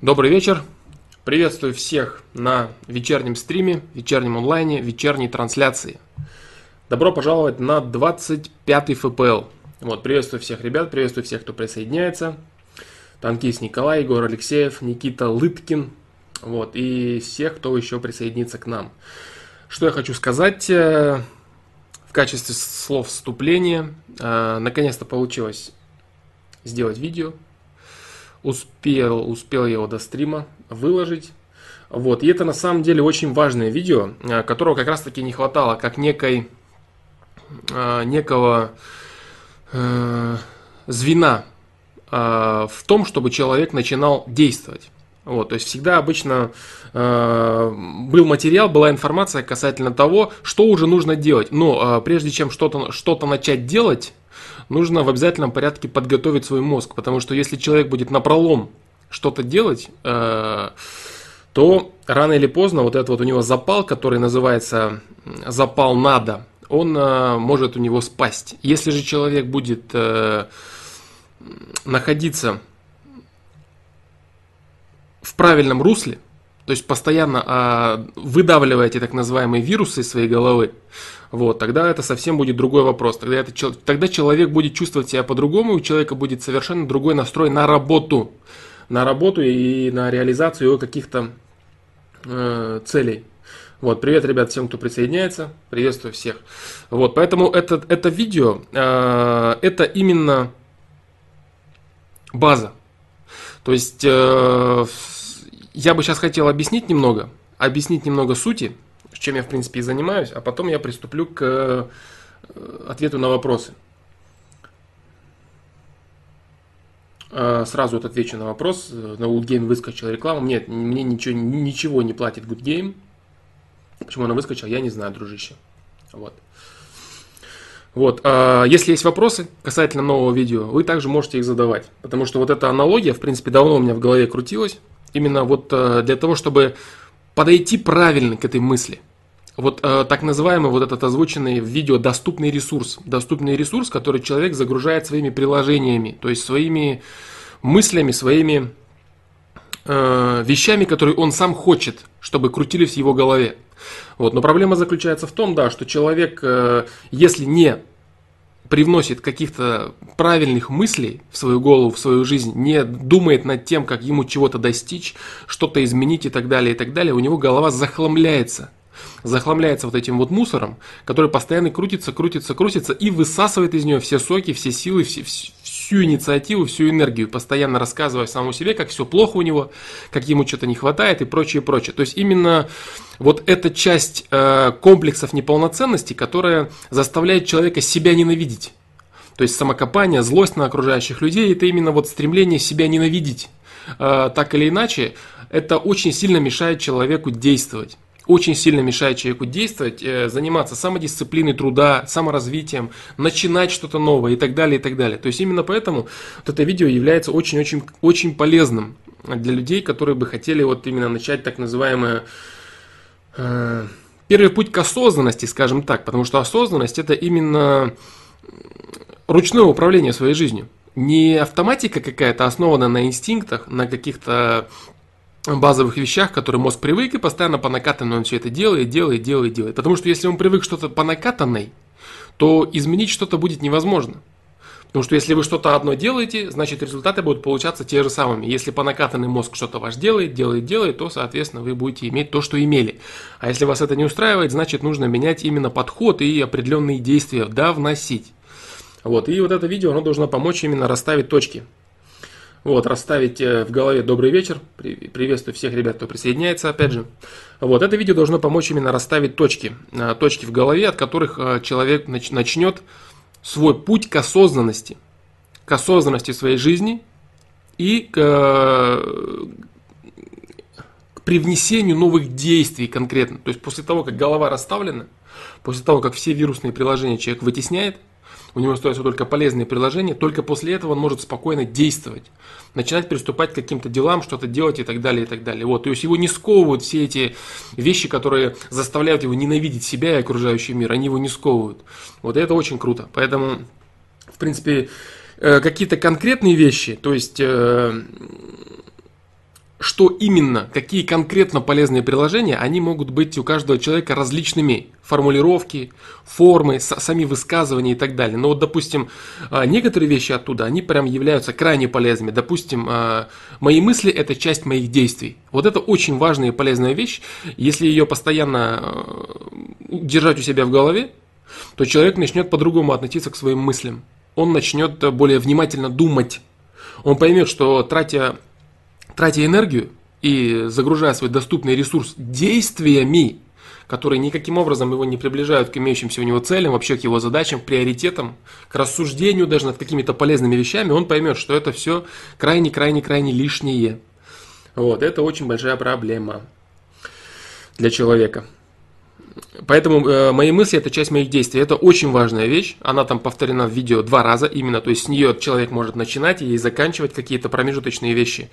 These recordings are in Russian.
Добрый вечер. Приветствую всех на вечернем стриме, вечернем онлайне, вечерней трансляции. Добро пожаловать на 25-й ФПЛ. Вот, приветствую всех ребят, приветствую всех, кто присоединяется. Танкист Николай, Егор Алексеев, Никита Лыткин. Вот, и всех, кто еще присоединится к нам. Что я хочу сказать э, в качестве слов вступления. Э, наконец-то получилось сделать видео. Успел, успел я его до стрима выложить. Вот. И это на самом деле очень важное видео, э, которого как раз таки не хватало, как некой, э, некого э, звена э, в том, чтобы человек начинал действовать. Вот, то есть всегда обычно э, был материал, была информация касательно того, что уже нужно делать. Но э, прежде чем что-то что начать делать, нужно в обязательном порядке подготовить свой мозг, потому что если человек будет напролом что-то делать, э, то рано или поздно вот этот вот у него запал, который называется запал надо, он э, может у него спасть. Если же человек будет э, находиться в правильном русле, то есть постоянно а, выдавливаете так называемые вирусы из своей головы, вот, тогда это совсем будет другой вопрос. Тогда, это, тогда человек будет чувствовать себя по-другому, у человека будет совершенно другой настрой на работу. На работу и на реализацию каких-то э, целей. Вот, привет, ребят, всем, кто присоединяется. Приветствую всех. Вот, поэтому это, это видео, э, это именно база. То есть э, я бы сейчас хотел объяснить немного, объяснить немного сути, чем я, в принципе, и занимаюсь, а потом я приступлю к э, ответу на вопросы. А, сразу вот отвечу на вопрос. На Woodgame выскочила реклама. Нет, мне ничего, ничего не платит Goodgame. Почему она выскочила, я не знаю, дружище. Вот. Вот, а если есть вопросы касательно нового видео, вы также можете их задавать. Потому что вот эта аналогия, в принципе, давно у меня в голове крутилась. Именно вот э, для того, чтобы подойти правильно к этой мысли. Вот э, так называемый вот этот озвученный в видео доступный ресурс. Доступный ресурс, который человек загружает своими приложениями, то есть своими мыслями, своими э, вещами, которые он сам хочет, чтобы крутились в его голове. Вот. Но проблема заключается в том, да, что человек, э, если не привносит каких-то правильных мыслей в свою голову, в свою жизнь, не думает над тем, как ему чего-то достичь, что-то изменить и так далее, и так далее, у него голова захламляется. Захламляется вот этим вот мусором, который постоянно крутится, крутится, крутится и высасывает из нее все соки, все силы, все, всю инициативу, всю энергию, постоянно рассказывая самому себе, как все плохо у него, как ему что-то не хватает и прочее, прочее. То есть именно вот эта часть э, комплексов неполноценности, которая заставляет человека себя ненавидеть. То есть самокопание, злость на окружающих людей, это именно вот стремление себя ненавидеть. Э, так или иначе, это очень сильно мешает человеку действовать очень сильно мешает человеку действовать, э, заниматься самодисциплиной труда, саморазвитием, начинать что-то новое и так далее, и так далее. То есть именно поэтому вот это видео является очень-очень очень полезным для людей, которые бы хотели вот именно начать так называемое Э, первый путь к осознанности, скажем так, потому что осознанность это именно ручное управление своей жизнью. Не автоматика какая-то, основанная на инстинктах, на каких-то базовых вещах, которые мозг привык, и постоянно по накатанной он все это делает, делает, делает, делает. Потому что если он привык что-то по накатанной, то изменить что-то будет невозможно. Потому что если вы что-то одно делаете, значит результаты будут получаться те же самыми. Если по накатанный мозг что-то ваш делает, делает, делает, то, соответственно, вы будете иметь то, что имели. А если вас это не устраивает, значит нужно менять именно подход и определенные действия, да, вносить. Вот, и вот это видео, оно должно помочь именно расставить точки. Вот, расставить э, в голове добрый вечер. Приветствую всех ребят, кто присоединяется, опять же. Вот, это видео должно помочь именно расставить точки. Э, точки в голове, от которых э, человек начнет свой путь к осознанности, к осознанности своей жизни и к, к привнесению новых действий конкретно. То есть после того, как голова расставлена, после того, как все вирусные приложения человек вытесняет, у него остаются только полезные приложения, только после этого он может спокойно действовать, начинать приступать к каким-то делам, что-то делать и так далее, и так далее. Вот, то есть его не сковывают все эти вещи, которые заставляют его ненавидеть себя и окружающий мир, они его не сковывают. Вот и это очень круто. Поэтому, в принципе, э, какие-то конкретные вещи, то есть э, что именно, какие конкретно полезные приложения, они могут быть у каждого человека различными. Формулировки, формы, сами высказывания и так далее. Но вот, допустим, а, некоторые вещи оттуда, они прям являются крайне полезными. Допустим, а, мои мысли – это часть моих действий. Вот это очень важная и полезная вещь. Если ее постоянно а, держать у себя в голове, то человек начнет по-другому относиться к своим мыслям. Он начнет более внимательно думать. Он поймет, что тратя тратя энергию и загружая свой доступный ресурс действиями, которые никаким образом его не приближают к имеющимся у него целям, вообще к его задачам, к приоритетам, к рассуждению даже над какими-то полезными вещами, он поймет, что это все крайне-крайне-крайне лишнее. Вот, это очень большая проблема для человека. Поэтому э, мои мысли это часть моих действий. Это очень важная вещь. Она там повторена в видео два раза именно. То есть с нее человек может начинать и заканчивать какие-то промежуточные вещи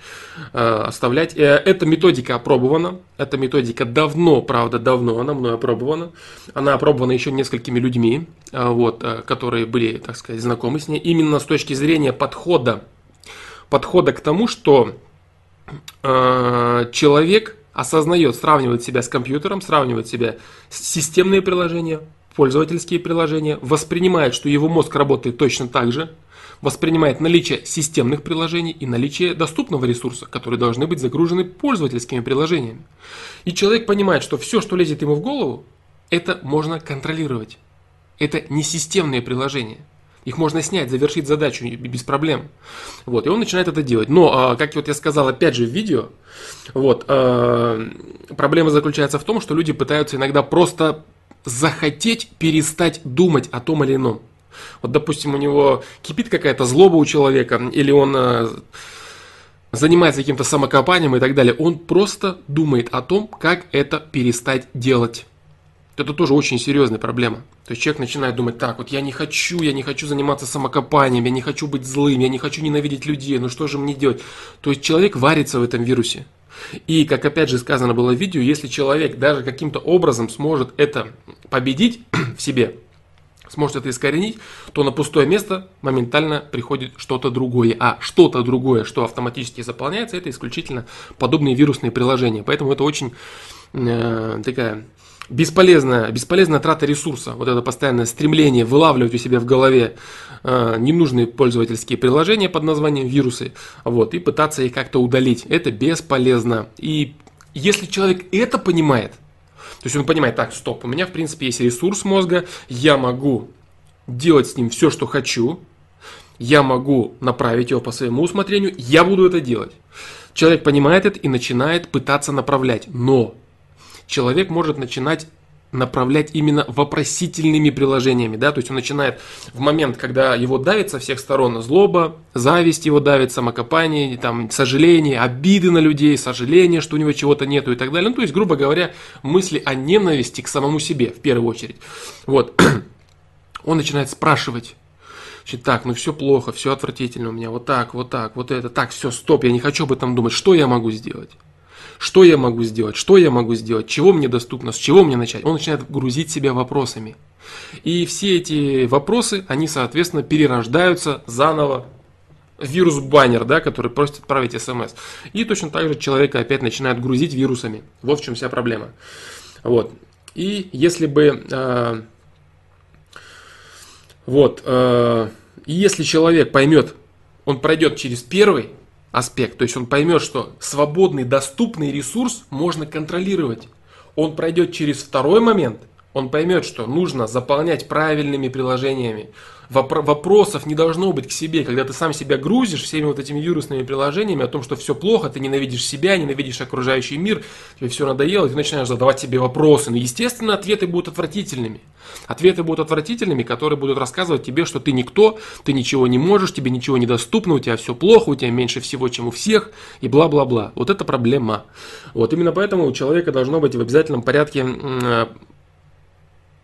э, оставлять. Э, эта методика опробована. Эта методика давно, правда, давно она мной опробована. Она опробована еще несколькими людьми, э, вот, э, которые были, так сказать, знакомы с ней. Именно с точки зрения подхода, подхода к тому, что э, человек осознает, сравнивает себя с компьютером, сравнивает себя с системные приложения, пользовательские приложения, воспринимает, что его мозг работает точно так же, воспринимает наличие системных приложений и наличие доступного ресурса, которые должны быть загружены пользовательскими приложениями. И человек понимает, что все, что лезет ему в голову, это можно контролировать. Это не системные приложения. Их можно снять, завершить задачу без проблем. Вот, и он начинает это делать. Но, а, как вот я сказал опять же в видео, вот, а, проблема заключается в том, что люди пытаются иногда просто захотеть перестать думать о том или ином. Вот, допустим, у него кипит какая-то злоба у человека, или он а, занимается каким-то самокопанием и так далее. Он просто думает о том, как это перестать делать. Это тоже очень серьезная проблема. То есть человек начинает думать, так, вот я не хочу, я не хочу заниматься самокопанием, я не хочу быть злым, я не хочу ненавидеть людей, ну что же мне делать? То есть человек варится в этом вирусе. И, как опять же сказано было в видео, если человек даже каким-то образом сможет это победить в себе, сможет это искоренить, то на пустое место моментально приходит что-то другое. А что-то другое, что автоматически заполняется, это исключительно подобные вирусные приложения. Поэтому это очень э, такая бесполезная, бесполезная трата ресурса, вот это постоянное стремление вылавливать у себя в голове э, ненужные пользовательские приложения под названием вирусы, вот, и пытаться их как-то удалить. Это бесполезно. И если человек это понимает, то есть он понимает, так, стоп, у меня в принципе есть ресурс мозга, я могу делать с ним все, что хочу, я могу направить его по своему усмотрению, я буду это делать. Человек понимает это и начинает пытаться направлять, но человек может начинать направлять именно вопросительными приложениями, да, то есть он начинает в момент, когда его давит со всех сторон злоба, зависть его давит, самокопание, там, сожаление, обиды на людей, сожаление, что у него чего-то нету и так далее, ну, то есть, грубо говоря, мысли о ненависти к самому себе, в первую очередь, вот, он начинает спрашивать, Значит, так, ну все плохо, все отвратительно у меня, вот так, вот так, вот это, так, все, стоп, я не хочу об этом думать, что я могу сделать? Что я могу сделать? Что я могу сделать? Чего мне доступно? С чего мне начать? Он начинает грузить себя вопросами. И все эти вопросы, они, соответственно, перерождаются заново вирус-баннер, да, который просит отправить смс. И точно так же человека опять начинает грузить вирусами. Вот в чем вся проблема. Вот. И если бы... Э, вот. Э, если человек поймет, он пройдет через первый аспект. То есть он поймет, что свободный, доступный ресурс можно контролировать. Он пройдет через второй момент, он поймет, что нужно заполнять правильными приложениями, вопросов не должно быть к себе, когда ты сам себя грузишь всеми вот этими вирусными приложениями о том, что все плохо, ты ненавидишь себя, ненавидишь окружающий мир, тебе все надоело, и ты начинаешь задавать себе вопросы. Но, естественно, ответы будут отвратительными. Ответы будут отвратительными, которые будут рассказывать тебе, что ты никто, ты ничего не можешь, тебе ничего недоступно, у тебя все плохо, у тебя меньше всего, чем у всех, и бла-бла-бла. Вот это проблема. Вот именно поэтому у человека должно быть в обязательном порядке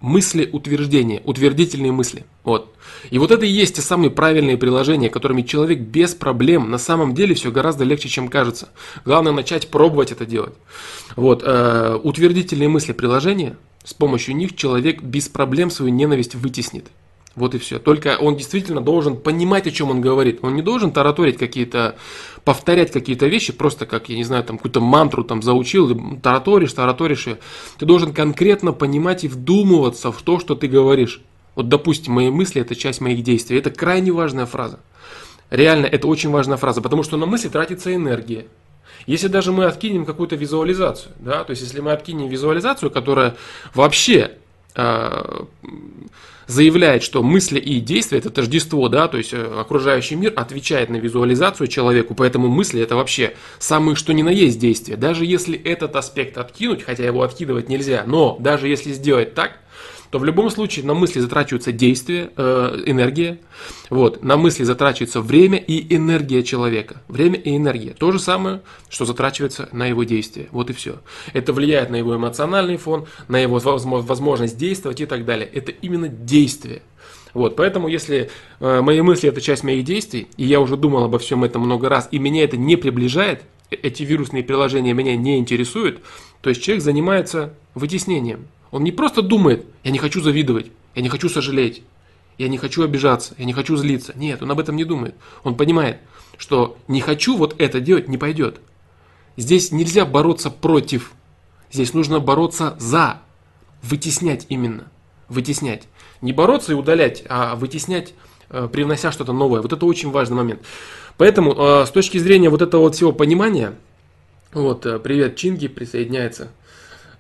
мысли утверждения, утвердительные мысли. Вот. И вот это и есть те самые правильные приложения, которыми человек без проблем, на самом деле все гораздо легче, чем кажется. Главное начать пробовать это делать. Вот. Э, утвердительные мысли приложения, с помощью них человек без проблем свою ненависть вытеснит. Вот и все. Только он действительно должен понимать, о чем он говорит. Он не должен тараторить какие-то, повторять какие-то вещи, просто как, я не знаю, там какую-то мантру там заучил, и тараторишь, тараторишь ее. Ты должен конкретно понимать и вдумываться в то, что ты говоришь. Вот, допустим, мои мысли – это часть моих действий. Это крайне важная фраза. Реально, это очень важная фраза, потому что на мысли тратится энергия. Если даже мы откинем какую-то визуализацию, да, то есть если мы откинем визуализацию, которая вообще э, заявляет, что мысли и действия это тождество, да, то есть э, окружающий мир отвечает на визуализацию человеку, поэтому мысли это вообще самые что ни на есть действия. Даже если этот аспект откинуть, хотя его откидывать нельзя, но даже если сделать так, то в любом случае на мысли затрачивается действие, э, энергия, вот, на мысли затрачивается время и энергия человека. Время и энергия. То же самое, что затрачивается на его действие. Вот и все. Это влияет на его эмоциональный фон, на его возможность действовать и так далее. Это именно действие. Вот, поэтому если э, мои мысли это часть моих действий, и я уже думал обо всем этом много раз, и меня это не приближает, э, эти вирусные приложения меня не интересуют, то есть человек занимается вытеснением. Он не просто думает, я не хочу завидовать, я не хочу сожалеть, я не хочу обижаться, я не хочу злиться. Нет, он об этом не думает. Он понимает, что не хочу вот это делать не пойдет. Здесь нельзя бороться против. Здесь нужно бороться за. Вытеснять именно. Вытеснять. Не бороться и удалять, а вытеснять, э, привнося что-то новое. Вот это очень важный момент. Поэтому э, с точки зрения вот этого вот всего понимания, вот, э, привет, Чинги присоединяется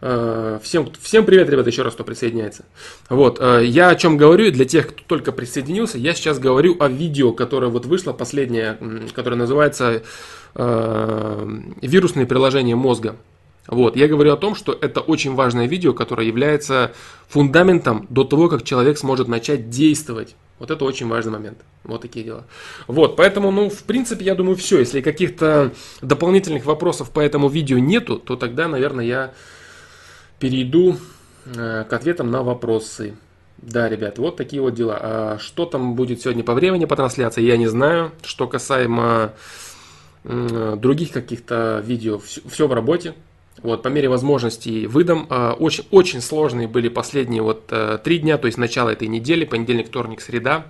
всем, всем привет, ребята, еще раз, кто присоединяется. Вот, э, я о чем говорю, для тех, кто только присоединился, я сейчас говорю о видео, которое вот вышло последнее, которое называется э, «Вирусные приложения мозга». Вот, я говорю о том, что это очень важное видео, которое является фундаментом до того, как человек сможет начать действовать. Вот это очень важный момент. Вот такие дела. Вот, поэтому, ну, в принципе, я думаю, все. Если каких-то дополнительных вопросов по этому видео нету, то тогда, наверное, я перейду э, к ответам на вопросы. Да, ребят, вот такие вот дела. А что там будет сегодня по времени по трансляции, я не знаю. Что касаемо других каких-то видео, все, в работе. Вот, по мере возможностей выдам. А, очень, очень сложные были последние вот э, три дня, то есть начало этой недели, понедельник, вторник, среда.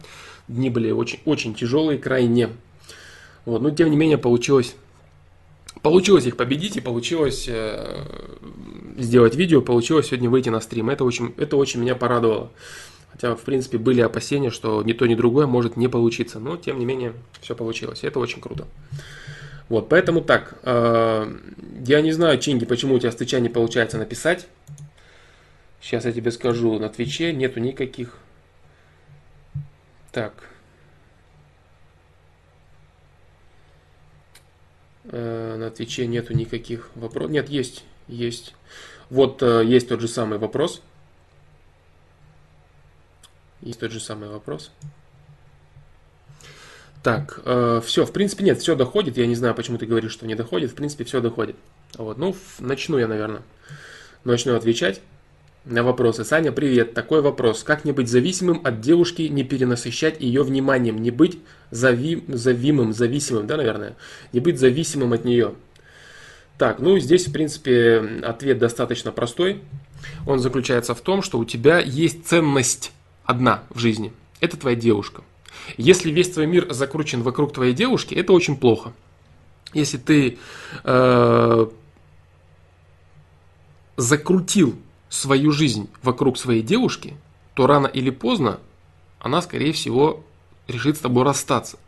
Дни были очень, очень тяжелые, крайне. Вот, но тем не менее получилось Получилось их победить и получилось э, сделать видео, получилось сегодня выйти на стрим. Это очень, это очень меня порадовало. Хотя, в принципе, были опасения, что ни то, ни другое может не получиться. Но, тем не менее, все получилось. Это очень круто. Вот, поэтому так. Э, я не знаю, Чинги, почему у тебя стыча не получается написать. Сейчас я тебе скажу. На Твиче нету никаких. Так. Э, на Твиче нету никаких вопросов. Нет, есть, есть. Вот э, есть тот же самый вопрос. Есть тот же самый вопрос. Так, э, все, в принципе, нет, все доходит. Я не знаю, почему ты говоришь, что не доходит. В принципе, все доходит. Вот, ну, начну я, наверное. Начну отвечать на вопросы. Саня, привет. Такой вопрос. Как не быть зависимым от девушки, не перенасыщать ее вниманием, не быть зави... завимым, зависимым, да, наверное? Не быть зависимым от нее. Так, ну здесь, в принципе, ответ достаточно простой. Он заключается в том, что у тебя есть ценность одна в жизни. Это твоя девушка. Если весь твой мир закручен вокруг твоей девушки, это очень плохо. Если ты э, закрутил свою жизнь вокруг своей девушки, то рано или поздно она, скорее всего, решит с тобой расстаться.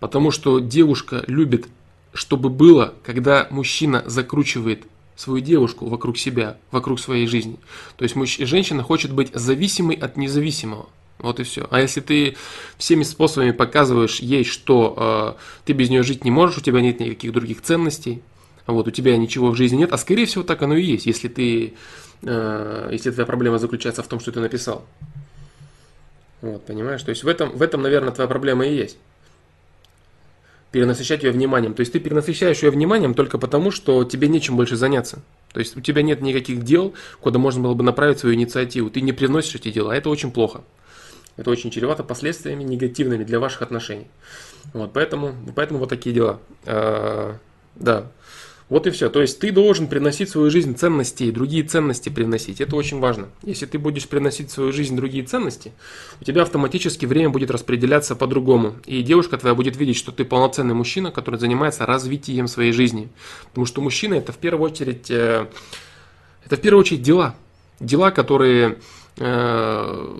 Потому что девушка любит, чтобы было, когда мужчина закручивает свою девушку вокруг себя, вокруг своей жизни. То есть мужч... женщина хочет быть зависимой от независимого. Вот и все. А если ты всеми способами показываешь ей, что э, ты без нее жить не можешь, у тебя нет никаких других ценностей, вот у тебя ничего в жизни нет, а скорее всего так оно и есть, если ты Э, если твоя проблема заключается в том, что ты написал. Вот, понимаешь? То есть в этом, в этом, наверное, твоя проблема и есть. Перенасыщать ее вниманием. То есть ты перенасыщаешь ее вниманием только потому, что тебе нечем больше заняться. То есть у тебя нет никаких дел, куда можно было бы направить свою инициативу. Ты не приносишь эти дела, это очень плохо. Это очень чревато последствиями негативными для ваших отношений. Вот, поэтому, поэтому вот такие дела. А, да. Вот и все. То есть ты должен приносить в свою жизнь ценности и другие ценности приносить. Это очень важно. Если ты будешь приносить в свою жизнь другие ценности, у тебя автоматически время будет распределяться по-другому. И девушка твоя будет видеть, что ты полноценный мужчина, который занимается развитием своей жизни. Потому что мужчина это в первую очередь, э, это в первую очередь дела. Дела, которые, э,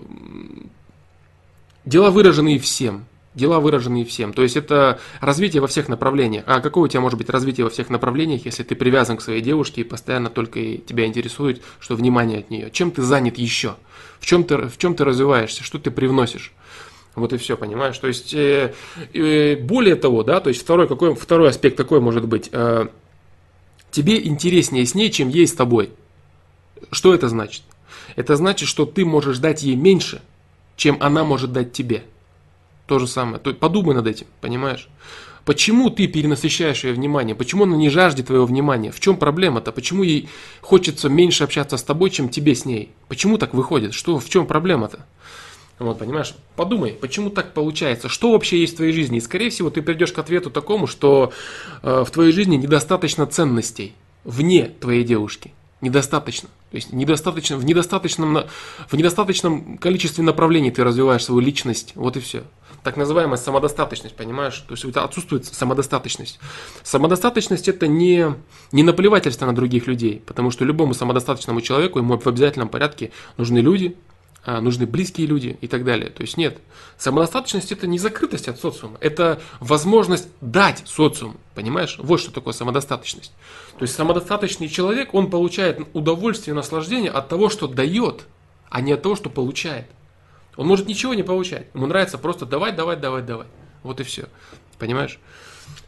дела выраженные всем дела выраженные всем. То есть это развитие во всех направлениях. А какое у тебя может быть развитие во всех направлениях, если ты привязан к своей девушке и постоянно только тебя интересует, что внимание от нее? Чем ты занят еще? В чем ты, в чем ты развиваешься? Что ты привносишь? Вот и все, понимаешь? То есть, э, э, более того, да, то есть второй, какой, второй аспект такой может быть. Э, тебе интереснее с ней, чем ей с тобой. Что это значит? Это значит, что ты можешь дать ей меньше, чем она может дать тебе. То же самое. То, подумай над этим, понимаешь? Почему ты перенасыщаешь ее внимание? Почему она не жаждет твоего внимания? В чем проблема-то? Почему ей хочется меньше общаться с тобой, чем тебе с ней? Почему так выходит? Что, в чем проблема-то? Вот, понимаешь? Подумай, почему так получается? Что вообще есть в твоей жизни? И, скорее всего, ты придешь к ответу такому, что э, в твоей жизни недостаточно ценностей вне твоей девушки. Недостаточно. То есть недостаточно, в, недостаточном, в недостаточном количестве направлений ты развиваешь свою личность. Вот и все так называемая самодостаточность, понимаешь? То есть у отсутствует самодостаточность. Самодостаточность это не, не наплевательство на других людей, потому что любому самодостаточному человеку ему в обязательном порядке нужны люди, а, нужны близкие люди и так далее. То есть нет. Самодостаточность это не закрытость от социума, это возможность дать социуму. Понимаешь? Вот что такое самодостаточность. То есть самодостаточный человек, он получает удовольствие и наслаждение от того, что дает, а не от того, что получает. Он может ничего не получать. Ему нравится просто давать, давать, давать, давать. Вот и все. Понимаешь?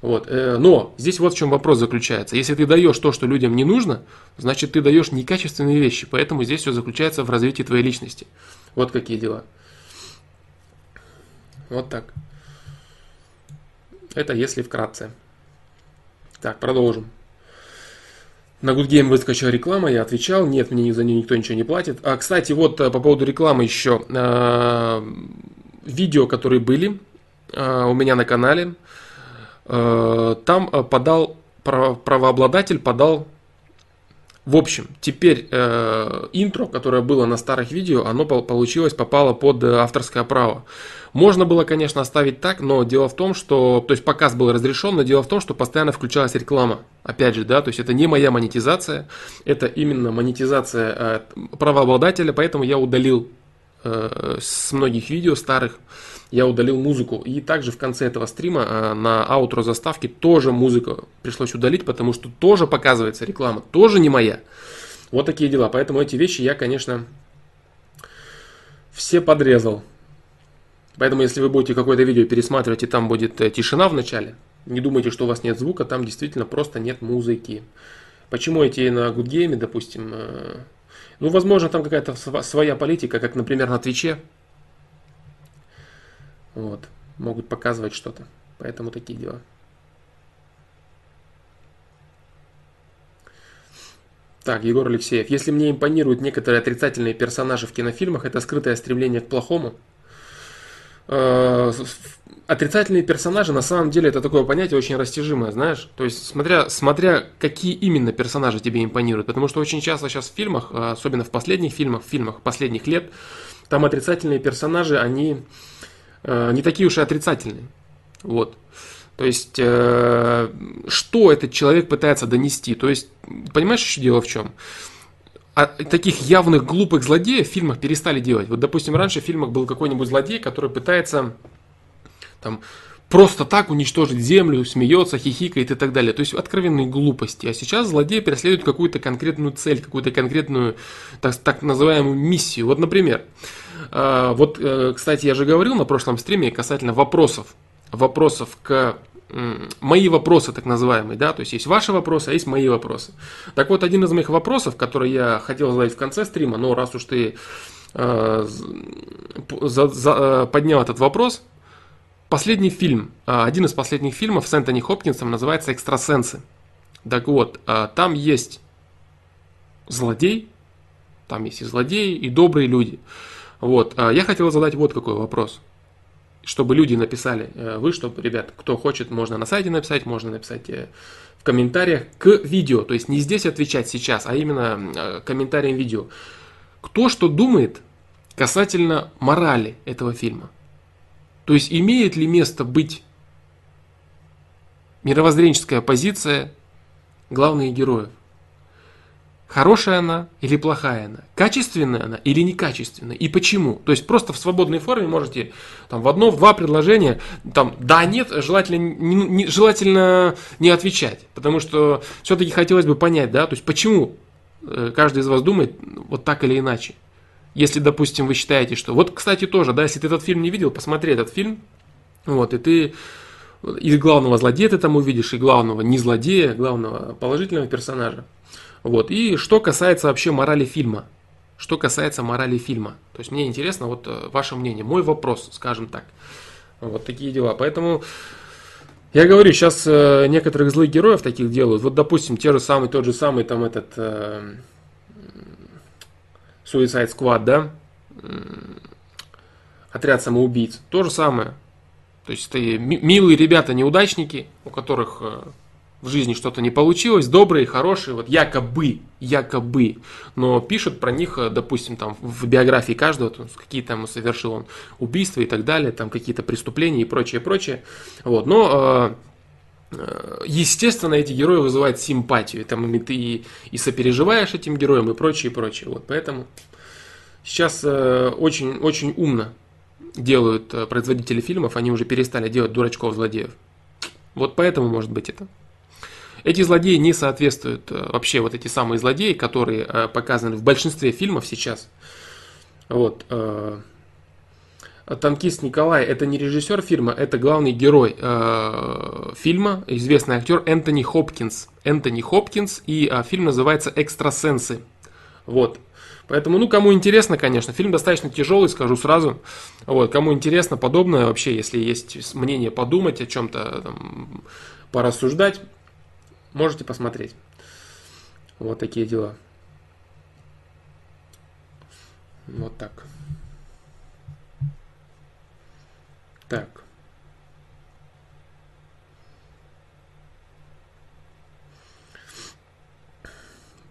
Вот. Э, но здесь вот в чем вопрос заключается. Если ты даешь то, что людям не нужно, значит ты даешь некачественные вещи. Поэтому здесь все заключается в развитии твоей личности. Вот какие дела. Вот так. Это если вкратце. Так, продолжим. На Good Game выскочила реклама, я отвечал, нет, мне за нее никто ничего не платит. А, кстати, вот э, по поводу рекламы еще. Э, видео, которые были э, у меня на канале, там подал, правообладатель подал в общем, теперь интро, которое было на старых видео, оно получилось, попало под авторское право. Можно было, конечно, оставить так, но дело в том, что, то есть показ был разрешен, но дело в том, что постоянно включалась реклама. Опять же, да, то есть это не моя монетизация, это именно монетизация э, правообладателя, поэтому я удалил э, с многих видео старых, я удалил музыку. И также в конце этого стрима э, на аутро заставке тоже музыку пришлось удалить, потому что тоже показывается реклама, тоже не моя. Вот такие дела. Поэтому эти вещи я, конечно, все подрезал. Поэтому, если вы будете какое-то видео пересматривать, и там будет э, тишина в начале, не думайте, что у вас нет звука, там действительно просто нет музыки. Почему эти на Good Game, допустим, э, ну, возможно, там какая-то своя политика, как, например, на Твиче. Вот, могут показывать что-то. Поэтому такие дела. Так, Егор Алексеев. Если мне импонируют некоторые отрицательные персонажи в кинофильмах, это скрытое стремление к плохому – отрицательные персонажи, на самом деле, это такое понятие очень растяжимое, знаешь. То есть, смотря, смотря какие именно персонажи тебе импонируют. Потому что очень часто сейчас в фильмах, э, особенно в последних фильмах, в фильмах последних лет, там отрицательные персонажи, они э, не такие уж и отрицательные. Вот. То есть, что этот человек пытается донести? То есть, понимаешь, еще дело в чем? А таких явных глупых злодеев в фильмах перестали делать. Вот, допустим, раньше в фильмах был какой-нибудь злодей, который пытается там просто так уничтожить землю, смеется, хихикает и так далее. То есть откровенные глупости. А сейчас злодей преследует какую-то конкретную цель, какую-то конкретную так, так называемую миссию. Вот, например, а, вот, э, кстати, я же говорил на прошлом стриме касательно вопросов. Вопросов к мои вопросы, так называемые, да, то есть есть ваши вопросы, а есть мои вопросы. Так вот, один из моих вопросов, который я хотел задать в конце стрима, но раз уж ты э, за, за, э, поднял этот вопрос, последний фильм, э, один из последних фильмов с Энтони Хопкинсом называется «Экстрасенсы». Так вот, э, там есть злодей, там есть и злодеи, и добрые люди. Вот, я хотел задать вот какой вопрос. Чтобы люди написали, э, вы, чтобы, ребят, кто хочет, можно на сайте написать, можно написать э, в комментариях к видео. То есть не здесь отвечать сейчас, а именно э, комментариям видео. Кто что думает касательно морали этого фильма? То есть имеет ли место быть мировоззренческая позиция главных героев? Хорошая она или плохая она? Качественная она или некачественная? И почему? То есть просто в свободной форме можете там, в одно, в два предложения, там, да, нет, желательно не, не, желательно не отвечать. Потому что все-таки хотелось бы понять, да, то есть почему э, каждый из вас думает вот так или иначе. Если, допустим, вы считаете, что... Вот, кстати, тоже, да, если ты этот фильм не видел, посмотри этот фильм, вот, и ты и главного злодея ты там увидишь, и главного не злодея, главного положительного персонажа. Вот. И что касается вообще морали фильма. Что касается морали фильма. То есть мне интересно вот э, ваше мнение. Мой вопрос, скажем так. Вот такие дела. Поэтому я говорю, сейчас э, некоторых злых героев таких делают. Вот, допустим, те же самые, тот же самый там этот э, Suicide Squad, да? Отряд самоубийц. То же самое. То есть это милые ребята-неудачники, у которых э, в жизни что-то не получилось, добрые, хорошие, вот якобы, якобы, но пишут про них, э, допустим, там в биографии каждого, какие там совершил он убийства и так далее, там какие-то преступления и прочее, прочее, вот, но э, э, естественно, эти герои вызывают симпатию, там и ты и, сопереживаешь этим героям и прочее, прочее, вот, поэтому сейчас очень, очень умно делают производители фильмов, они уже перестали делать дурачков-злодеев. Вот поэтому может быть это. Эти злодеи не соответствуют э, вообще вот эти самые злодеи, которые э, показаны в большинстве фильмов сейчас. Вот. Э, танкист Николай это не режиссер фильма, это главный герой э, фильма, известный актер Энтони Хопкинс. Энтони Хопкинс, и э, фильм называется «Экстрасенсы». Вот. Поэтому, ну, кому интересно, конечно, фильм достаточно тяжелый, скажу сразу. Вот, кому интересно подобное вообще, если есть мнение подумать о чем-то, порассуждать, Можете посмотреть. Вот такие дела. Вот так. Так.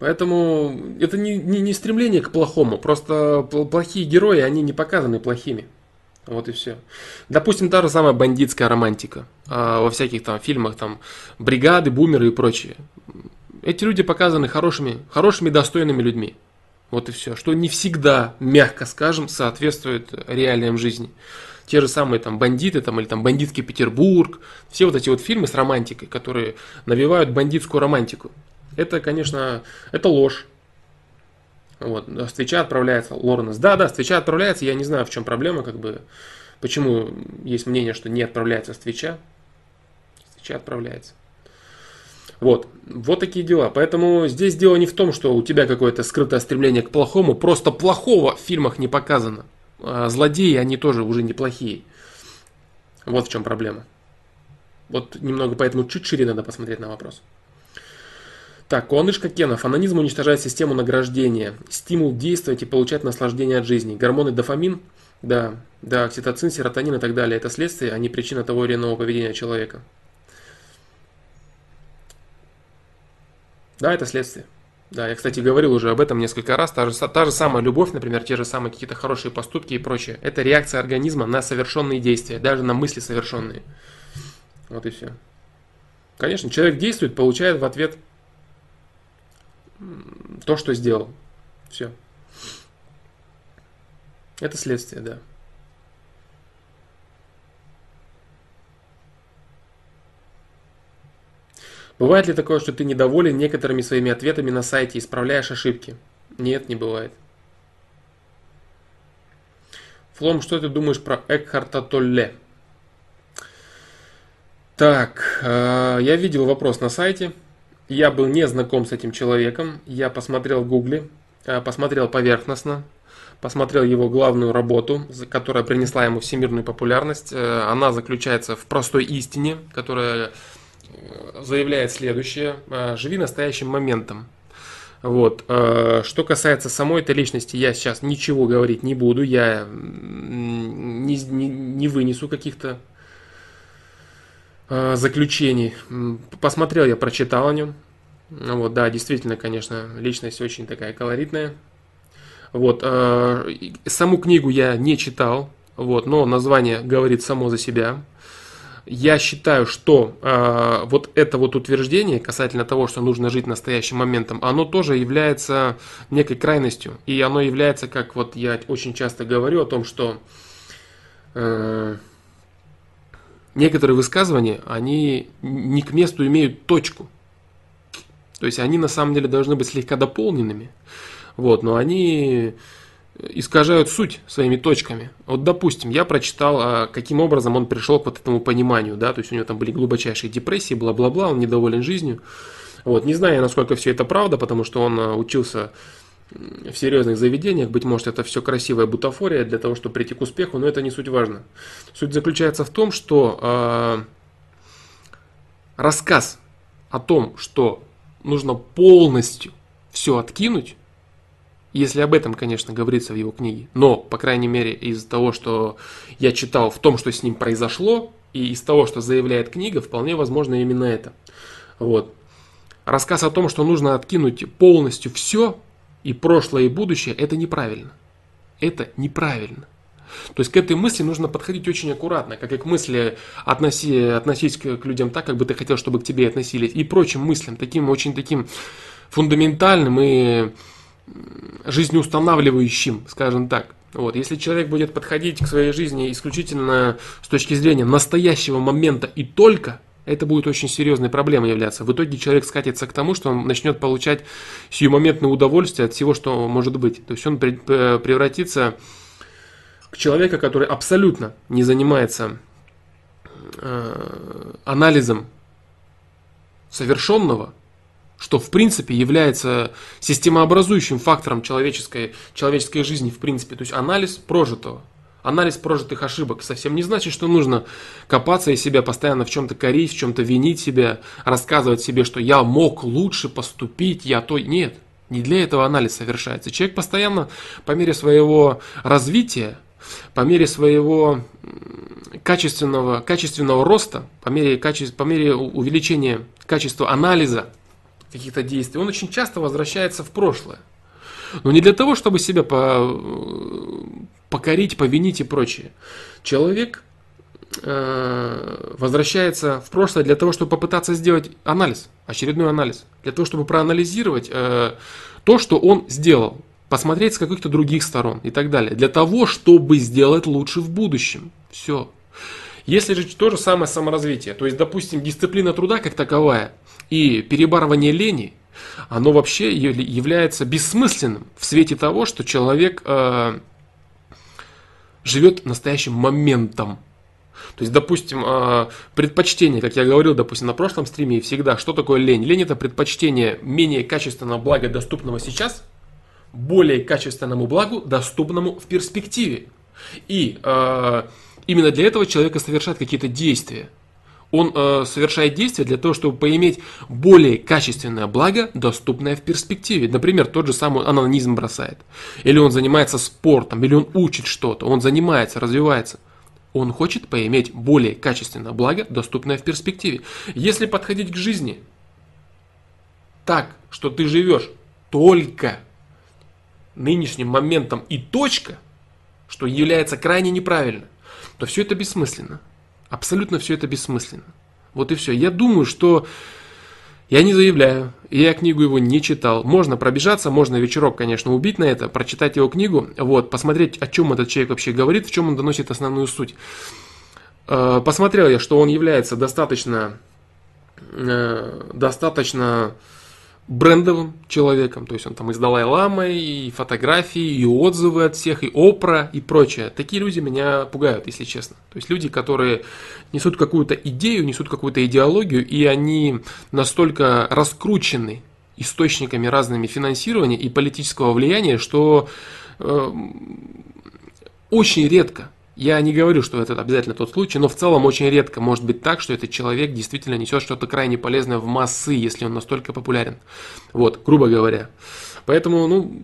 Поэтому это не, не, не стремление к плохому, просто плохие герои, они не показаны плохими. Вот и все. Допустим, та же самая бандитская романтика а, во всяких там фильмах, там, бригады, бумеры и прочее. Эти люди показаны хорошими, хорошими, достойными людьми. Вот и все. Что не всегда, мягко скажем, соответствует реалиям жизни. Те же самые там бандиты, там, или там бандитский Петербург, все вот эти вот фильмы с романтикой, которые навевают бандитскую романтику. Это, конечно, это ложь. Вот, с Твича отправляется Лоренс. Да, да, с Твича отправляется, я не знаю, в чем проблема, как бы, почему есть мнение, что не отправляется с Твича. С Твича отправляется. Вот, вот такие дела. Поэтому здесь дело не в том, что у тебя какое-то скрытое стремление к плохому, просто плохого в фильмах не показано. А злодеи, они тоже уже неплохие. Вот в чем проблема. Вот немного поэтому чуть шире надо посмотреть на вопрос. Так, Куанышка Кенов. Анонизм уничтожает систему награждения. Стимул действовать и получать наслаждение от жизни. Гормоны дофамин, да, да, окситоцин, серотонин и так далее. Это следствие, а не причина того или иного поведения человека. Да, это следствие. Да, я, кстати, говорил уже об этом несколько раз. Та же, та же самая любовь, например, те же самые какие-то хорошие поступки и прочее. Это реакция организма на совершенные действия, даже на мысли совершенные. Вот и все. Конечно, человек действует, получает в ответ то, что сделал. Все. Это следствие, да. Бывает ли такое, что ты недоволен некоторыми своими ответами на сайте, исправляешь ошибки? Нет, не бывает. Флом, что ты думаешь про Экхарта Толле? Так, э, я видел вопрос на сайте. Я был не знаком с этим человеком. Я посмотрел в гугле, э, посмотрел поверхностно, посмотрел его главную работу, которая принесла ему всемирную популярность. Э, она заключается в простой истине, которая э, заявляет следующее. Живи настоящим моментом. Вот. Что касается самой этой личности, я сейчас ничего говорить не буду, я не, не, не вынесу каких-то заключений. Посмотрел я, прочитал о нем. Вот, да, действительно, конечно, личность очень такая колоритная. Вот, э, саму книгу я не читал, вот, но название говорит само за себя. Я считаю, что э, вот это вот утверждение касательно того, что нужно жить настоящим моментом, оно тоже является некой крайностью. И оно является, как вот я очень часто говорю о том, что э, некоторые высказывания, они не к месту имеют точку. То есть они на самом деле должны быть слегка дополненными. Вот, но они искажают суть своими точками. Вот, допустим, я прочитал, а, каким образом он пришел к вот этому пониманию, да, то есть у него там были глубочайшие депрессии, бла-бла-бла, он недоволен жизнью. Вот, не знаю, насколько все это правда, потому что он а, учился в серьезных заведениях, быть может, это все красивая бутафория для того, чтобы прийти к успеху, но это не суть важно. Суть заключается в том, что э, рассказ о том, что нужно полностью все откинуть, если об этом, конечно, говорится в его книге. Но, по крайней мере, из того, что я читал в том, что с ним произошло, и из того, что заявляет книга, вполне возможно именно это. Вот. Рассказ о том, что нужно откинуть полностью все, и прошлое, и будущее, это неправильно. Это неправильно. То есть к этой мысли нужно подходить очень аккуратно, как и к мысли относи, относись к, к людям так, как бы ты хотел, чтобы к тебе относились, и прочим мыслям, таким очень таким фундаментальным и жизнеустанавливающим, скажем так. Вот. Если человек будет подходить к своей жизни исключительно с точки зрения настоящего момента и только, это будет очень серьезной проблемой являться. В итоге человек скатится к тому, что он начнет получать сиюмоментное удовольствие от всего, что может быть. То есть он превратится к человеку, который абсолютно не занимается э, анализом совершенного, что в принципе является системообразующим фактором человеческой, человеческой жизни в принципе. То есть анализ прожитого. Анализ прожитых ошибок совсем не значит, что нужно копаться и себя постоянно в чем-то корить, в чем-то винить себя, рассказывать себе, что я мог лучше поступить, я то... Нет, не для этого анализ совершается. Человек постоянно по мере своего развития, по мере своего качественного, качественного роста, по мере, каче, по мере увеличения качества анализа каких-то действий, он очень часто возвращается в прошлое. Но не для того, чтобы себя по, покорить, повинить и прочее. Человек э, возвращается в прошлое для того, чтобы попытаться сделать анализ, очередной анализ, для того, чтобы проанализировать э, то, что он сделал, посмотреть с каких-то других сторон и так далее, для того, чтобы сделать лучше в будущем. Все. Если же то же самое саморазвитие, то есть, допустим, дисциплина труда как таковая и перебарывание лени, оно вообще является бессмысленным в свете того, что человек э, живет настоящим моментом. То есть, допустим, э, предпочтение, как я говорил, допустим, на прошлом стриме всегда, что такое лень? Лень это предпочтение менее качественного блага, доступного сейчас, более качественному благу, доступному в перспективе. И э, Именно для этого человек совершает какие-то действия. Он э, совершает действия для того, чтобы поиметь более качественное благо, доступное в перспективе. Например, тот же самый анонизм бросает. Или он занимается спортом, или он учит что-то, он занимается, развивается. Он хочет поиметь более качественное благо, доступное в перспективе. Если подходить к жизни так, что ты живешь только нынешним моментом и точка, что является крайне неправильно – то все это бессмысленно. Абсолютно все это бессмысленно. Вот и все. Я думаю, что я не заявляю, я книгу его не читал. Можно пробежаться, можно вечерок, конечно, убить на это, прочитать его книгу, вот, посмотреть, о чем этот человек вообще говорит, в чем он доносит основную суть. Э, посмотрел я, что он является достаточно, э, достаточно брендовым человеком, то есть он там и с и фотографии, и отзывы от всех, и Опра, и прочее. Такие люди меня пугают, если честно. То есть люди, которые несут какую-то идею, несут какую-то идеологию, и они настолько раскручены источниками разными финансирования и политического влияния, что э, очень редко Я не говорю, что это обязательно тот случай, но в целом очень редко может быть так, что этот человек действительно несет что-то крайне полезное в массы, если он настолько популярен. Вот, грубо говоря. Поэтому, ну,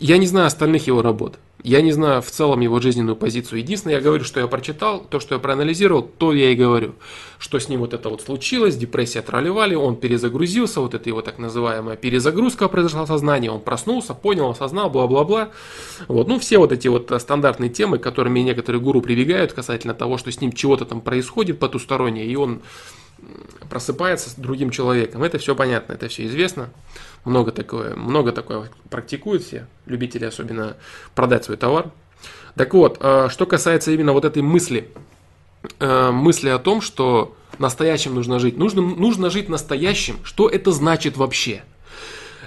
я не знаю остальных его работ. Я не знаю в целом его жизненную позицию. Единственное, я говорю, что я прочитал, то, что я проанализировал, то я и говорю. Что с ним вот это вот случилось, депрессия тролливали, он перезагрузился, вот это его так называемая перезагрузка произошла в сознании, он проснулся, понял, осознал, бла-бла-бла. Вот, ну, все вот эти вот стандартные темы, которыми некоторые гуру прибегают касательно того, что с ним чего-то там происходит потустороннее, и он просыпается с другим человеком. Это все понятно, это все известно. Много такое, много такое практикуют все, любители особенно продать свой товар. Так вот, а, что касается именно вот этой мысли, а, мысли о том, что настоящим нужно жить. Нужно, нужно жить настоящим. Что это значит вообще?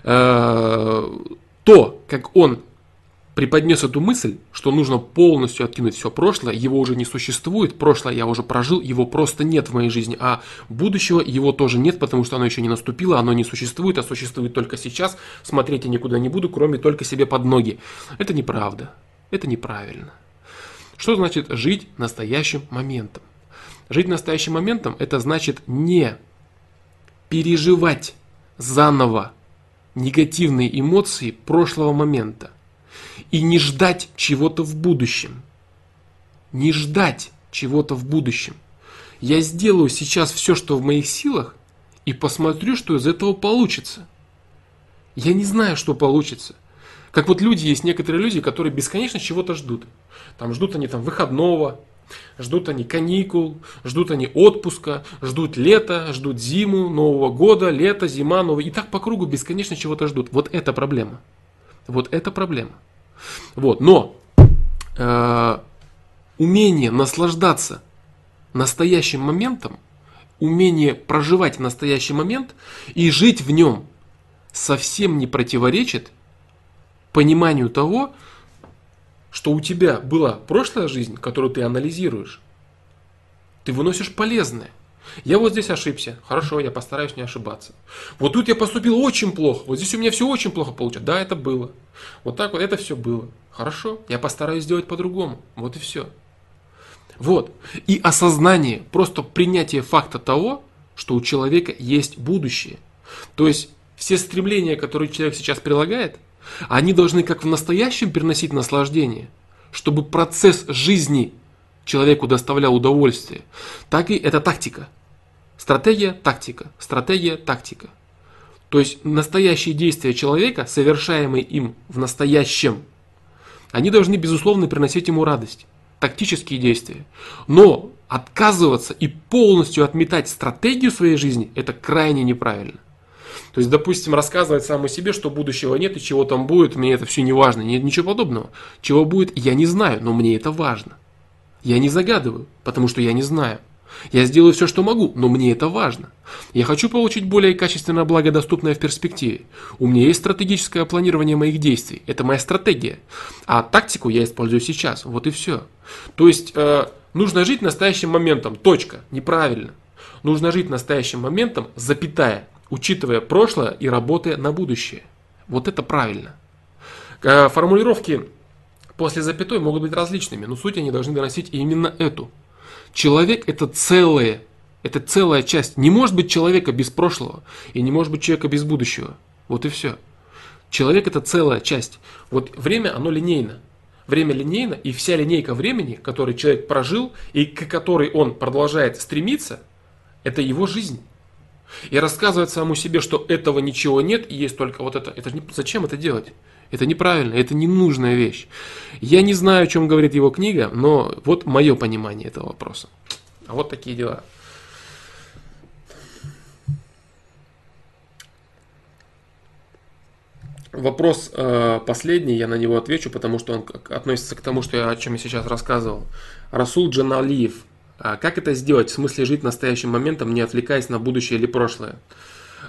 А, то, как он преподнес эту мысль, что нужно полностью откинуть все прошлое, его уже не существует, прошлое я уже прожил, его просто нет в моей жизни, а будущего его тоже нет, потому что оно еще не наступило, оно не существует, а существует только сейчас, смотреть я никуда не буду, кроме только себе под ноги. Это неправда, это неправильно. Что значит жить настоящим моментом? Жить настоящим моментом – это значит не переживать заново негативные эмоции прошлого момента – и не ждать чего-то в будущем. Не ждать чего-то в будущем. Я сделаю сейчас все, что в моих силах, и посмотрю, что из этого получится. Я не знаю, что получится. Как вот люди, есть некоторые люди, которые бесконечно чего-то ждут. Там ждут они там выходного, ждут они каникул, ждут они отпуска, ждут лета, ждут зиму, Нового года, лето, зима, новый. И так по кругу бесконечно чего-то ждут. Вот это проблема. Вот это проблема. Вот, но э, умение наслаждаться настоящим моментом, умение проживать настоящий момент и жить в нем совсем не противоречит пониманию того, что у тебя была прошлая жизнь, которую ты анализируешь. Ты выносишь полезное. Я вот здесь ошибся. Хорошо, я постараюсь не ошибаться. Вот тут я поступил очень плохо. Вот здесь у меня все очень плохо получилось. Да, это было. Вот так вот это все было. Хорошо, я постараюсь сделать по-другому. Вот и все. Вот. И осознание, просто принятие факта того, что у человека есть будущее. То есть все стремления, которые человек сейчас прилагает, они должны как в настоящем переносить наслаждение, чтобы процесс жизни человеку доставлял удовольствие, так и это тактика. Стратегия, тактика, стратегия, тактика. То есть настоящие действия человека, совершаемые им в настоящем, они должны, безусловно, приносить ему радость. Тактические действия. Но отказываться и полностью отметать стратегию своей жизни, это крайне неправильно. То есть, допустим, рассказывать самому себе, что будущего нет и чего там будет, мне это все не важно. Нет ничего подобного. Чего будет, я не знаю, но мне это важно. Я не загадываю, потому что я не знаю. Я сделаю все, что могу, но мне это важно. Я хочу получить более качественное благо, доступное в перспективе. У меня есть стратегическое планирование моих действий. Это моя стратегия. А тактику я использую сейчас. Вот и все. То есть, э, нужно жить настоящим моментом. Точка. Неправильно. Нужно жить настоящим моментом, запятая, учитывая прошлое и работая на будущее. Вот это правильно. Э, формулировки после запятой могут быть различными, но суть они должны доносить именно эту. Человек это целое, это целая часть. Не может быть человека без прошлого и не может быть человека без будущего. Вот и все. Человек это целая часть. Вот время, оно линейно. Время линейно, и вся линейка времени, который человек прожил и к которой он продолжает стремиться, это его жизнь. И рассказывать самому себе, что этого ничего нет и есть только вот это, это не, зачем это делать? Это неправильно, это ненужная вещь. Я не знаю, о чем говорит его книга, но вот мое понимание этого вопроса. А вот такие дела. Вопрос э, последний, я на него отвечу, потому что он относится к тому, что я, о чем я сейчас рассказывал. Расул Джаналиев. А как это сделать? В смысле жить настоящим моментом, не отвлекаясь на будущее или прошлое?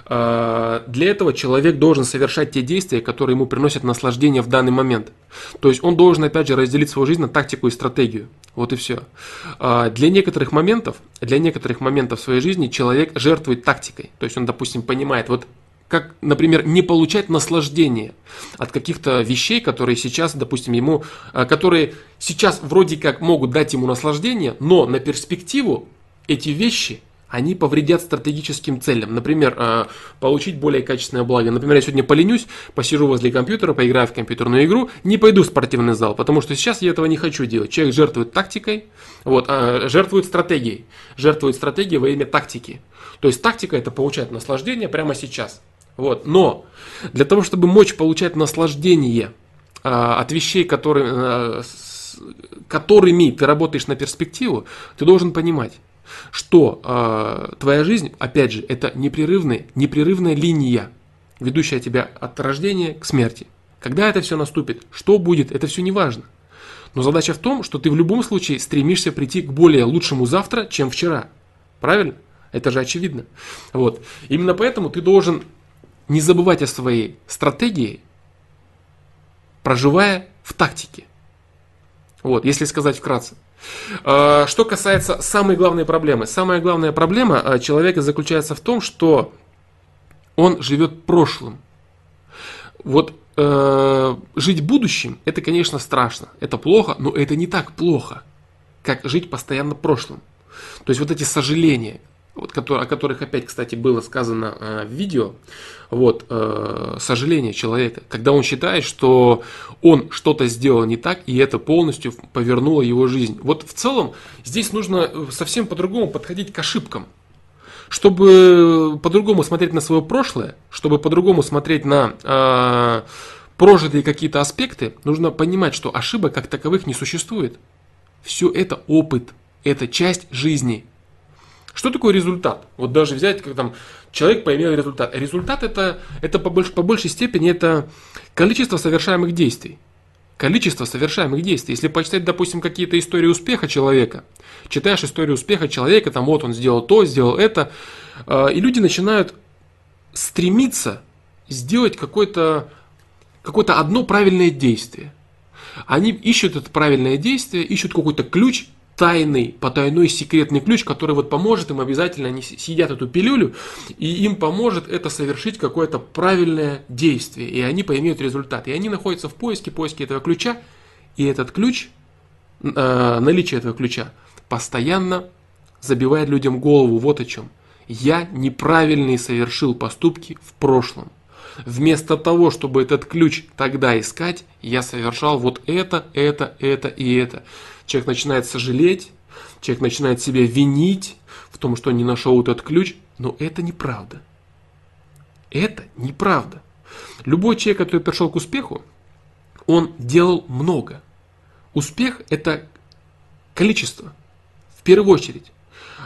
А, для этого человек должен совершать те действия, которые ему приносят наслаждение в данный момент. То есть он должен, опять же, разделить свою жизнь на тактику и стратегию. Вот и все. А, для некоторых моментов, для некоторых моментов своей жизни человек жертвует тактикой. То есть он, допустим, понимает, вот как, например, не получать наслаждение от каких-то вещей, которые сейчас, допустим, ему, э, которые сейчас вроде как могут дать ему наслаждение, но на перспективу эти вещи – они повредят стратегическим целям. Например, э, получить более качественное благо. Например, я сегодня поленюсь, посижу возле компьютера, поиграю в компьютерную игру, не пойду в спортивный зал, потому что сейчас я этого не хочу делать. Человек жертвует тактикой, вот, а жертвует стратегией. Жертвует стратегией во имя тактики. То есть тактика это получать наслаждение прямо сейчас. Вот. Но для того, чтобы мочь получать наслаждение э, от вещей, которые, э, с, которыми ты работаешь на перспективу, ты должен понимать, что э, твоя жизнь, опять же, это непрерывная, непрерывная линия, ведущая тебя от рождения к смерти. Когда это все наступит, что будет, это все не важно. Но задача в том, что ты в любом случае стремишься прийти к более лучшему завтра, чем вчера. Правильно? Это же очевидно. Вот. Именно поэтому ты должен не забывать о своей стратегии, проживая в тактике. Вот, если сказать вкратце. А, что касается самой главной проблемы. Самая главная проблема а, человека заключается в том, что он живет прошлым. Вот э, жить будущим, это, конечно, страшно, это плохо, но это не так плохо, как жить постоянно прошлым. То есть вот эти сожаления, вот, о которых опять, кстати, было сказано э, в видео, вот, э, сожаление человека, когда он считает, что он что-то сделал не так, и это полностью повернуло его жизнь. Вот в целом здесь нужно совсем по-другому подходить к ошибкам. Чтобы по-другому смотреть на свое прошлое, чтобы по-другому смотреть на э, прожитые какие-то аспекты, нужно понимать, что ошибок как таковых не существует. Все это опыт, это часть жизни – что такое результат? Вот даже взять, как там человек поимел результат. Результат это, это по, больш, по большей степени это количество совершаемых действий. Количество совершаемых действий. Если почитать, допустим, какие-то истории успеха человека, читаешь историю успеха человека, там вот он сделал то, сделал это, э, и люди начинают стремиться сделать какое-то какое одно правильное действие. Они ищут это правильное действие, ищут какой-то ключ, тайный, потайной секретный ключ, который вот поможет им обязательно, они съедят эту пилюлю, и им поможет это совершить какое-то правильное действие, и они поимеют результат. И они находятся в поиске, поиске этого ключа, и этот ключ, э, наличие этого ключа, постоянно забивает людям голову вот о чем. Я неправильные совершил поступки в прошлом. Вместо того, чтобы этот ключ тогда искать, я совершал вот это, это, это и это. Человек начинает сожалеть, человек начинает себя винить в том, что он не нашел этот ключ, но это неправда. Это неправда. Любой человек, который пришел к успеху, он делал много. Успех – это количество, в первую очередь.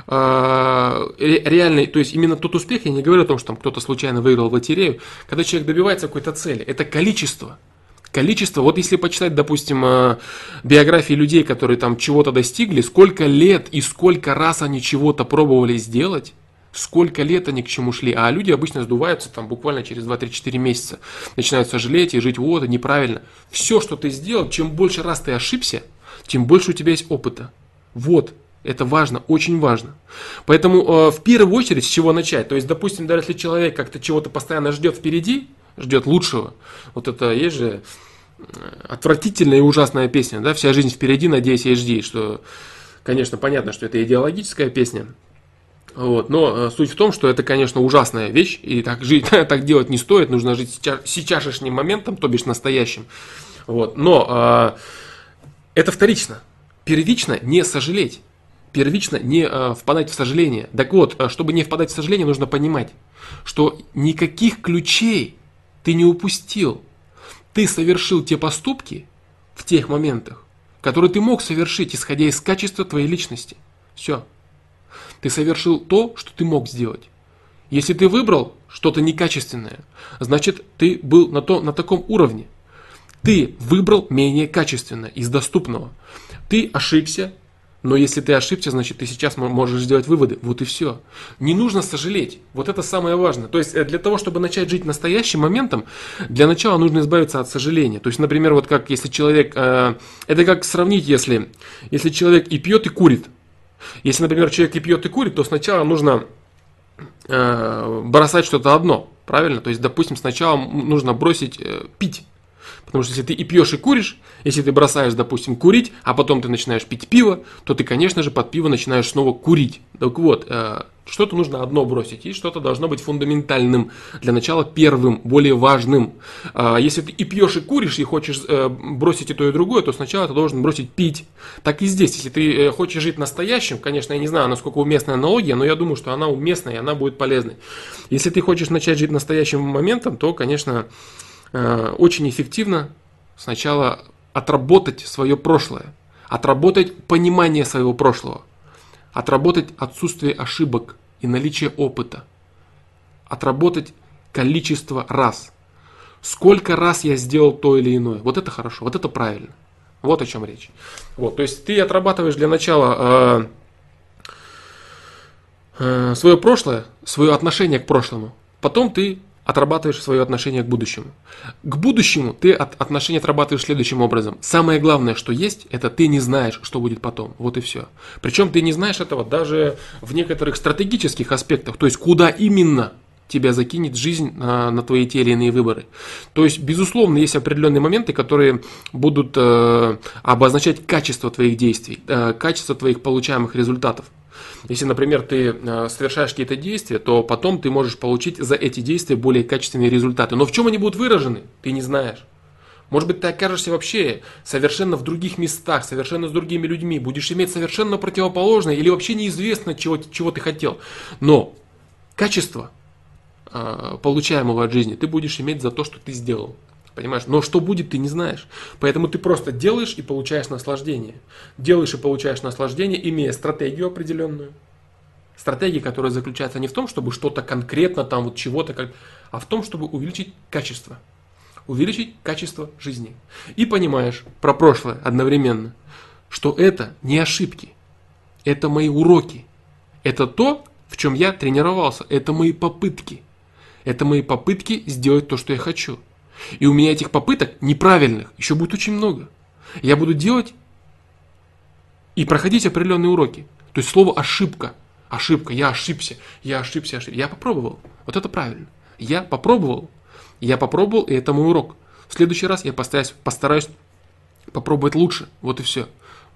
А, реальный, то есть именно тот успех, я не говорю о том, что там кто-то случайно выиграл в лотерею, когда человек добивается какой-то цели, это количество – количество, вот если почитать, допустим, э, биографии людей, которые там чего-то достигли, сколько лет и сколько раз они чего-то пробовали сделать, сколько лет они к чему шли, а люди обычно сдуваются там буквально через 2-3-4 месяца, начинают сожалеть и жить, вот, неправильно. Все, что ты сделал, чем больше раз ты ошибся, тем больше у тебя есть опыта. Вот, это важно, очень важно. Поэтому э, в первую очередь с чего начать? То есть, допустим, даже если человек как-то чего-то постоянно ждет впереди, ждет лучшего. Вот это есть же э, отвратительная и ужасная песня, да, вся жизнь впереди, надеюсь, и жди, что, конечно, понятно, что это идеологическая песня, вот, но э, суть в том, что это, конечно, ужасная вещь, и так жить, так делать не стоит, нужно жить сейчас, сейчасшним моментом, то бишь настоящим, вот, но э, это вторично, первично не сожалеть, первично не э, впадать в сожаление. Так вот, э, чтобы не впадать в сожаление, нужно понимать, что никаких ключей ты не упустил. Ты совершил те поступки в тех моментах, которые ты мог совершить, исходя из качества твоей личности. Все. Ты совершил то, что ты мог сделать. Если ты выбрал что-то некачественное, значит ты был на, то, на таком уровне. Ты выбрал менее качественное из доступного. Ты ошибся, но если ты ошибся, значит ты сейчас можешь сделать выводы. Вот и все. Не нужно сожалеть. Вот это самое важное. То есть э, для того, чтобы начать жить настоящим моментом, для начала нужно избавиться от сожаления. То есть, например, вот как если человек... Э, это как сравнить, если, если человек и пьет, и курит. Если, например, человек и пьет, и курит, то сначала нужно э, бросать что-то одно. Правильно? То есть, допустим, сначала нужно бросить э, пить. Потому что если ты и пьешь, и куришь, если ты бросаешь, допустим, курить, а потом ты начинаешь пить пиво, то ты, конечно же, под пиво начинаешь снова курить. Так вот, э, что-то нужно одно бросить, и что-то должно быть фундаментальным. Для начала первым, более важным. Э, если ты и пьешь, и куришь, и хочешь э, бросить и то, и другое, то сначала ты должен бросить пить. Так и здесь, если ты хочешь жить настоящим, конечно, я не знаю, насколько уместная аналогия, но я думаю, что она уместная, и она будет полезной. Если ты хочешь начать жить настоящим моментом, то, конечно, очень эффективно сначала отработать свое прошлое, отработать понимание своего прошлого, отработать отсутствие ошибок и наличие опыта, отработать количество раз. Сколько раз я сделал то или иное. Вот это хорошо, вот это правильно. Вот о чем речь. Вот, то есть ты отрабатываешь для начала э, э, свое прошлое, свое отношение к прошлому. Потом ты отрабатываешь свое отношение к будущему. К будущему ты от отношения отрабатываешь следующим образом. Самое главное, что есть, это ты не знаешь, что будет потом. Вот и все. Причем ты не знаешь этого даже в некоторых стратегических аспектах. То есть, куда именно тебя закинет жизнь на, на твои те или иные выборы. То есть, безусловно, есть определенные моменты, которые будут э, обозначать качество твоих действий, э, качество твоих получаемых результатов. Если, например, ты э, совершаешь какие-то действия, то потом ты можешь получить за эти действия более качественные результаты. Но в чем они будут выражены, ты не знаешь. Может быть, ты окажешься вообще совершенно в других местах, совершенно с другими людьми, будешь иметь совершенно противоположное или вообще неизвестно, чего, чего ты хотел. Но качество э, получаемого от жизни ты будешь иметь за то, что ты сделал. Понимаешь? Но что будет, ты не знаешь. Поэтому ты просто делаешь и получаешь наслаждение. Делаешь и получаешь наслаждение, имея стратегию определенную. Стратегия, которая заключается не в том, чтобы что-то конкретно там вот чего-то, как, а в том, чтобы увеличить качество. Увеличить качество жизни. И понимаешь про прошлое одновременно, что это не ошибки, это мои уроки. Это то, в чем я тренировался. Это мои попытки. Это мои попытки сделать то, что я хочу. И у меня этих попыток неправильных еще будет очень много. Я буду делать и проходить определенные уроки. То есть слово ошибка. Ошибка, я ошибся, я ошибся, ошибся. Я попробовал. Вот это правильно. Я попробовал. Я попробовал, и это мой урок. В следующий раз я постараюсь, постараюсь попробовать лучше. Вот и все.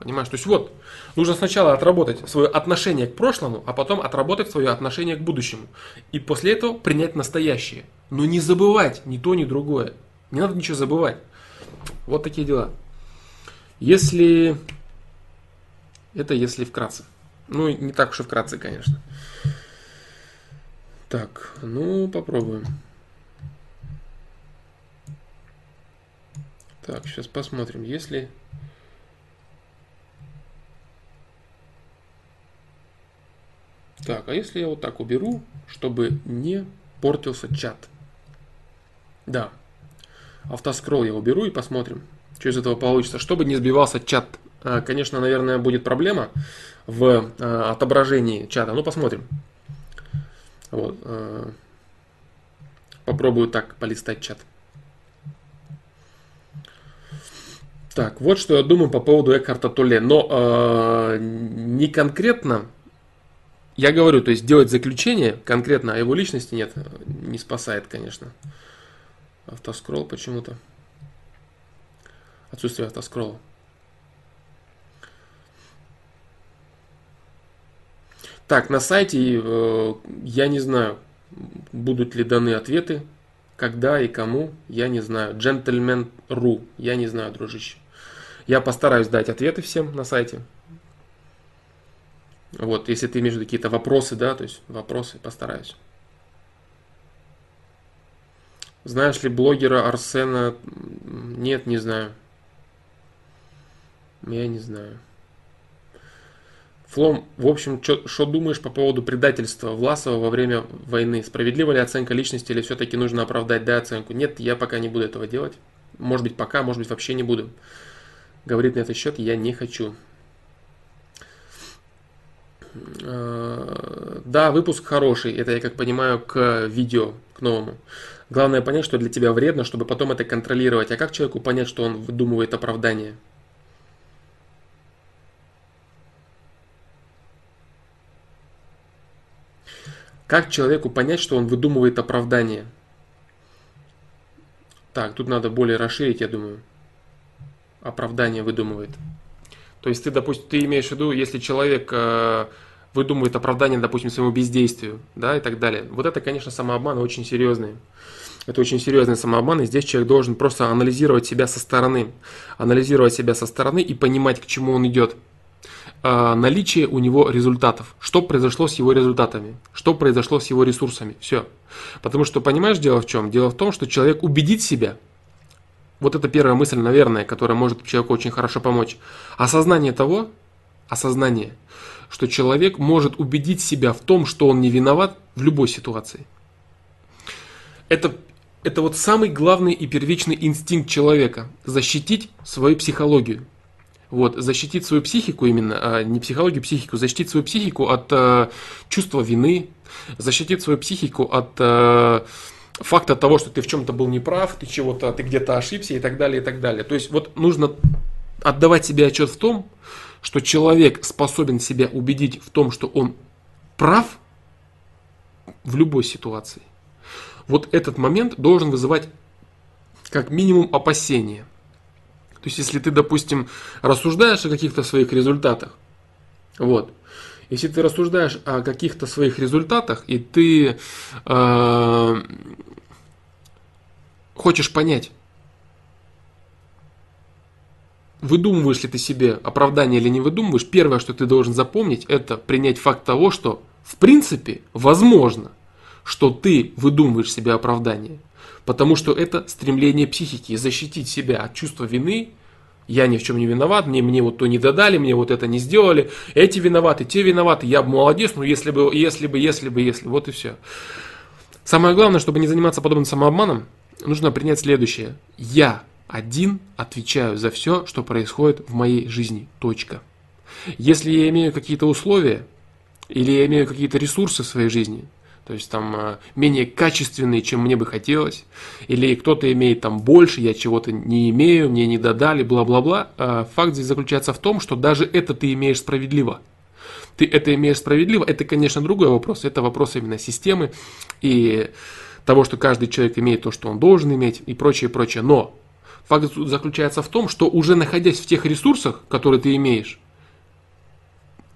Понимаешь? То есть вот, нужно сначала отработать свое отношение к прошлому, а потом отработать свое отношение к будущему. И после этого принять настоящее. Но не забывать ни то, ни другое. Не надо ничего забывать. Вот такие дела. Если... Это если вкратце. Ну, не так уж и вкратце, конечно. Так, ну, попробуем. Так, сейчас посмотрим. Если... Так, а если я вот так уберу, чтобы не портился чат? Да. Автоскролл я уберу и посмотрим, что из этого получится. Чтобы не сбивался чат. А, конечно, наверное, будет проблема в а, отображении чата. Ну, посмотрим. Вот. А, попробую так полистать чат. Так, вот что я думаю по поводу Экхарта Толле. Но э, не конкретно я говорю, то есть делать заключение конкретно о его личности нет, не спасает, конечно. Автоскролл почему-то. Отсутствие автоскролла. Так, на сайте э, я не знаю, будут ли даны ответы, когда и кому, я не знаю. Gentleman.ru, я не знаю, дружище. Я постараюсь дать ответы всем на сайте. Вот, если ты имеешь какие-то вопросы, да, то есть вопросы, постараюсь. Знаешь ли блогера Арсена? Нет, не знаю. Я не знаю. Флом, в общем, что думаешь по поводу предательства Власова во время войны? Справедлива ли оценка личности или все-таки нужно оправдать да оценку? Нет, я пока не буду этого делать. Может быть пока, может быть вообще не буду. Говорит на этот счет, я не хочу. Э, да, выпуск хороший, это я как понимаю к видео, к новому. Главное понять, что для тебя вредно, чтобы потом это контролировать. А как человеку понять, что он выдумывает оправдание? Как человеку понять, что он выдумывает оправдание? Так, тут надо более расширить, я думаю. Оправдание выдумывает. То есть ты, допустим, ты имеешь в виду, если человек э, выдумывает оправдание, допустим, своему бездействию, да, и так далее. Вот это, конечно, самообман очень серьезный. Это очень серьезный самообман, и здесь человек должен просто анализировать себя со стороны. Анализировать себя со стороны и понимать, к чему он идет. Э, наличие у него результатов. Что произошло с его результатами? Что произошло с его ресурсами? Все. Потому что, понимаешь, дело в чем? Дело в том, что человек убедит себя – вот это первая мысль, наверное, которая может человеку очень хорошо помочь. Осознание того, осознание, что человек может убедить себя в том, что он не виноват в любой ситуации. Это, это вот самый главный и первичный инстинкт человека – защитить свою психологию. Вот, защитить свою психику именно, а не психологию, психику, защитить свою психику от э, чувства вины, защитить свою психику от э, факта того, что ты в чем-то был неправ, ты чего-то, ты где-то ошибся и так далее, и так далее. То есть вот нужно отдавать себе отчет в том, что человек способен себя убедить в том, что он прав в любой ситуации. Вот этот момент должен вызывать как минимум опасения. То есть, если ты, допустим, рассуждаешь о каких-то своих результатах, вот, если ты рассуждаешь о каких-то своих результатах, и ты э, хочешь понять, выдумываешь ли ты себе оправдание или не выдумываешь, первое, что ты должен запомнить, это принять факт того, что в принципе возможно, что ты выдумываешь себе оправдание. Потому что это стремление психики защитить себя от чувства вины я ни в чем не виноват, мне, мне вот то не додали, мне вот это не сделали, эти виноваты, те виноваты, я молодец, ну если бы, если бы, если бы, если, вот и все. Самое главное, чтобы не заниматься подобным самообманом, нужно принять следующее. Я один отвечаю за все, что происходит в моей жизни. Точка. Если я имею какие-то условия, или я имею какие-то ресурсы в своей жизни, то есть там э, менее качественные, чем мне бы хотелось, или кто-то имеет там больше, я чего-то не имею, мне не додали, бла-бла-бла. А факт здесь заключается в том, что даже это ты имеешь справедливо. Ты это имеешь справедливо, это, конечно, другой вопрос, это вопрос именно системы и того, что каждый человек имеет то, что он должен иметь и прочее, прочее. Но факт заключается в том, что уже находясь в тех ресурсах, которые ты имеешь,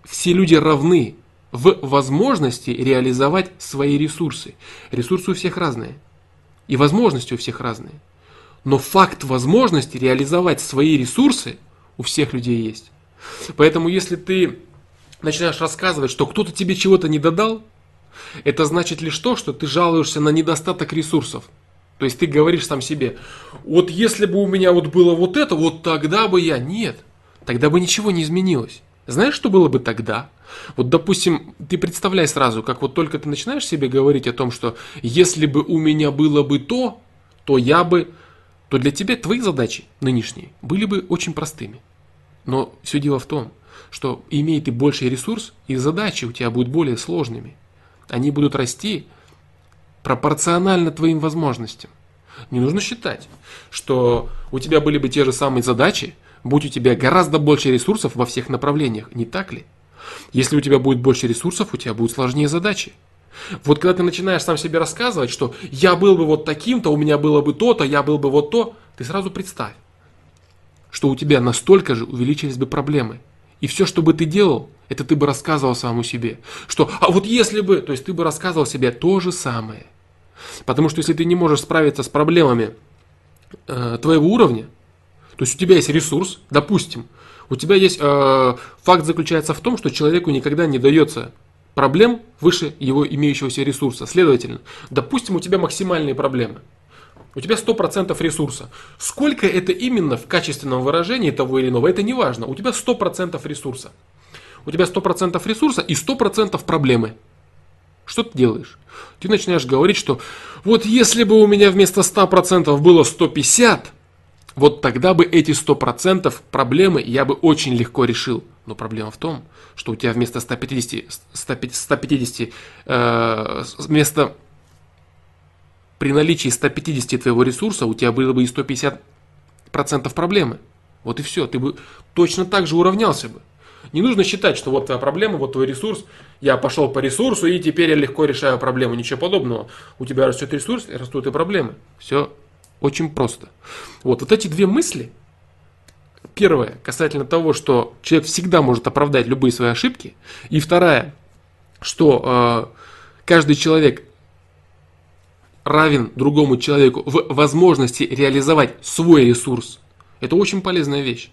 все люди равны в возможности реализовать свои ресурсы. Ресурсы у всех разные. И возможности у всех разные. Но факт возможности реализовать свои ресурсы у всех людей есть. Поэтому если ты начинаешь рассказывать, что кто-то тебе чего-то не додал, это значит лишь то, что ты жалуешься на недостаток ресурсов. То есть ты говоришь сам себе, вот если бы у меня вот было вот это, вот тогда бы я... Нет, тогда бы ничего не изменилось. Знаешь, что было бы тогда? Вот, допустим, ты представляй сразу, как вот только ты начинаешь себе говорить о том, что если бы у меня было бы то, то я бы, то для тебя твои задачи нынешние были бы очень простыми. Но все дело в том, что имея ты больший ресурс, и задачи у тебя будут более сложными. Они будут расти пропорционально твоим возможностям. Не нужно считать, что у тебя были бы те же самые задачи, будь у тебя гораздо больше ресурсов во всех направлениях, не так ли? Если у тебя будет больше ресурсов, у тебя будут сложнее задачи. Вот когда ты начинаешь сам себе рассказывать, что я был бы вот таким-то, у меня было бы то-то, я был бы вот то, ты сразу представь, что у тебя настолько же увеличились бы проблемы. И все, что бы ты делал, это ты бы рассказывал самому себе. Что, а вот если бы, то есть ты бы рассказывал себе то же самое. Потому что если ты не можешь справиться с проблемами э, твоего уровня, то есть у тебя есть ресурс, допустим, у тебя есть э, факт заключается в том, что человеку никогда не дается проблем выше его имеющегося ресурса. Следовательно, допустим, у тебя максимальные проблемы. У тебя 100% ресурса. Сколько это именно в качественном выражении того или иного, это не важно. У тебя 100% ресурса. У тебя 100% ресурса и 100% проблемы. Что ты делаешь? Ты начинаешь говорить, что вот если бы у меня вместо 100% было 150, вот тогда бы эти 100% проблемы я бы очень легко решил. Но проблема в том, что у тебя вместо 150, 150, 150 э, вместо при наличии 150 твоего ресурса у тебя было бы и 150% проблемы. Вот и все, ты бы точно так же уравнялся бы. Не нужно считать, что вот твоя проблема, вот твой ресурс, я пошел по ресурсу и теперь я легко решаю проблему. Ничего подобного. У тебя растет ресурс, растут и проблемы. Все Очень просто. Вот, вот эти две мысли, первая касательно того, что человек всегда может оправдать любые свои ошибки, и вторая, что э, каждый человек равен другому человеку в возможности реализовать свой ресурс. Это очень полезная вещь.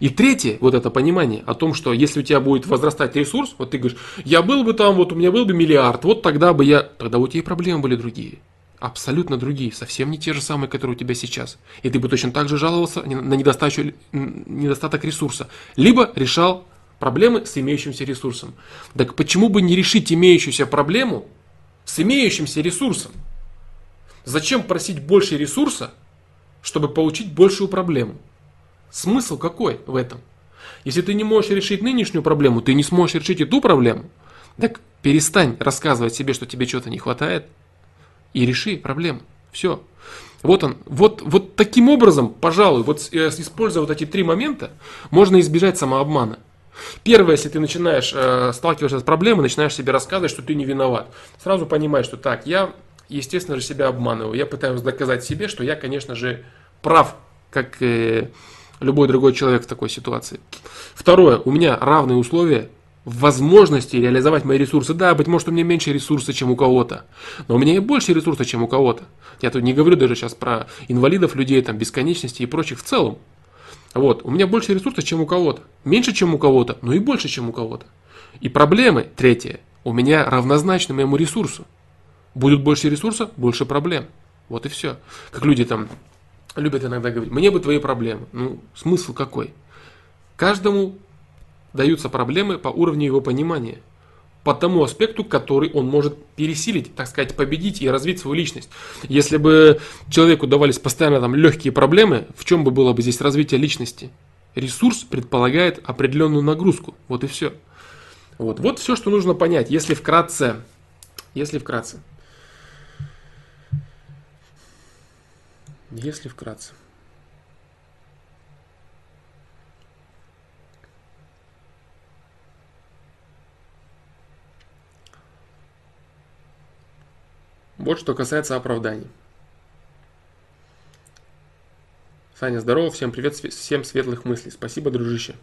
И третье, вот это понимание о том, что если у тебя будет возрастать ресурс, вот ты говоришь, я был бы там, вот у меня был бы миллиард, вот тогда бы я, тогда у тебя и проблемы были другие. Абсолютно другие, совсем не те же самые, которые у тебя сейчас. И ты бы точно так же жаловался на недостачу, недостаток ресурса. Либо решал проблемы с имеющимся ресурсом. Так почему бы не решить имеющуюся проблему с имеющимся ресурсом? Зачем просить больше ресурса, чтобы получить большую проблему? Смысл какой в этом? Если ты не можешь решить нынешнюю проблему, ты не сможешь решить и ту проблему. Так перестань рассказывать себе, что тебе чего-то не хватает, и реши проблему. Все. Вот он. Вот, вот таким образом, пожалуй, вот э, используя вот эти три момента, можно избежать самообмана. Первое, если ты начинаешь э, сталкиваться с проблемой, начинаешь себе рассказывать, что ты не виноват. Сразу понимаешь, что так, я естественно же, себя обманываю. Я пытаюсь доказать себе, что я, конечно же, прав, как э, любой другой человек в такой ситуации. Второе, у меня равные условия возможности реализовать мои ресурсы. Да, быть может, у меня меньше ресурсов, чем у кого-то, но у меня и больше ресурсов, чем у кого-то. Я тут не говорю даже сейчас про инвалидов, людей, там, бесконечности и прочих в целом. Вот, у меня больше ресурсов, чем у кого-то. Меньше, чем у кого-то, но и больше, чем у кого-то. И проблемы, третье, у меня равнозначны моему ресурсу. Будет больше ресурсов, больше проблем. Вот и все. Как люди там любят иногда говорить, мне бы твои проблемы. Ну, смысл какой? Каждому даются проблемы по уровню его понимания. По тому аспекту, который он может пересилить, так сказать, победить и развить свою личность. Если бы человеку давались постоянно там легкие проблемы, в чем бы было бы здесь развитие личности? Ресурс предполагает определенную нагрузку. Вот и все. Вот, вот все, что нужно понять. Если вкратце, если вкратце. Если вкратце. Вот что касается оправданий. Саня, здорово, всем привет, всем светлых мыслей. Спасибо, дружище.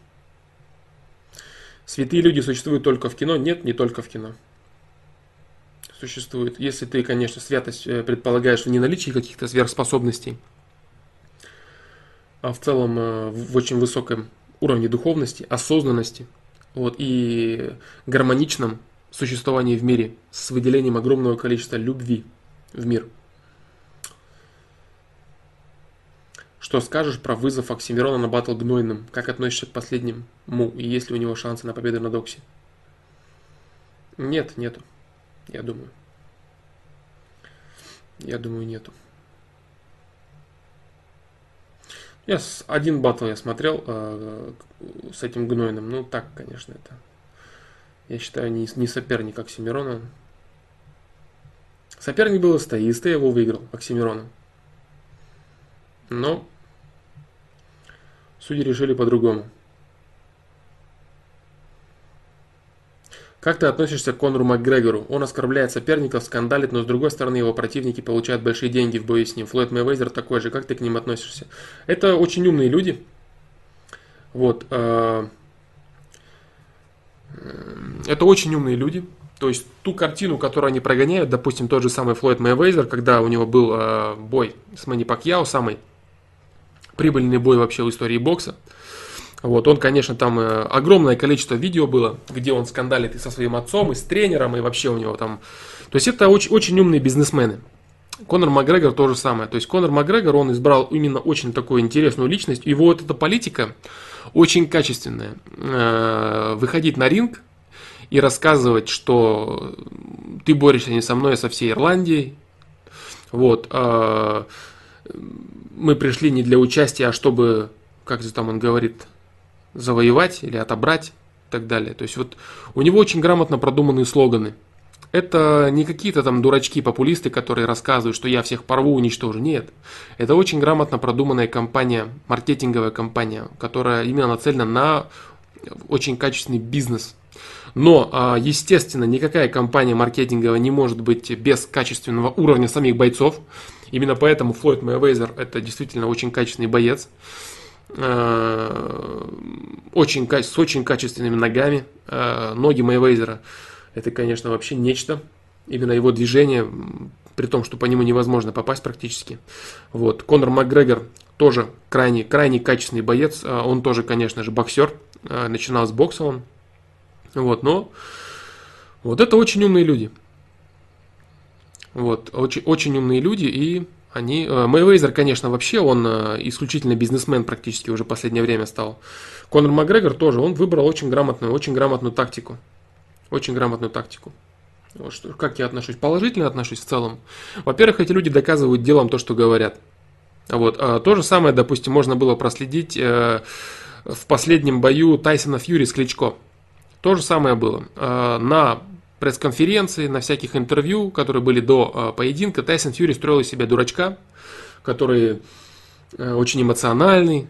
Святые люди существуют только в кино? Нет, не только в кино существует. Если ты, конечно, святость э, предполагаешь в неналичии каких-то сверхспособностей, а в целом э, в очень высоком уровне духовности, осознанности вот, и гармоничном существовании в мире с выделением огромного количества любви в мир. Что скажешь про вызов Оксимирона на батл Гнойным? Как относишься к последнему? И есть ли у него шансы на победу на Доксе? Нет, нету я думаю. Я думаю, нету. Я с, один батл я смотрел э, с этим гнойным. Ну, так, конечно, это. Я считаю, не, не соперник Оксимирона. Соперник был стоист, я его выиграл, Оксимирона. Но судьи решили по-другому. Как ты относишься к Конору Макгрегору? Он оскорбляет соперников, скандалит, но с другой стороны его противники получают большие деньги в бою с ним. Флойд Мэйвезер такой же. Как ты к ним относишься? Это очень умные люди. Вот. Э, это очень умные люди. То есть ту картину, которую они прогоняют, допустим, тот же самый Флойд Мэйвезер, когда у него был э, бой с Мани Пакьяо, самый прибыльный бой вообще в истории бокса. Вот, он, конечно, там э, огромное количество видео было, где он скандалит и со своим отцом, и с тренером, и вообще у него там... То есть это очень, очень умные бизнесмены. Конор Макгрегор то же самое. То есть Конор Макгрегор, он избрал именно очень такую интересную личность. Его вот эта политика очень качественная. Э, выходить на ринг и рассказывать, что ты борешься не со мной, а со всей Ирландией. Вот. Э, мы пришли не для участия, а чтобы, как же там он говорит, завоевать или отобрать и так далее. То есть вот у него очень грамотно продуманные слоганы. Это не какие-то там дурачки-популисты, которые рассказывают, что я всех порву, уничтожу. Нет. Это очень грамотно продуманная компания, маркетинговая компания, которая именно нацелена на очень качественный бизнес. Но, а, естественно, никакая компания маркетинговая не может быть без качественного уровня самих бойцов. Именно поэтому Флойд Мэйвезер это действительно очень качественный боец. Э, очень, с очень качественными ногами. Э, ноги Мэйвезера это, конечно, вообще нечто. Именно его движение, при том, что по нему невозможно попасть практически. Вот. Конор Макгрегор тоже крайне, крайне качественный боец. Э, он тоже, конечно же, боксер. Начинал с бокса он. Вот, но вот это очень умные люди. Вот, очень, очень умные люди, и они... Мэйвейзер, конечно, вообще, он исключительно бизнесмен практически уже последнее время стал. Конор Макгрегор тоже, он выбрал очень грамотную, очень грамотную тактику. Очень грамотную тактику. Вот что, как я отношусь? Положительно отношусь в целом. Во-первых, эти люди доказывают делом то, что говорят. Вот. А то же самое, допустим, можно было проследить э, в последнем бою Тайсона Фьюри с Кличко. То же самое было. Э, на пресс-конференции, на всяких интервью, которые были до э, поединка, Тайсон Фьюри строил из себя дурачка, который э, очень эмоциональный,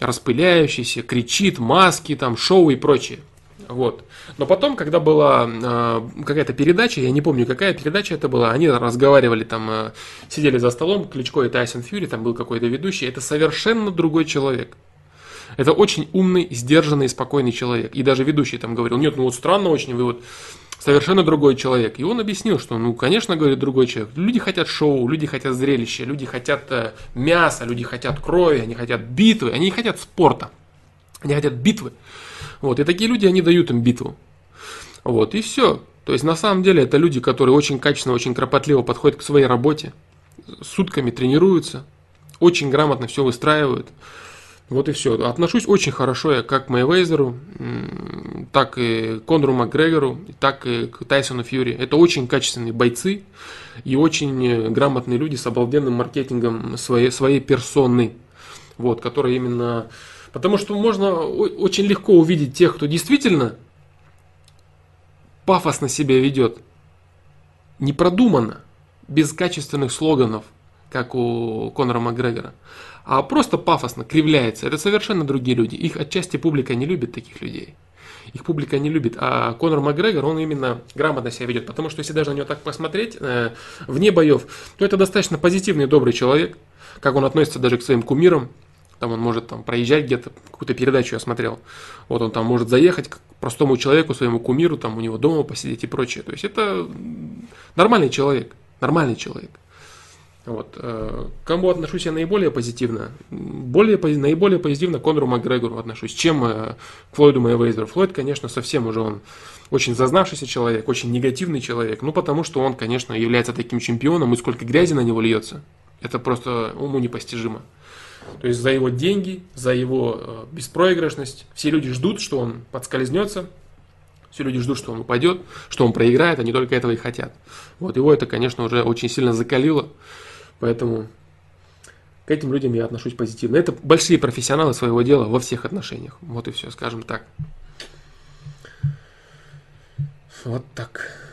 распыляющийся, кричит, маски, там, шоу и прочее. Вот. Но потом, когда была э, какая-то передача, я не помню, какая передача это была, они разговаривали там, э, сидели за столом, Кличко и Тайсон Фьюри, там был какой-то ведущий, это совершенно другой человек. Это очень умный, сдержанный, спокойный человек. И даже ведущий там говорил, нет, ну вот странно очень, вы вот совершенно другой человек. И он объяснил, что, ну, конечно, говорит другой человек. Люди хотят шоу, люди хотят зрелища, люди хотят э, мяса, люди хотят крови, они хотят битвы, они не хотят спорта, они хотят битвы. Вот, и такие люди, они дают им битву. Вот, и все. То есть, на самом деле, это люди, которые очень качественно, очень кропотливо подходят к своей работе, сутками тренируются, очень грамотно все выстраивают. Вот и все. Отношусь очень хорошо я как к Мэйвейзеру, так и к Конору Макгрегору, так и к Тайсону Фьюри. Это очень качественные бойцы и очень грамотные люди с обалденным маркетингом своей, своей персоны. Вот, которые именно Потому что можно очень легко увидеть тех, кто действительно пафосно себя ведет, непродуманно, без качественных слоганов, как у Конора Макгрегора, а просто пафосно кривляется. Это совершенно другие люди. Их отчасти публика не любит таких людей. Их публика не любит. А Конор Макгрегор, он именно грамотно себя ведет. Потому что если даже на него так посмотреть, э, вне боев, то это достаточно позитивный, добрый человек. Как он относится даже к своим кумирам. Там он может там проезжать где-то, какую-то передачу я смотрел. Вот он там может заехать к простому человеку, своему кумиру, там у него дома посидеть и прочее. То есть это нормальный человек, нормальный человек. Вот. Э, к кому отношусь я наиболее позитивно? Более, наиболее позитивно к Конору Макгрегору отношусь, чем э, к Флойду Мэйвейзеру. Флойд, конечно, совсем уже он очень зазнавшийся человек, очень негативный человек. Ну, потому что он, конечно, является таким чемпионом, и сколько грязи на него льется. Это просто уму непостижимо. То есть за его деньги, за его э, беспроигрышность. Все люди ждут, что он подскользнется, все люди ждут, что он упадет, что он проиграет, они только этого и хотят. Вот его это, конечно, уже очень сильно закалило, поэтому к этим людям я отношусь позитивно. Это большие профессионалы своего дела во всех отношениях. Вот и все, скажем так. Вот так.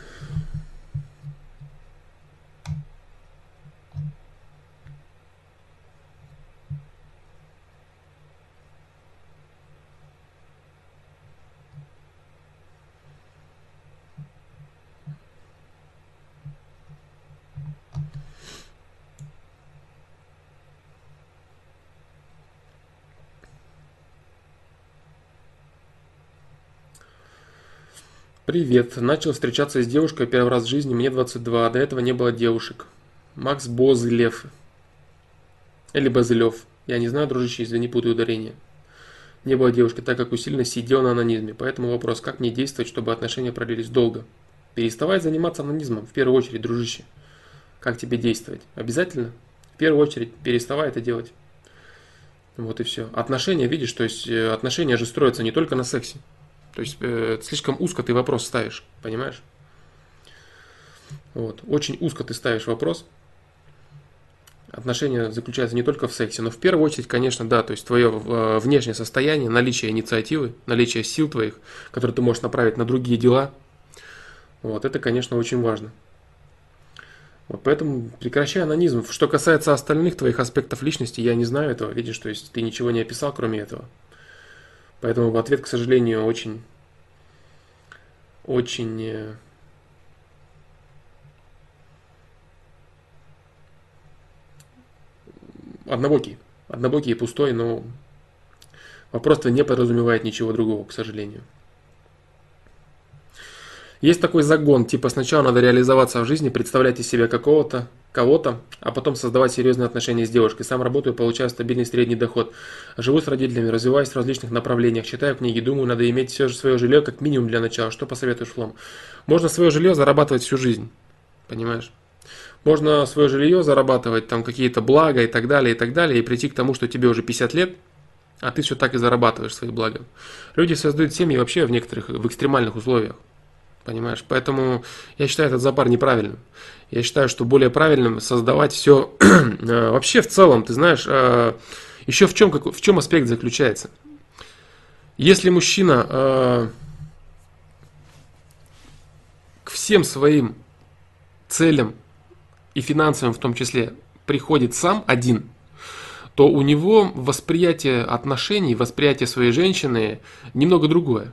Привет. Начал встречаться с девушкой первый раз в жизни, мне 22, а до этого не было девушек. Макс Бозлев. Или Базылев. Я не знаю, дружище, извини, путаю ударение. Не было девушки, так как усиленно сидел на анонизме. Поэтому вопрос, как мне действовать, чтобы отношения продлились долго? Переставай заниматься анонизмом, в первую очередь, дружище. Как тебе действовать? Обязательно? В первую очередь, переставай это делать. Вот и все. Отношения, видишь, то есть э, отношения же строятся не только на сексе. То есть э, слишком узко ты вопрос ставишь, понимаешь? Вот. Очень узко ты ставишь вопрос. Отношения заключаются не только в сексе, но в первую очередь, конечно, да, то есть твое э, внешнее состояние, наличие инициативы, наличие сил твоих, которые ты можешь направить на другие дела. Вот, это, конечно, очень важно. Вот поэтому прекращай анонизм. Что касается остальных твоих аспектов личности, я не знаю этого. Видишь, то есть ты ничего не описал, кроме этого. Поэтому в ответ, к сожалению, очень, очень э, однобокий. Однобокий и пустой, но вопрос-то не подразумевает ничего другого, к сожалению. Есть такой загон, типа сначала надо реализоваться в жизни, представлять из себя какого-то, кого-то, а потом создавать серьезные отношения с девушкой. Сам работаю, получаю стабильный средний доход. Живу с родителями, развиваюсь в различных направлениях, читаю книги, думаю, надо иметь все же свое жилье как минимум для начала. Что посоветуешь, Флом? Можно свое жилье зарабатывать всю жизнь, понимаешь? Можно свое жилье зарабатывать, там какие-то блага и так далее, и так далее, и прийти к тому, что тебе уже 50 лет, а ты все так и зарабатываешь свои блага. Люди создают семьи вообще в некоторых, в экстремальных условиях. Понимаешь? Поэтому я считаю этот запар неправильным. Я считаю, что более правильным создавать все э, вообще в целом, ты знаешь, э, еще в чем, в чем аспект заключается. Если мужчина э, к всем своим целям и финансовым в том числе приходит сам один, то у него восприятие отношений, восприятие своей женщины немного другое.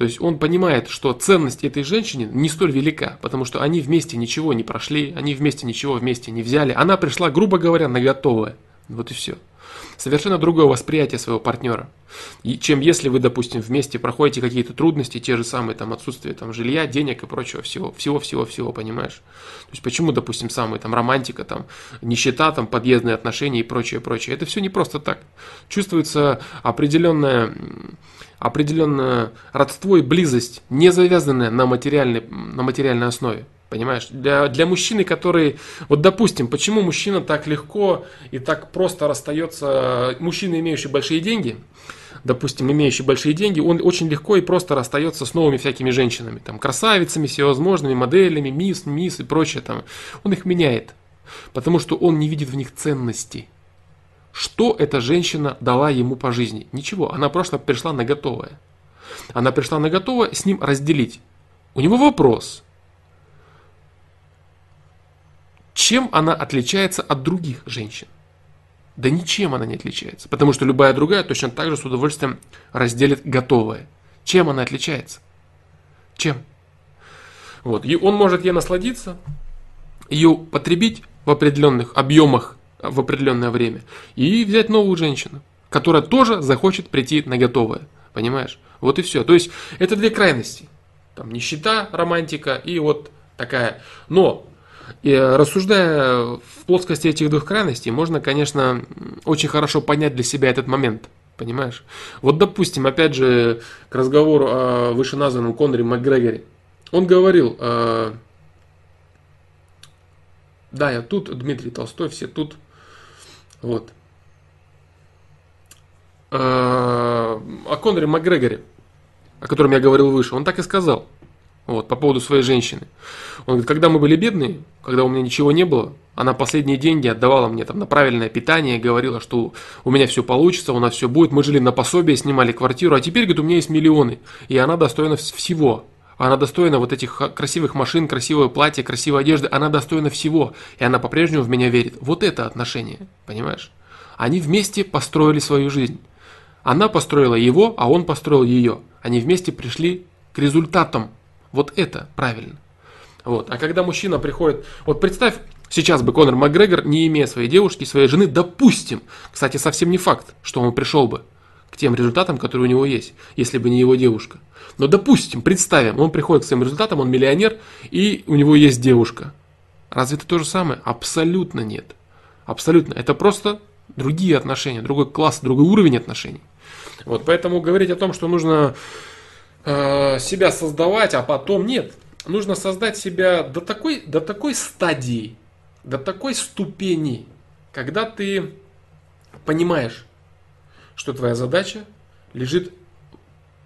То есть он понимает, что ценность этой женщины не столь велика, потому что они вместе ничего не прошли, они вместе ничего вместе не взяли. Она пришла, грубо говоря, на готовое. Вот и все. Совершенно другое восприятие своего партнера. И, чем если вы, допустим, вместе проходите какие-то трудности, те же самые там отсутствие там, жилья, денег и прочего всего, всего-всего-всего, понимаешь? То есть почему, допустим, самые там романтика, там, нищета, там, подъездные отношения и прочее, прочее. Это все не просто так. Чувствуется определенная определенное родство и близость, не завязанная на материальной, на материальной основе. Понимаешь? Для, для мужчины, который... Вот допустим, почему мужчина так легко и так просто расстается... Мужчина, имеющий большие деньги, допустим, имеющий большие деньги, он очень легко и просто расстается с новыми всякими женщинами. Там, красавицами, всевозможными моделями, мисс, мисс и прочее. Там. Он их меняет. Потому что он не видит в них ценности. Что эта женщина дала ему по жизни? Ничего, она просто пришла на готовое. Она пришла на готовое с ним разделить. У него вопрос. Чем она отличается от других женщин? Да ничем она не отличается, потому что любая другая точно так же с удовольствием разделит готовое. Чем она отличается? Чем? Вот. И он может ей насладиться, ее потребить в определенных объемах в определенное время и взять новую женщину, которая тоже захочет прийти на готовое. Понимаешь? Вот и все. То есть это две крайности. Там нищета, романтика и вот такая. Но и рассуждая в плоскости этих двух крайностей, можно, конечно, очень хорошо понять для себя этот момент. Понимаешь? Вот, допустим, опять же, к разговору о вышеназванном Коноре Макгрегоре. Он говорил, э, да, я тут, Дмитрий Толстой, все тут, вот. А, о Коноре Макгрегоре, о котором я говорил выше, он так и сказал. Вот, по поводу своей женщины. Он говорит, когда мы были бедные, когда у меня ничего не было, она последние деньги отдавала мне там на правильное питание, говорила, что у меня все получится, у нас все будет. Мы жили на пособие, снимали квартиру, а теперь, говорит, у меня есть миллионы, и она достойна всего. Она достойна вот этих красивых машин, красивое платье, красивой одежды. Она достойна всего. И она по-прежнему в меня верит. Вот это отношение. Понимаешь? Они вместе построили свою жизнь. Она построила его, а он построил ее. Они вместе пришли к результатам. Вот это правильно. Вот. А когда мужчина приходит... Вот представь, сейчас бы Конор Макгрегор, не имея своей девушки, своей жены, допустим, кстати, совсем не факт, что он пришел бы к тем результатам, которые у него есть, если бы не его девушка. Но допустим, представим, он приходит к своим результатам, он миллионер, и у него есть девушка. Разве это то же самое? Абсолютно нет. Абсолютно. Это просто другие отношения, другой класс, другой уровень отношений. Вот поэтому говорить о том, что нужно э, себя создавать, а потом нет. Нужно создать себя до такой, до такой стадии, до такой ступени, когда ты понимаешь, что твоя задача лежит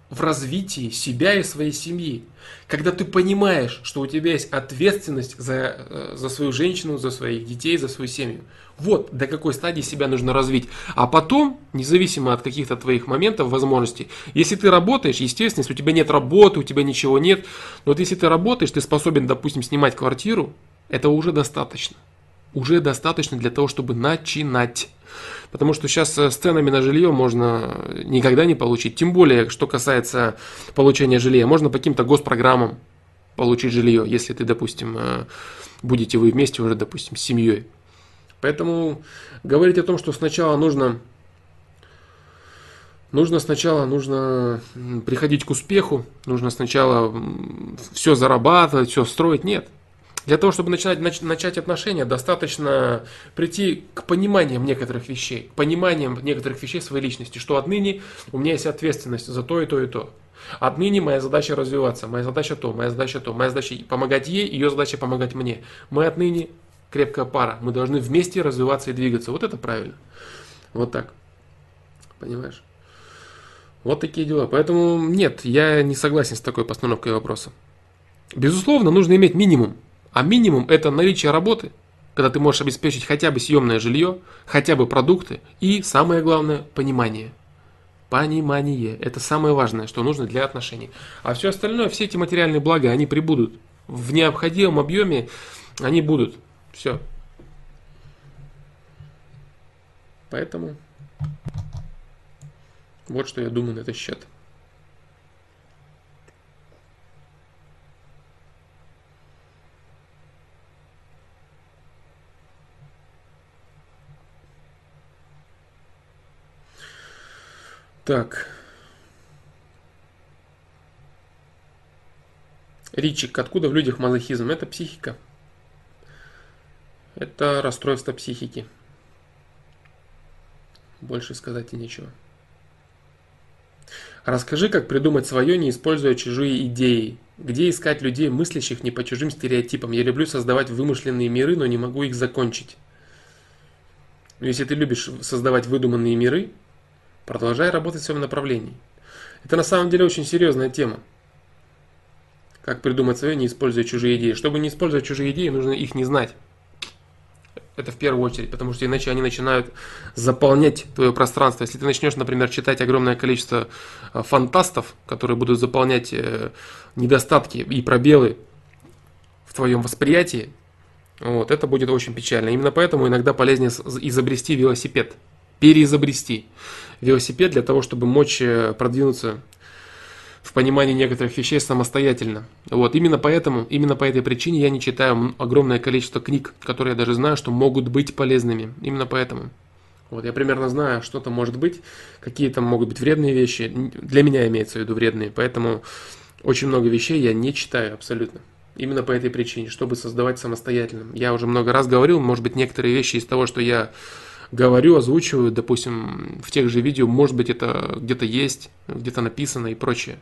в развитии себя и своей семьи. Когда ты понимаешь, что у тебя есть ответственность за, э, за свою женщину, за своих детей, за свою семью. Вот до какой стадии себя нужно развить. А потом, независимо от каких-то твоих моментов, возможностей, если ты работаешь, естественно, если у тебя нет работы, у тебя ничего нет, но вот если ты работаешь, ты способен, допустим, снимать квартиру, этого уже достаточно. Уже достаточно для того, чтобы начинать. Потому что сейчас э, с ценами на жилье можно никогда не получить. Тем более, что касается получения жилья. Можно по каким-то госпрограммам получить жилье, если ты, допустим, э, будете вы вместе уже, допустим, с семьей. Поэтому говорить о том, что сначала нужно Нужно сначала нужно приходить к успеху, нужно сначала все зарабатывать, все строить. Нет. Для того, чтобы начать, начать отношения, достаточно прийти к пониманиям некоторых вещей, к пониманиям некоторых вещей своей личности, что отныне у меня есть ответственность за то и то и то. Отныне моя задача развиваться, моя задача то, моя задача то, моя задача помогать ей, ее задача помогать мне. Мы отныне крепкая пара, мы должны вместе развиваться и двигаться. Вот это правильно. Вот так. Понимаешь? Вот такие дела. Поэтому нет, я не согласен с такой постановкой вопроса. Безусловно, нужно иметь минимум. А минимум это наличие работы, когда ты можешь обеспечить хотя бы съемное жилье, хотя бы продукты и, самое главное, понимание. Понимание. Это самое важное, что нужно для отношений. А все остальное, все эти материальные блага, они прибудут. В необходимом объеме они будут. Все. Поэтому вот что я думаю на этот счет. Так. Ричик, откуда в людях мазохизм? Это психика. Это расстройство психики. Больше сказать и нечего. Расскажи, как придумать свое, не используя чужие идеи. Где искать людей, мыслящих не по чужим стереотипам? Я люблю создавать вымышленные миры, но не могу их закончить. Но если ты любишь создавать выдуманные миры, продолжай работать в своем направлении. Это на самом деле очень серьезная тема. Как придумать свое, не используя чужие идеи. Чтобы не использовать чужие идеи, нужно их не знать. Это в первую очередь, потому что иначе они начинают заполнять твое пространство. Если ты начнешь, например, читать огромное количество э, фантастов, которые будут заполнять э, недостатки и пробелы в твоем восприятии, вот, это будет очень печально. Именно поэтому иногда полезнее изобрести велосипед, переизобрести велосипед для того, чтобы мочь э, продвинуться в понимании некоторых вещей самостоятельно. Вот, именно поэтому, именно по этой причине я не читаю огромное количество книг, которые я даже знаю, что могут быть полезными. Именно поэтому. Вот, я примерно знаю, что там может быть, какие там могут быть вредные вещи. Для меня имеется в виду вредные, поэтому очень много вещей я не читаю абсолютно. Именно по этой причине, чтобы создавать самостоятельно. Я уже много раз говорил, может быть, некоторые вещи из того, что я говорю, озвучиваю, допустим, в тех же видео, может быть, это где-то есть, где-то написано и прочее.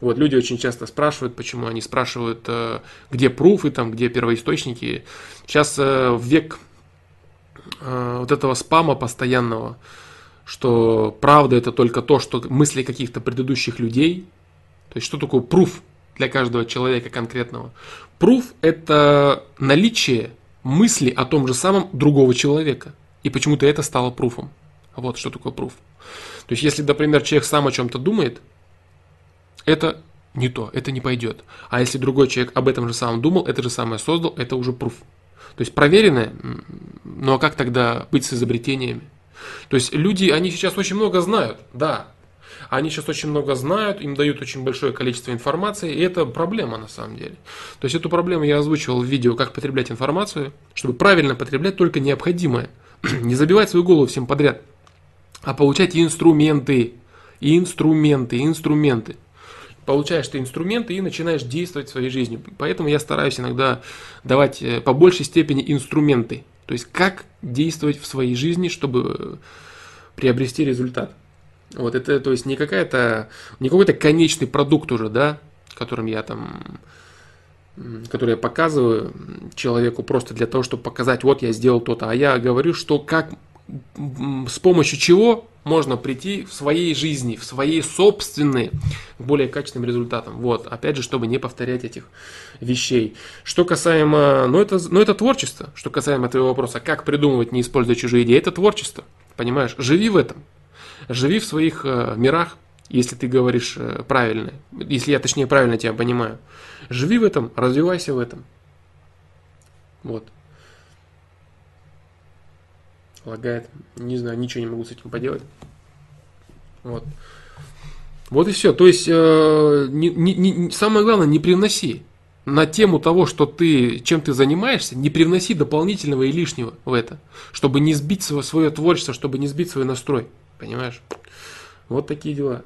Вот, люди очень часто спрашивают, почему они спрашивают, э, где пруфы, там, где первоисточники. Сейчас э, век э, вот этого спама постоянного, что правда это только то, что мысли каких-то предыдущих людей. То есть, что такое пруф для каждого человека конкретного? Пруф – это наличие мысли о том же самом другого человека. И почему-то это стало пруфом. Вот что такое пруф. То есть, если, например, человек сам о чем-то думает, это не то, это не пойдет. А если другой человек об этом же самом думал, это же самое создал, это уже пруф. То есть проверенное, ну а как тогда быть с изобретениями? То есть люди, они сейчас очень много знают, да, они сейчас очень много знают, им дают очень большое количество информации, и это проблема на самом деле. То есть эту проблему я озвучивал в видео, как потреблять информацию, чтобы правильно потреблять только необходимое. Не забивать свою голову всем подряд, а получать инструменты, инструменты, инструменты. Получаешь ты инструменты и начинаешь действовать в своей жизни. Поэтому я стараюсь иногда давать э, по большей степени инструменты. То есть как действовать в своей жизни, чтобы приобрести результат. Вот это, то есть не какая-то, не какой-то конечный продукт уже, да, которым я там который я показываю человеку просто для того, чтобы показать, вот я сделал то-то, а я говорю, что как с помощью чего можно прийти в своей жизни, в своей собственной, к более качественным результатам. Вот, опять же, чтобы не повторять этих вещей. Что касаемо, ну это, ну это творчество, что касаемо твоего вопроса, как придумывать, не используя чужие идеи, это творчество, понимаешь? Живи в этом, живи в своих э, мирах, если ты говоришь э, правильно, если я точнее правильно тебя понимаю. Живи в этом, развивайся в этом. Вот. Лагает. Не знаю, ничего не могу с этим поделать. Вот. Вот и все. То есть, э, не, не, не, самое главное, не приноси. на тему того, что ты, чем ты занимаешься, не привноси дополнительного и лишнего в это, чтобы не сбить свое, свое творчество, чтобы не сбить свой настрой. Понимаешь? Вот такие дела.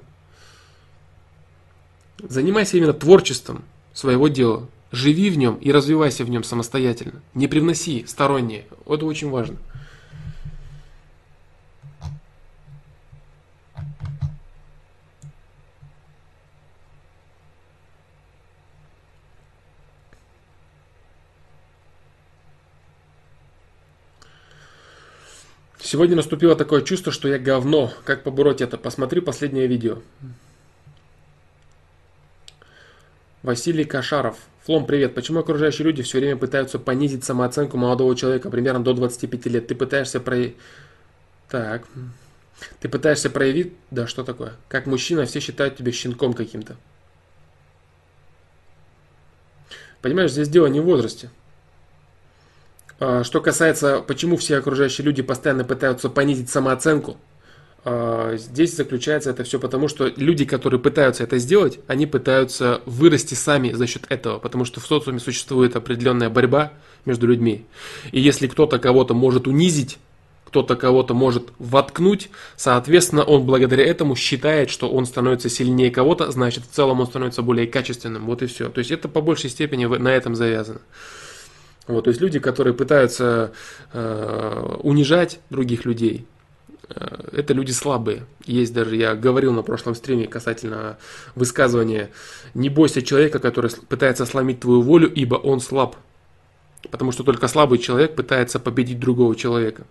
Занимайся именно творчеством своего дела. Живи в нем и развивайся в нем самостоятельно. Не привноси сторонние. Это очень важно. Сегодня наступило такое чувство, что я говно. Как побороть это? Посмотри последнее видео. Василий Кашаров. Флом, привет. Почему окружающие люди все время пытаются понизить самооценку молодого человека, примерно до 25 лет? Ты пытаешься про... Так. Ты пытаешься проявить... Да, что такое? Как мужчина, все считают тебя щенком каким-то. Понимаешь, здесь дело не в возрасте. А, что касается, почему все окружающие люди постоянно пытаются понизить самооценку, здесь заключается это все потому, что люди, которые пытаются это сделать, они пытаются вырасти сами за счет этого, потому что в социуме существует определенная борьба между людьми. И если кто-то кого-то может унизить, кто-то кого-то может воткнуть, соответственно, он благодаря этому считает, что он становится сильнее кого-то, значит, в целом он становится более качественным. Вот и все. То есть это по большей степени на этом завязано. Вот, то есть люди, которые пытаются э, унижать других людей, это люди слабые. Есть даже, я говорил на прошлом стриме касательно высказывания «Не бойся человека, который пытается сломить твою волю, ибо он слаб». Потому что только слабый человек пытается победить другого человека.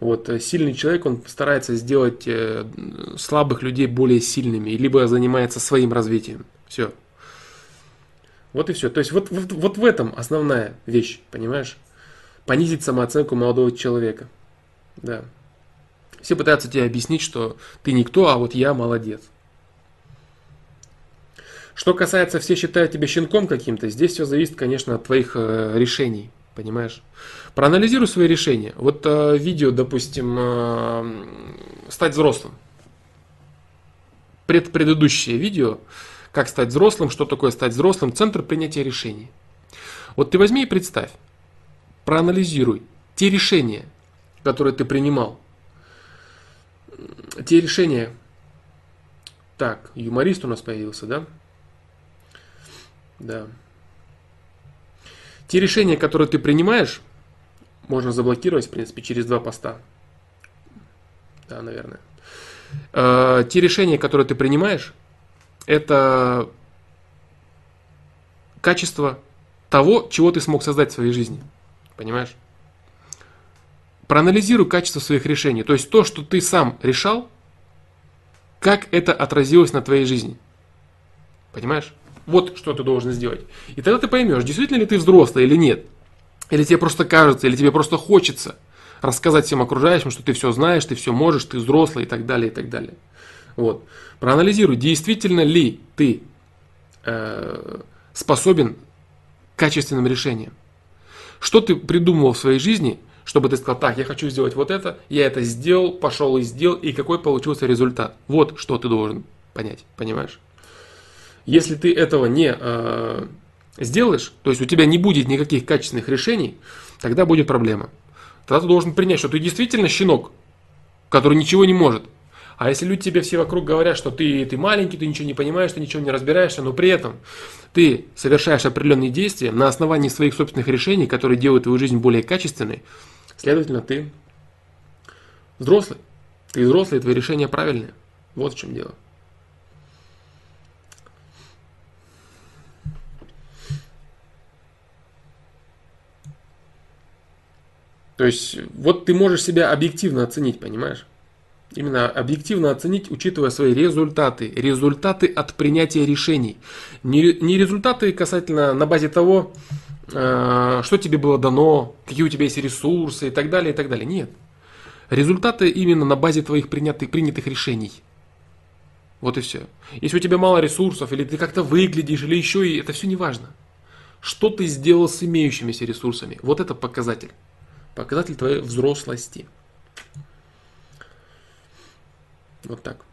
Вот, э, сильный человек, он старается сделать э, слабых людей более сильными, либо занимается своим развитием. Все, вот и все. То есть вот, вот, вот в этом основная вещь, понимаешь? Понизить самооценку молодого человека. Да. Все пытаются тебе объяснить, что ты никто, а вот я молодец. Что касается, все считают тебя щенком каким-то, здесь все зависит, конечно, от твоих э, решений, понимаешь? Проанализируй свои решения. Вот э, видео, допустим, э, стать взрослым. Пред, предыдущее видео, как стать взрослым, что такое стать взрослым, центр принятия решений. Вот ты возьми и представь, проанализируй те решения, которые ты принимал. Те решения... Так, юморист у нас появился, да? Да. Те решения, которые ты принимаешь, можно заблокировать, в принципе, через два поста. Да, наверное. Э, те решения, которые ты принимаешь, это качество того, чего ты смог создать в своей жизни. Понимаешь? Проанализируй качество своих решений. То есть то, что ты сам решал, как это отразилось на твоей жизни. Понимаешь? Вот что ты должен сделать. И тогда ты поймешь, действительно ли ты взрослый или нет. Или тебе просто кажется, или тебе просто хочется рассказать всем окружающим, что ты все знаешь, ты все можешь, ты взрослый и так далее, и так далее. Вот. Проанализируй, действительно ли ты э, способен к качественным решениям. Что ты придумывал в своей жизни, чтобы ты сказал, так, я хочу сделать вот это, я это сделал, пошел и сделал, и какой получился результат. Вот что ты должен понять, понимаешь? Если ты этого не э, сделаешь, то есть у тебя не будет никаких качественных решений, тогда будет проблема. Тогда ты должен принять, что ты действительно щенок, который ничего не может. А если люди тебе все вокруг говорят, что ты, ты маленький, ты ничего не понимаешь, ты ничего не разбираешься, но при этом ты совершаешь определенные действия на основании своих собственных решений, которые делают твою жизнь более качественной, следовательно, ты взрослый. Ты взрослый, твои решения правильные. Вот в чем дело. То есть, вот ты можешь себя объективно оценить, понимаешь? Именно объективно оценить, учитывая свои результаты. Результаты от принятия решений. Не, не результаты касательно на базе того, что тебе было дано, какие у тебя есть ресурсы и так далее, и так далее. Нет. Результаты именно на базе твоих принятых, принятых решений. Вот и все. Если у тебя мало ресурсов, или ты как-то выглядишь, или еще и это все не важно. Что ты сделал с имеющимися ресурсами? Вот это показатель. Показатель твоей взрослости. Вот так.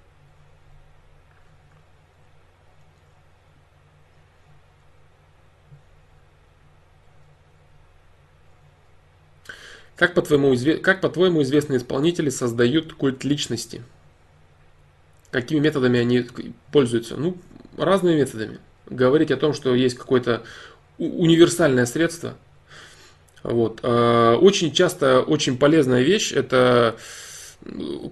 Как по-твоему, как по-твоему известные исполнители создают культ личности? Какими методами они пользуются? Ну, разными методами. Говорить о том, что есть какое-то универсальное средство. Вот. А, очень часто очень полезная вещь – это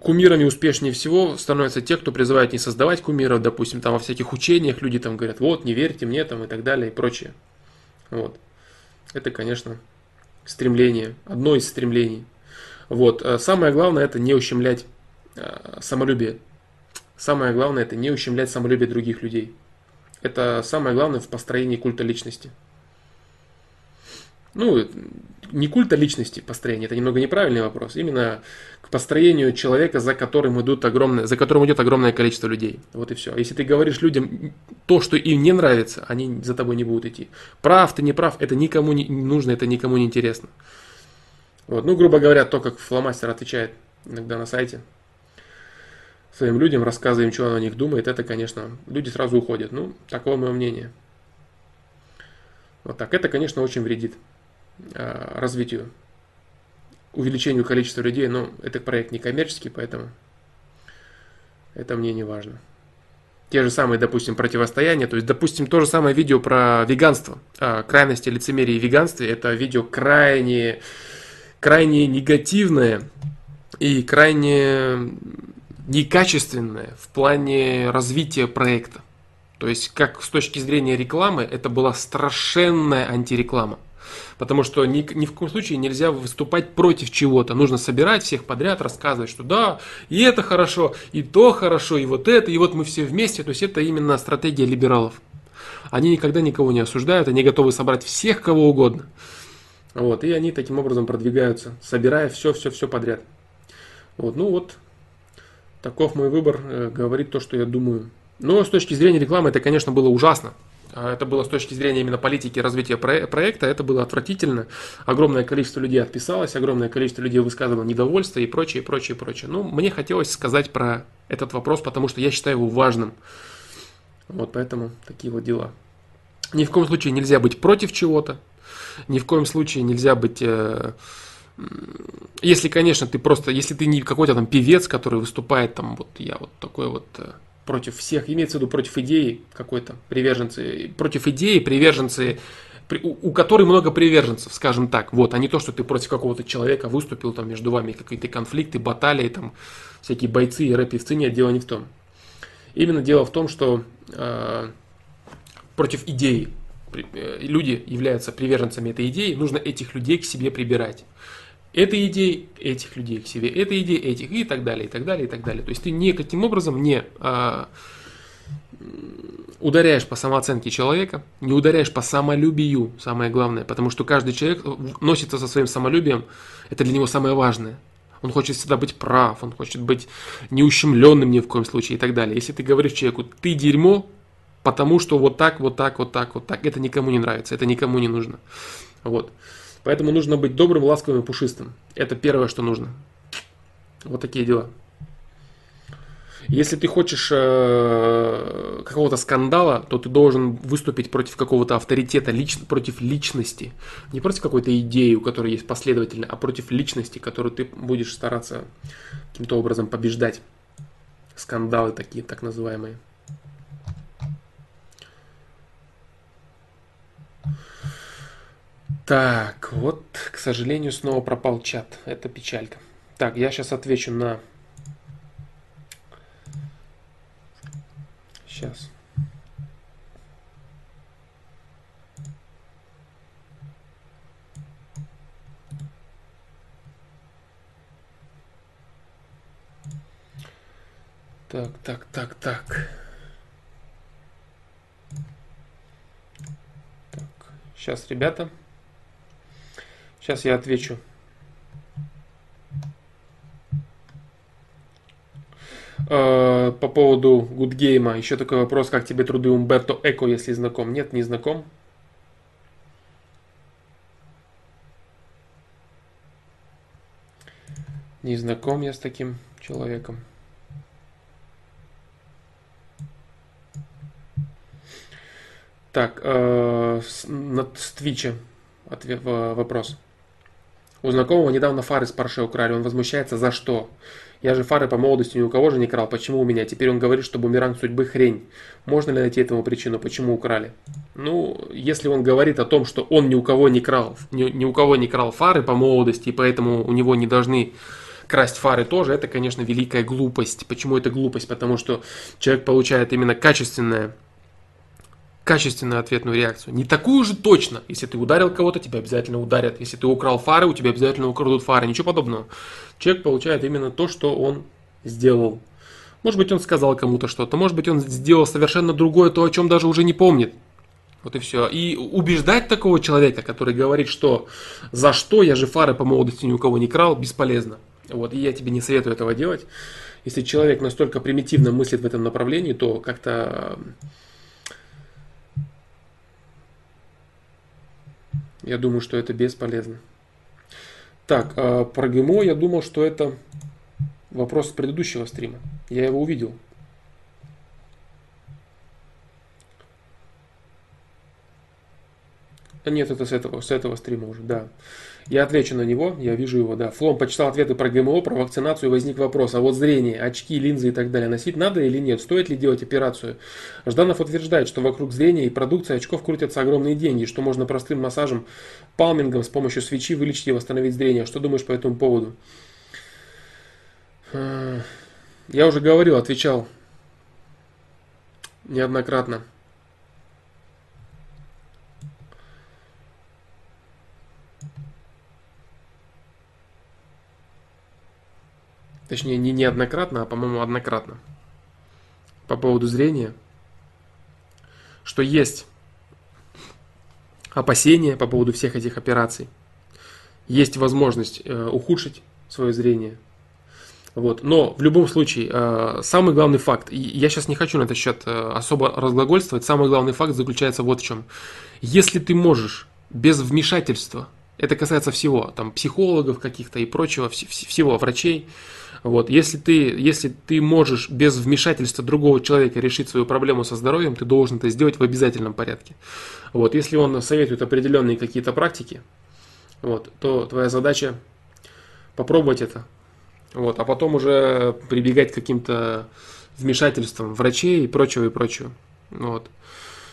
кумирами успешнее всего становятся те, кто призывает не создавать кумиров, допустим, там во всяких учениях люди там говорят, вот, не верьте мне там и так далее и прочее. Вот. Это, конечно, стремление, одно из стремлений. Вот. А самое главное это не ущемлять а, самолюбие. Самое главное это не ущемлять самолюбие других людей. Это самое главное в построении культа личности. Ну, не культа личности построения, это немного неправильный вопрос. Именно к построению человека, за которым, идут огромное, за которым идет огромное количество людей. Вот и все. Если ты говоришь людям то, что им не нравится, они за тобой не будут идти. Прав ты, не прав, это никому не нужно, это никому не интересно. Вот. Ну, грубо говоря, то, как фломастер отвечает иногда на сайте своим людям, рассказываем, что он о них думает, это, конечно, люди сразу уходят. Ну, такое мое мнение. Вот так. Это, конечно, очень вредит развитию, увеличению количества людей, но это проект не коммерческий, поэтому это мне не важно. Те же самые, допустим, противостояния, то есть, допустим, то же самое видео про веганство, э, крайности лицемерия и веганстве, это видео крайне, крайне негативное и крайне некачественное в плане развития проекта. То есть, как с точки зрения рекламы, это была страшенная антиреклама. Потому что ни, ни в коем случае нельзя выступать против чего-то. Нужно собирать всех подряд, рассказывать, что да, и это хорошо, и то хорошо, и вот это, и вот мы все вместе. То есть это именно стратегия либералов. Они никогда никого не осуждают, они готовы собрать всех, кого угодно. Вот, и они таким образом продвигаются, собирая все-все-все подряд. Вот, ну вот, таков мой выбор, э, говорит то, что я думаю. Но с точки зрения рекламы это, конечно, было ужасно. А это было с точки зрения именно политики развития проекта, это было отвратительно. Огромное количество людей отписалось, огромное количество людей высказывало недовольство и прочее, прочее, прочее. Ну, мне хотелось сказать про этот вопрос, потому что я считаю его важным. Вот поэтому такие вот дела. Ни в коем случае нельзя быть против чего-то, ни в коем случае нельзя быть... Э, если, конечно, ты просто, если ты не какой-то там певец, который выступает там, вот я вот такой вот э, против всех, имеется в виду против идеи какой-то, приверженцы, против идеи, приверженцы, у, у которой много приверженцев, скажем так, вот, а не то, что ты против какого-то человека выступил, там между вами какие-то конфликты, баталии, там всякие бойцы и рэп-певцы, нет, дело не в том. Именно дело в том, что э, против идеи, э, люди являются приверженцами этой идеи, нужно этих людей к себе прибирать этой идеи, этих людей к себе, этой идеи, этих и так далее, и так далее, и так далее. То есть ты никаким образом не а, ударяешь по самооценке человека, не ударяешь по самолюбию, самое главное, потому что каждый человек носится со своим самолюбием, это для него самое важное. Он хочет всегда быть прав, он хочет быть неущемленным ни в коем случае и так далее. Если ты говоришь человеку, ты дерьмо, потому что вот так, вот так, вот так, вот так, это никому не нравится, это никому не нужно. Вот. Поэтому нужно быть добрым, ласковым и пушистым. Это первое, что нужно. Вот такие дела. Если ты хочешь э, какого-то скандала, то ты должен выступить против какого-то авторитета, лич, против личности. Не против какой-то идеи, у которой есть последовательно, а против личности, которую ты будешь стараться каким-то образом побеждать. Скандалы такие, так называемые. Так, вот, к сожалению, снова пропал чат. Это печалька. Так, я сейчас отвечу на... Сейчас. Так, так, так, так. Так, сейчас, ребята. Сейчас я отвечу. Э, по поводу Гудгейма, еще такой вопрос, как тебе труды Умберто Эко, если знаком? Нет, не знаком. Не знаком я с таким человеком. Так, э, с, с Твича ответ, вопрос. У знакомого недавно фары с Порше украли, он возмущается за что? Я же фары по молодости ни у кого же не крал, почему у меня? Теперь он говорит, что бумеранг судьбы хрень. Можно ли найти этому причину, почему украли? Ну, если он говорит о том, что он ни у кого не крал, ни, ни у кого не крал фары по молодости, и поэтому у него не должны красть фары тоже, это, конечно, великая глупость. Почему это глупость? Потому что человек получает именно качественное качественную ответную реакцию. Не такую же точно. Если ты ударил кого-то, тебя обязательно ударят. Если ты украл фары, у тебя обязательно украдут фары. Ничего подобного. Человек получает именно то, что он сделал. Может быть, он сказал кому-то что-то. Может быть, он сделал совершенно другое, то, о чем даже уже не помнит. Вот и все. И убеждать такого человека, который говорит, что за что я же фары по молодости ни у кого не крал, бесполезно. Вот, и я тебе не советую этого делать. Если человек настолько примитивно мыслит в этом направлении, то как-то Я думаю, что это бесполезно. Так, а про ГМО я думал, что это вопрос с предыдущего стрима. Я его увидел. Нет, это с этого, с этого стрима уже, да. Я отвечу на него, я вижу его, да. Флом почитал ответы про ГМО, про вакцинацию, возник вопрос, а вот зрение, очки, линзы и так далее носить надо или нет? Стоит ли делать операцию? Жданов утверждает, что вокруг зрения и продукции очков крутятся огромные деньги, что можно простым массажем, палмингом с помощью свечи вылечить и восстановить зрение. Что думаешь по этому поводу? Я уже говорил, отвечал неоднократно. Точнее не неоднократно, а по-моему однократно, по поводу зрения, что есть опасения по поводу всех этих операций, есть возможность э, ухудшить свое зрение. Вот. Но в любом случае, э, самый главный факт, я сейчас не хочу на этот счет э, особо разглагольствовать, самый главный факт заключается вот в чем. Если ты можешь без вмешательства, это касается всего, там, психологов каких-то и прочего, всего, врачей, вот. Если, ты, если ты можешь без вмешательства другого человека решить свою проблему со здоровьем, ты должен это сделать в обязательном порядке. Вот. Если он советует определенные какие-то практики, вот, то твоя задача попробовать это. Вот, а потом уже прибегать к каким-то вмешательствам врачей и прочего, и прочего. Вот.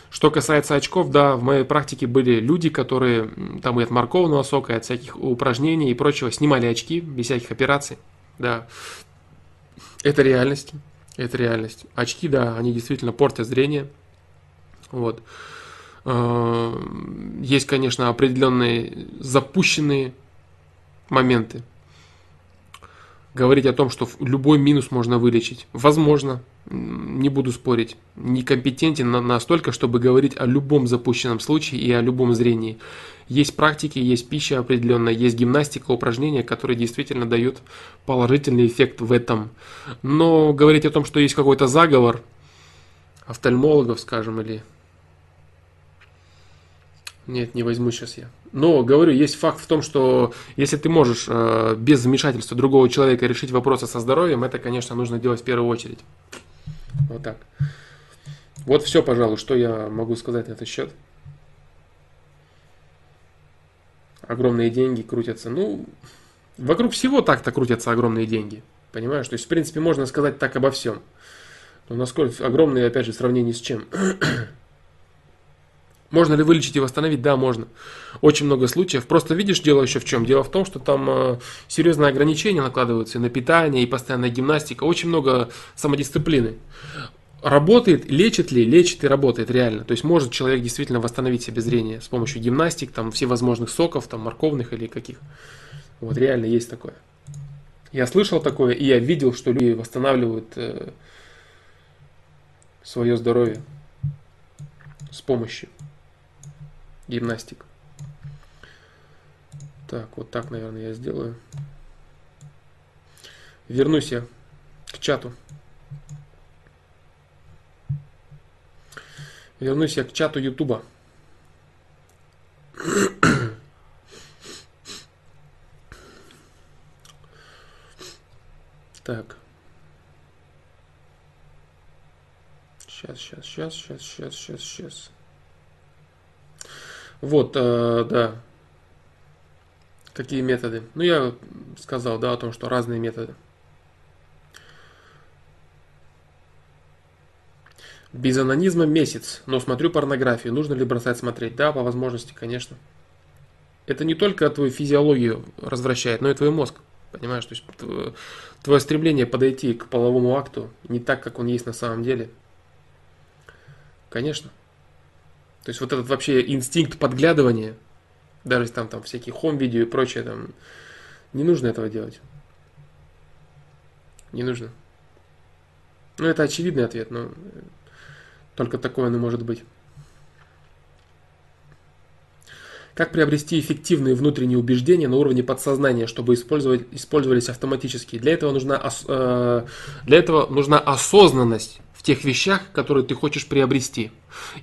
Что касается очков, да, в моей практике были люди, которые там и от морковного сока, и от всяких упражнений и прочего снимали очки без всяких операций. Да. Это реальность. Это реальность. Очки, да, они действительно портят зрение. Вот. А, есть, конечно, определенные запущенные моменты. Говорить о том, что любой минус можно вылечить. Возможно, не буду спорить, некомпетентен настолько, чтобы говорить о любом запущенном случае и о любом зрении. Есть практики, есть пища определенная, есть гимнастика, упражнения, которые действительно дают положительный эффект в этом. Но говорить о том, что есть какой-то заговор офтальмологов, скажем, или... Нет, не возьму сейчас я. Но, говорю, есть факт в том, что если ты можешь э, без вмешательства другого человека решить вопросы со здоровьем, это, конечно, нужно делать в первую очередь. Вот так. Вот все, пожалуй, что я могу сказать на этот счет. огромные деньги крутятся. Ну, вокруг всего так-то крутятся огромные деньги. Понимаешь? То есть, в принципе, можно сказать так обо всем. Но насколько огромные, опять же, в сравнении с чем? Можно ли вылечить и восстановить? Да, можно. Очень много случаев. Просто видишь, дело еще в чем? Дело в том, что там э, серьезные ограничения накладываются на питание и постоянная гимнастика. Очень много самодисциплины. Работает, лечит ли, лечит и работает реально. То есть может человек действительно восстановить себе зрение с помощью гимнастик, там всевозможных соков, там морковных или каких. Вот реально есть такое. Я слышал такое, и я видел, что люди восстанавливают э, свое здоровье с помощью гимнастик. Так, вот так, наверное, я сделаю. Вернусь я к чату. Вернусь я к чату Ютуба. Так. Сейчас, сейчас, сейчас, сейчас, сейчас, сейчас, сейчас. Вот, э, да. Какие методы? Ну, я сказал, да, о том, что разные методы. Без анонизма месяц, но смотрю порнографию. Нужно ли бросать смотреть? Да, по возможности, конечно. Это не только твою физиологию развращает, но и твой мозг. Понимаешь, то есть твое стремление подойти к половому акту не так, как он есть на самом деле. Конечно. То есть вот этот вообще инстинкт подглядывания, даже там, там всякие хом-видео и прочее, там, не нужно этого делать. Не нужно. Ну, это очевидный ответ, но только такое оно может быть. Как приобрести эффективные внутренние убеждения на уровне подсознания, чтобы использовать, использовались автоматически? Для этого, нужна, э, для этого нужна осознанность в тех вещах, которые ты хочешь приобрести.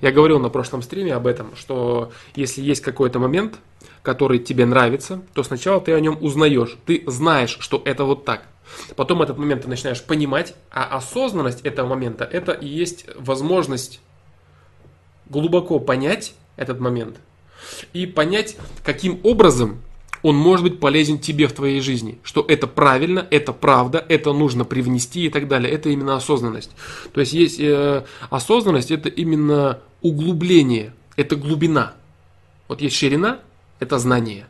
Я говорил на прошлом стриме об этом, что если есть какой-то момент, который тебе нравится, то сначала ты о нем узнаешь. Ты знаешь, что это вот так. Потом этот момент ты начинаешь понимать, а осознанность этого момента – это и есть возможность глубоко понять этот момент и понять, каким образом он может быть полезен тебе в твоей жизни. Что это правильно, это правда, это нужно привнести и так далее. Это именно осознанность. То есть есть э, осознанность, это именно углубление, это глубина. Вот есть ширина, это знание.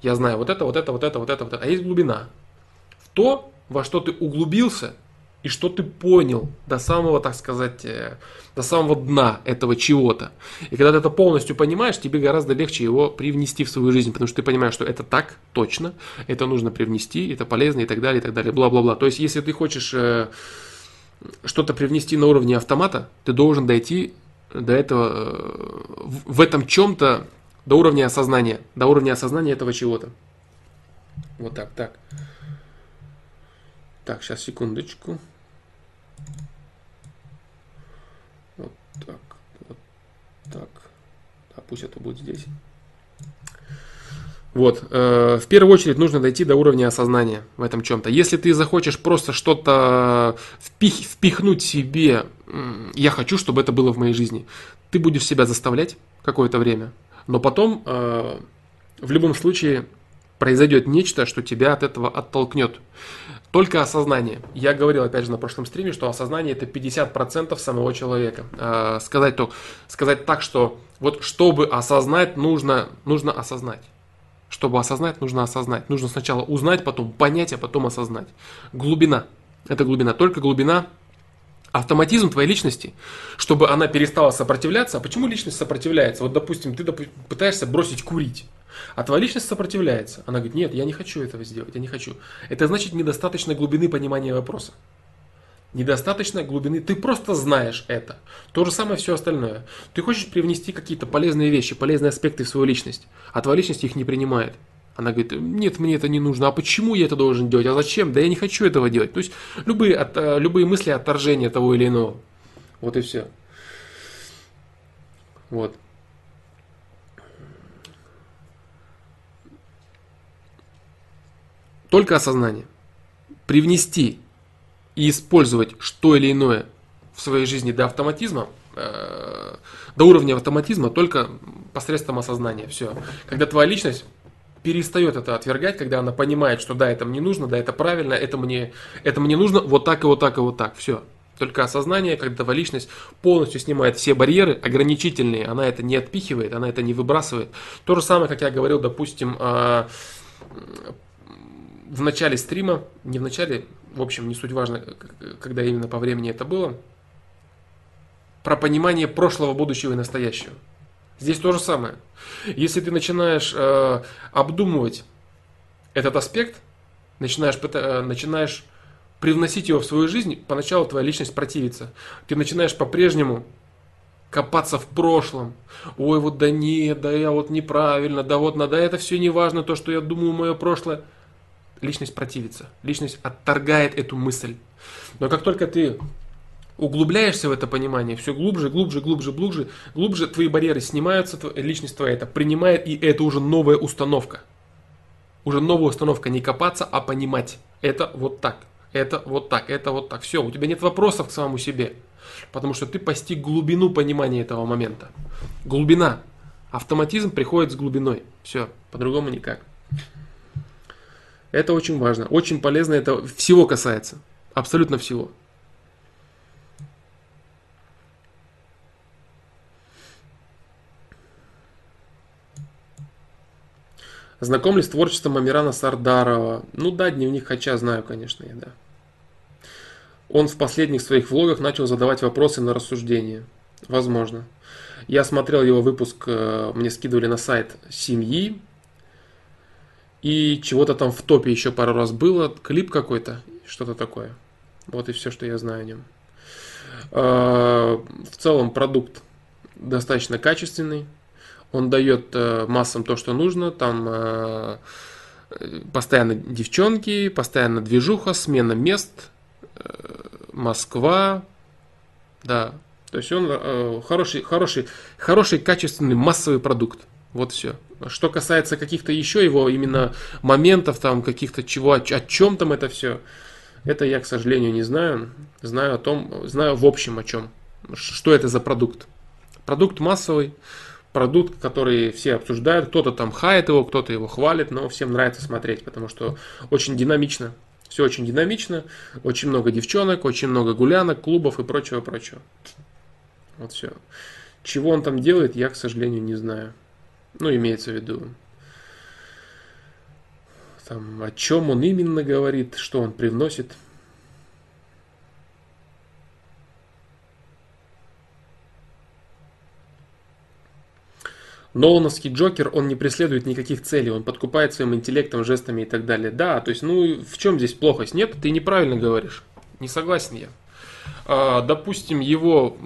Я знаю вот это, вот это, вот это, вот это, вот это. А есть глубина. В то, во что ты углубился и что ты понял до самого, так сказать, э, до самого дна этого чего-то. И когда ты это полностью понимаешь, тебе гораздо легче его привнести в свою жизнь, потому что ты понимаешь, что это так, точно, это нужно привнести, это полезно и так далее, и так далее, бла-бла-бла. То есть, если ты хочешь э, что-то привнести на уровне автомата, ты должен дойти до этого, э, в, в этом чем-то, до уровня осознания, до уровня осознания этого чего-то. Вот так, так. Так, сейчас, секундочку. Вот так, вот так. А пусть это будет здесь. Вот. Э, в первую очередь нужно дойти до уровня осознания в этом чем-то. Если ты захочешь просто что-то впих, впихнуть себе, я хочу, чтобы это было в моей жизни, ты будешь себя заставлять какое-то время, но потом э, в любом случае произойдет нечто, что тебя от этого оттолкнет. Только осознание. Я говорил, опять же, на прошлом стриме, что осознание это 50% самого человека. Э, сказать, то, сказать так, что вот чтобы осознать, нужно, нужно осознать. Чтобы осознать, нужно осознать. Нужно сначала узнать, потом понять, а потом осознать. Глубина. Это глубина. Только глубина автоматизм твоей личности, чтобы она перестала сопротивляться. А почему личность сопротивляется? Вот, допустим, ты пытаешься бросить курить. А твоя личность сопротивляется. Она говорит, нет, я не хочу этого сделать, я не хочу. Это значит недостаточно глубины понимания вопроса. Недостаточно глубины. Ты просто знаешь это. То же самое все остальное. Ты хочешь привнести какие-то полезные вещи, полезные аспекты в свою личность, а твоя личность их не принимает. Она говорит, нет, мне это не нужно. А почему я это должен делать? А зачем? Да я не хочу этого делать. То есть любые, от, э, любые мысли отторжения того или иного. Вот и все. Вот. Только осознание. Привнести и использовать что или иное в своей жизни до автоматизма, э, до уровня автоматизма только посредством осознания. Все. Когда твоя личность перестает это отвергать, когда она понимает, что да, это мне нужно, да, это правильно, это мне, это мне нужно, вот так и вот так и вот так. Все. Только осознание, когда твоя личность полностью снимает все барьеры ограничительные, она это не отпихивает, она это не выбрасывает. То же самое, как я говорил, допустим, а, в начале стрима, не в начале, в общем, не суть важно, когда именно по времени это было, про понимание прошлого, будущего и настоящего. Здесь то же самое. Если ты начинаешь э, обдумывать этот аспект, начинаешь, э, начинаешь привносить его в свою жизнь, поначалу твоя личность противится. Ты начинаешь по-прежнему копаться в прошлом. Ой, вот да нет, да я вот неправильно, да вот, да это все не важно, то, что я думаю, мое прошлое личность противится, личность отторгает эту мысль. Но как только ты углубляешься в это понимание, все глубже, глубже, глубже, глубже, глубже твои барьеры снимаются, личность твоя это принимает, и это уже новая установка. Уже новая установка не копаться, а понимать. Это вот так, это вот так, это вот так. Все, у тебя нет вопросов к самому себе. Потому что ты постиг глубину понимания этого момента. Глубина. Автоматизм приходит с глубиной. Все, по-другому никак. Это очень важно. Очень полезно. Это всего касается. Абсолютно всего. Знаком ли с творчеством Амирана Сардарова? Ну да, дневник Хача знаю, конечно, я, да. Он в последних своих влогах начал задавать вопросы на рассуждение. Возможно. Я смотрел его выпуск, э, мне скидывали на сайт семьи. И чего-то там в топе еще пару раз было. Клип какой-то, что-то такое. Вот и все, что я знаю о нем. Э, в целом продукт достаточно качественный. Он дает э, массам то, что нужно. Там постоянно девчонки, постоянно движуха, смена мест, Москва, да, то есть он э, хороший, хороший, хороший, качественный массовый продукт. Вот все. Что касается каких-то еще его именно моментов, там каких-то чего, о, чем там это все, это я, к сожалению, не знаю. Знаю о том, знаю в общем о чем. Что это за продукт? Продукт массовый, продукт, который все обсуждают. Кто-то там хает его, кто-то его хвалит, но всем нравится смотреть, потому что очень динамично. Все очень динамично, очень много девчонок, очень много гулянок, клубов и прочего-прочего. Вот все. Чего он там делает, я, к сожалению, не знаю. Ну, имеется в виду. Там, о чем он именно говорит, что он привносит. Нолановский Джокер, он не преследует никаких целей, он подкупает своим интеллектом, жестами и так далее. Да, то есть, ну, в чем здесь плохость? Нет, ты неправильно говоришь. Не согласен я. А, допустим, его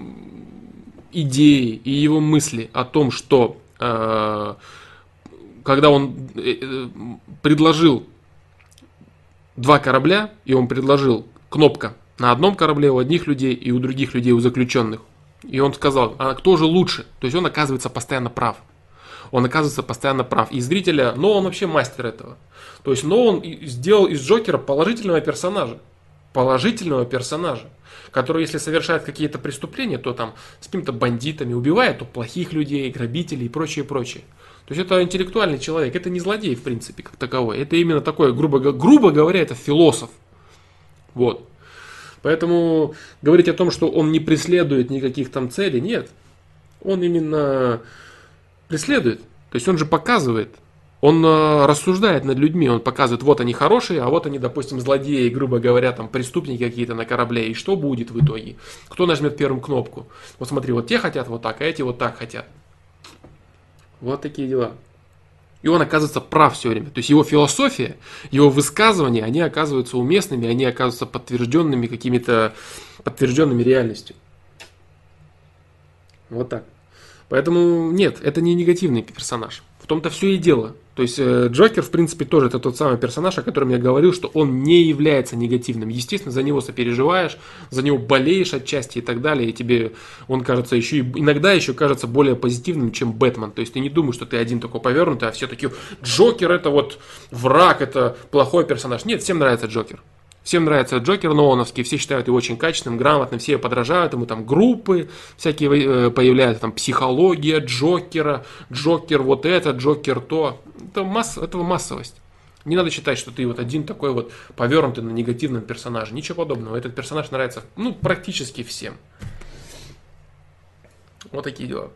идеи и его мысли о том, что когда он э, э, предложил два корабля, и он предложил кнопка на одном корабле у одних людей и у других людей, у заключенных. И он сказал, а кто же лучше? То есть он оказывается постоянно прав. Он оказывается постоянно прав. И зрителя, но он вообще мастер этого. То есть, но он сделал из Джокера положительного персонажа. Положительного персонажа который, если совершает какие-то преступления, то там с какими-то бандитами убивает, то плохих людей, грабителей и прочее, прочее. То есть это интеллектуальный человек, это не злодей в принципе как таковой. Это именно такой, грубо, грубо говоря, это философ. Вот. Поэтому говорить о том, что он не преследует никаких там целей, нет. Он именно преследует. То есть он же показывает, он э, рассуждает над людьми, он показывает, вот они хорошие, а вот они, допустим, злодеи, грубо говоря, там преступники какие-то на корабле, и что будет в итоге? Кто нажмет первым кнопку? Вот смотри, вот те хотят вот так, а эти вот так хотят. Вот такие дела. И он оказывается прав все время. То есть его философия, его высказывания, они оказываются уместными, они оказываются подтвержденными какими-то, подтвержденными реальностью. Вот так. Поэтому нет, это не негативный персонаж. В том-то все и дело. То есть э, Джокер, в принципе, тоже это тот самый персонаж, о котором я говорил, что он не является негативным. Естественно, за него сопереживаешь, за него болеешь отчасти и так далее, и тебе он кажется еще, иногда еще кажется более позитивным, чем Бэтмен. То есть ты не думаешь, что ты один такой повернутый, а все таки Джокер это вот враг, это плохой персонаж. Нет, всем нравится Джокер. Всем нравится Джокер Нолановский, все считают его очень качественным, грамотным, все подражают ему, там группы всякие э, появляются, там психология Джокера, Джокер вот это, Джокер то. Это масс, этого массовость. Не надо считать, что ты вот один такой вот повернутый на негативном персонаже. Ничего подобного. Этот персонаж нравится, ну, практически всем. Вот такие дела.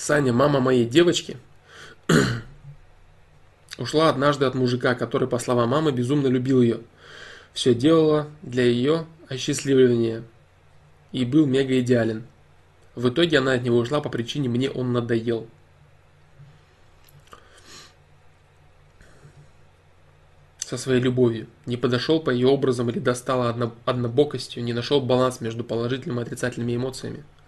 Саня, мама моей девочки, ушла однажды от мужика, который, по словам мамы, безумно любил ее. Все делала для ее осчастливления и был мега идеален. В итоге она от него ушла по причине «мне он надоел». со своей любовью, не подошел по ее образом или достала одно, однобокостью, не нашел баланс между положительными и отрицательными эмоциями. Э,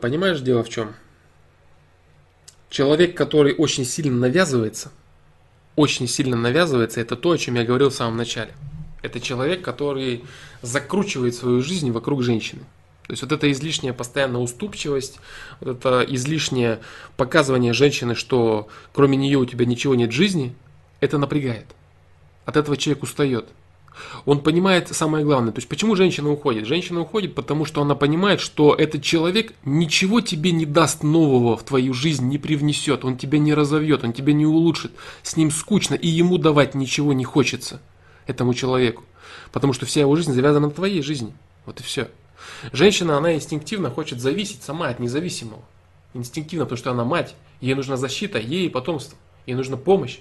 понимаешь, дело в чем? Человек, который очень сильно навязывается, очень сильно навязывается, это то, о чем я говорил в самом начале. Это человек, который закручивает свою жизнь вокруг женщины. То есть вот эта излишняя постоянная уступчивость, вот это излишнее показывание женщины, что кроме нее у тебя ничего нет в жизни, это напрягает. От этого человек устает. Он понимает самое главное. То есть почему женщина уходит? Женщина уходит, потому что она понимает, что этот человек ничего тебе не даст нового в твою жизнь, не привнесет, он тебя не разовьет, он тебя не улучшит. С ним скучно, и ему давать ничего не хочется этому человеку. Потому что вся его жизнь завязана на твоей жизни. Вот и все. Женщина, она инстинктивно хочет зависеть сама от независимого. Инстинктивно, потому что она мать, ей нужна защита, ей и потомство, ей нужна помощь.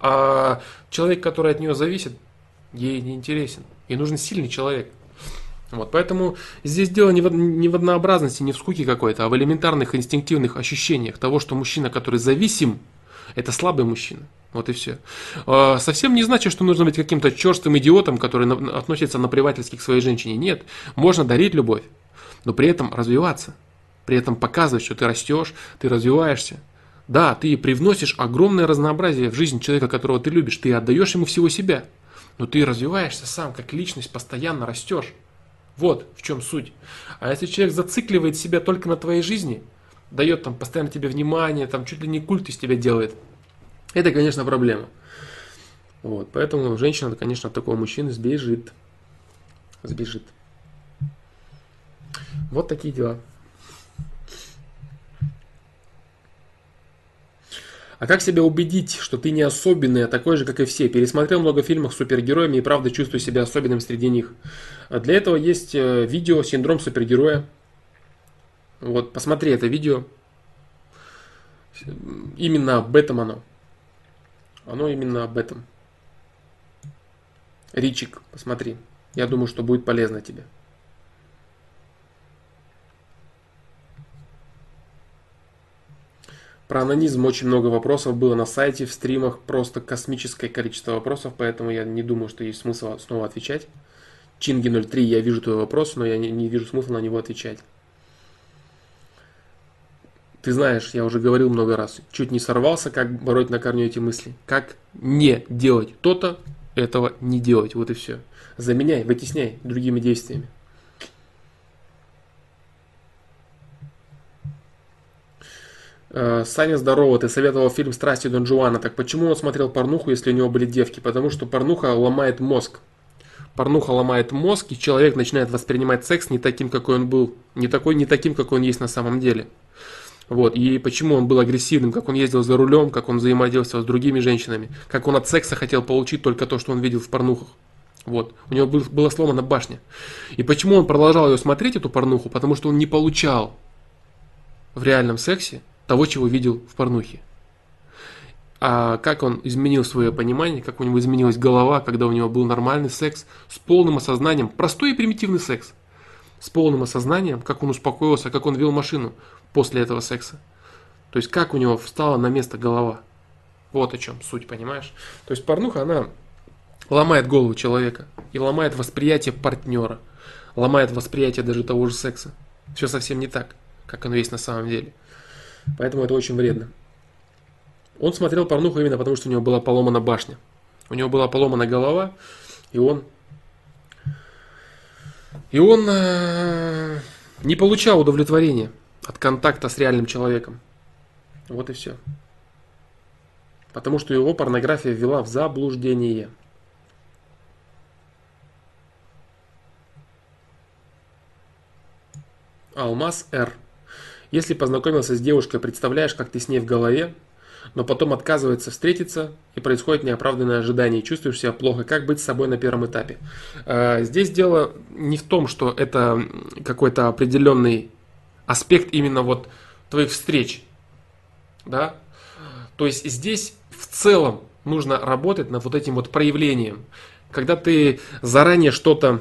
А человек, который от нее зависит, ей не интересен. Ей нужен сильный человек. Вот, поэтому здесь дело не в, не в однообразности, не в скуке какой-то, а в элементарных инстинктивных ощущениях того, что мужчина, который зависим, это слабый мужчина. Вот и все. А, совсем не значит, что нужно быть каким-то черстым идиотом, который относится наплевательски к своей женщине. Нет, можно дарить любовь, но при этом развиваться. При этом показывать, что ты растешь, ты развиваешься. Да, ты привносишь огромное разнообразие в жизнь человека, которого ты любишь. Ты отдаешь ему всего себя. Но ты развиваешься сам, как личность, постоянно растешь. Вот в чем суть. А если человек зацикливает себя только на твоей жизни, дает там постоянно тебе внимание, там чуть ли не культ из тебя делает, это, конечно, проблема. Вот, поэтому женщина, конечно, от такого мужчины сбежит. Сбежит. Вот такие дела. А как себя убедить, что ты не особенный, а такой же, как и все? Пересмотрел много фильмов с супергероями и правда чувствую себя особенным среди них. А для этого есть э, видео «Синдром супергероя». Вот, посмотри это видео. Именно об этом оно. Оно именно об этом. Ричик, посмотри. Я думаю, что будет полезно тебе. Про анонизм очень много вопросов было на сайте, в стримах, просто космическое количество вопросов, поэтому я не думаю, что есть смысл снова отвечать. Чинги 03, я вижу твой вопрос, но я не, не вижу смысла на него отвечать. Ты знаешь, я уже говорил много раз, чуть не сорвался, как бороть на корню эти мысли. Как не делать то-то, этого не делать, вот и все. Заменяй, вытесняй другими действиями. Саня, здорово, ты советовал фильм «Страсти Дон Жуана». Так почему он смотрел порнуху, если у него были девки? Потому что порнуха ломает мозг. Порнуха ломает мозг, и человек начинает воспринимать секс не таким, какой он был. Не, такой, не таким, какой он есть на самом деле. Вот. И почему он был агрессивным, как он ездил за рулем, как он взаимодействовал с другими женщинами, как он от секса хотел получить только то, что он видел в порнухах. Вот. У него был, была сломана башня. И почему он продолжал ее смотреть, эту порнуху? Потому что он не получал в реальном сексе того, чего видел в порнухе. А как он изменил свое понимание, как у него изменилась голова, когда у него был нормальный секс с полным осознанием, простой и примитивный секс, с полным осознанием, как он успокоился, как он вел машину после этого секса. То есть как у него встала на место голова. Вот о чем суть, понимаешь? То есть порнуха, она ломает голову человека и ломает восприятие партнера, ломает восприятие даже того же секса. Все совсем не так, как оно есть на самом деле. Поэтому это очень вредно. Он смотрел порнуху именно потому, что у него была поломана башня. У него была поломана голова, и он... И он э, не получал удовлетворения от контакта с реальным человеком. Вот и все. Потому что его порнография ввела в заблуждение. Алмаз Р. Если познакомился с девушкой, представляешь, как ты с ней в голове, но потом отказывается встретиться, и происходит неоправданное ожидание, и чувствуешь себя плохо. Как быть с собой на первом этапе? А, здесь дело не в том, что это какой-то определенный аспект именно вот твоих встреч. Да? То есть здесь в целом нужно работать над вот этим вот проявлением. Когда ты заранее что-то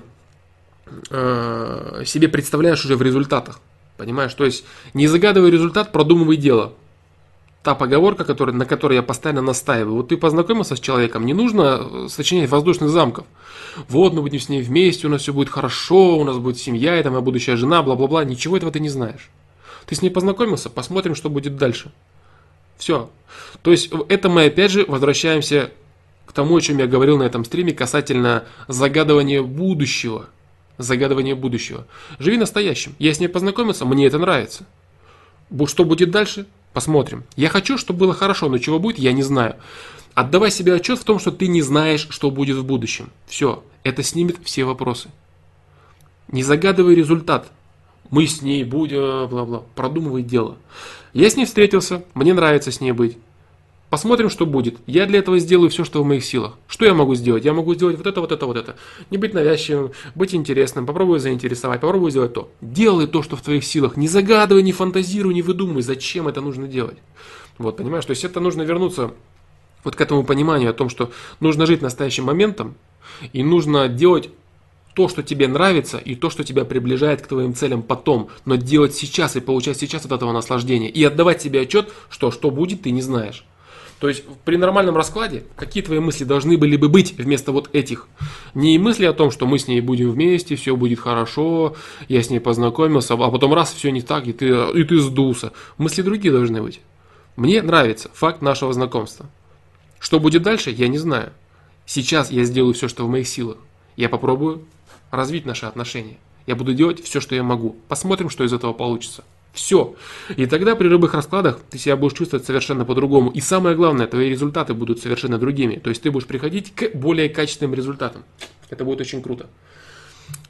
э, себе представляешь уже в результатах. Понимаешь? То есть не загадывай результат, продумывай дело. Та поговорка, который, на которой я постоянно настаиваю. Вот ты познакомился с человеком, не нужно э, сочинять воздушных замков. Вот мы будем с ней вместе, у нас все будет хорошо, у нас будет семья, это моя будущая жена, бла-бла-бла. Ничего этого ты не знаешь. Ты с ней познакомился, посмотрим, что будет дальше. Все. То есть это мы опять же возвращаемся к тому, о чем я говорил на этом стриме касательно загадывания будущего – загадывание будущего. Живи настоящим. Я с ней познакомился, мне это нравится. Что будет дальше? Посмотрим. Я хочу, чтобы было хорошо, но чего будет, я не знаю. Отдавай себе отчет в том, что ты не знаешь, что будет в будущем. Все, это снимет все вопросы. Не загадывай результат. Мы с ней будем, бла-бла. Продумывай дело. Я с ней встретился, мне нравится с ней быть. Посмотрим, что будет. Я для этого сделаю все, что в моих силах. Что я могу сделать? Я могу сделать вот это, вот это, вот это. Не быть навязчивым, быть интересным, попробую заинтересовать, попробую сделать то. Делай то, что в твоих силах. Не загадывай, не фантазируй, не выдумывай, зачем это нужно делать. Вот, понимаешь? То есть это нужно вернуться вот к этому пониманию о том, что нужно жить настоящим моментом и нужно делать то, что тебе нравится, и то, что тебя приближает к твоим целям потом, но делать сейчас и получать сейчас от этого наслаждения, и отдавать себе отчет, что что будет, ты не знаешь. То есть при нормальном раскладе, какие твои мысли должны были бы быть вместо вот этих? Не мысли о том, что мы с ней будем вместе, все будет хорошо, я с ней познакомился, а потом раз, все не так, и ты, и ты сдулся. Мысли другие должны быть. Мне нравится факт нашего знакомства. Что будет дальше, я не знаю. Сейчас я сделаю все, что в моих силах. Я попробую развить наши отношения. Я буду делать все, что я могу. Посмотрим, что из этого получится. Все. И тогда при любых раскладах ты себя будешь чувствовать совершенно по-другому. И самое главное, твои результаты будут совершенно другими. То есть ты будешь приходить к более качественным результатам. Это будет очень круто.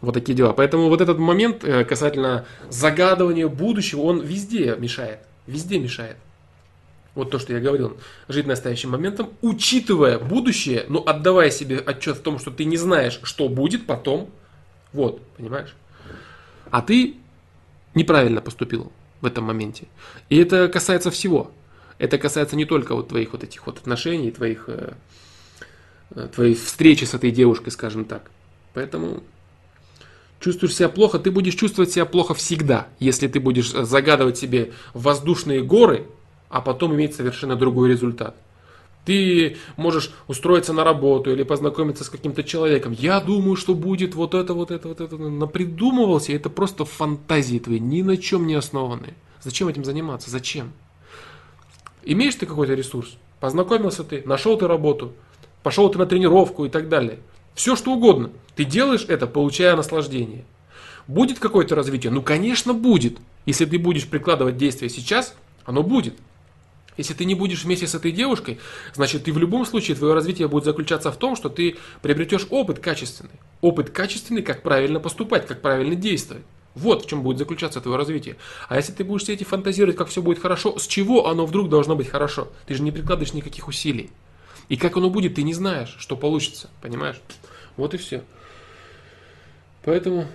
Вот такие дела. Поэтому вот этот момент э, касательно загадывания будущего, он везде мешает. Везде мешает. Вот то, что я говорил. Жить настоящим моментом, учитывая будущее, но отдавая себе отчет в том, что ты не знаешь, что будет потом. Вот, понимаешь? А ты неправильно поступил в этом моменте. И это касается всего. Это касается не только вот твоих вот этих вот отношений, твоих, э, э, твоей встречи с этой девушкой, скажем так. Поэтому чувствуешь себя плохо, ты будешь чувствовать себя плохо всегда, если ты будешь загадывать себе воздушные горы, а потом иметь совершенно другой результат. Ты можешь устроиться на работу или познакомиться с каким-то человеком. Я думаю, что будет вот это, вот это, вот это. Напридумывался, это просто фантазии твои, ни на чем не основанные. Зачем этим заниматься? Зачем? Имеешь ты какой-то ресурс? Познакомился ты, нашел ты работу, пошел ты на тренировку и так далее. Все что угодно. Ты делаешь это, получая наслаждение. Будет какое-то развитие? Ну, конечно, будет. Если ты будешь прикладывать действия сейчас, оно будет. Если ты не будешь вместе с этой девушкой, значит, ты в любом случае, твое развитие будет заключаться в том, что ты приобретешь опыт качественный. Опыт качественный, как правильно поступать, как правильно действовать. Вот в чем будет заключаться твое развитие. А если ты будешь сидеть и фантазировать, как все будет хорошо, с чего оно вдруг должно быть хорошо? Ты же не прикладываешь никаких усилий. И как оно будет, ты не знаешь, что получится. Понимаешь? Вот и все. Поэтому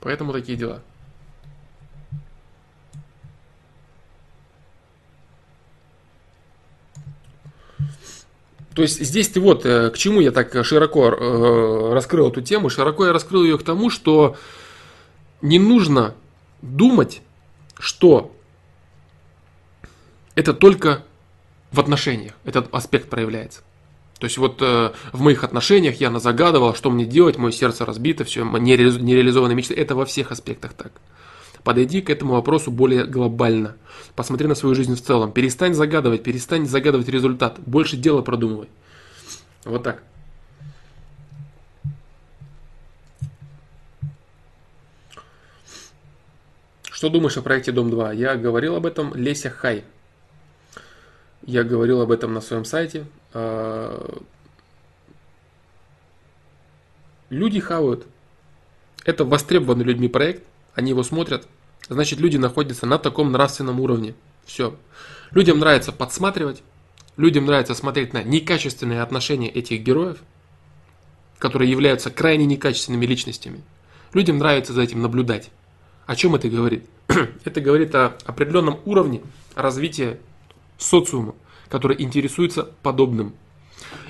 Поэтому такие дела. То есть здесь ты вот, э, к чему я так широко э, раскрыл эту тему, широко я раскрыл ее к тому, что не нужно думать, что это только в отношениях этот аспект проявляется. То есть вот э, в моих отношениях я загадывал, что мне делать, мое сердце разбито, все, нереализованные мечты. Это во всех аспектах так. Подойди к этому вопросу более глобально. Посмотри на свою жизнь в целом. Перестань загадывать, перестань загадывать результат. Больше дела продумывай. Вот так. Что думаешь о проекте Дом 2? Я говорил об этом Леся Хай. Я говорил об этом на своем сайте. А, люди хавают. Это востребованный людьми проект. Они его смотрят. Значит, люди находятся на таком нравственном уровне. Все. Людям нравится подсматривать. Людям нравится смотреть на некачественные отношения этих героев, которые являются крайне некачественными личностями. Людям нравится за этим наблюдать. О чем это говорит? это говорит о определенном уровне развития социума, который интересуется подобным.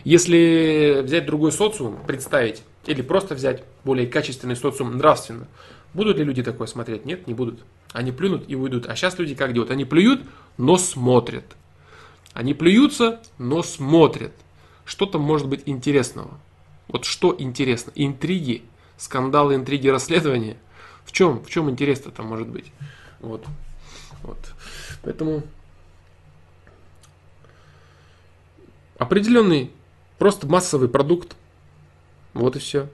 Если взять другой социум, представить, или просто взять более качественный социум нравственно, будут ли люди такое смотреть? Нет, не будут. Они плюнут и уйдут. А сейчас люди как делают? Они плюют, но смотрят. Они плюются, но смотрят. Что там может быть интересного? Вот что интересно? Интриги, скандалы, интриги, расследования. В чем, в чем интерес-то там может быть? Вот. вот. Поэтому Определенный, просто массовый продукт. Вот и все.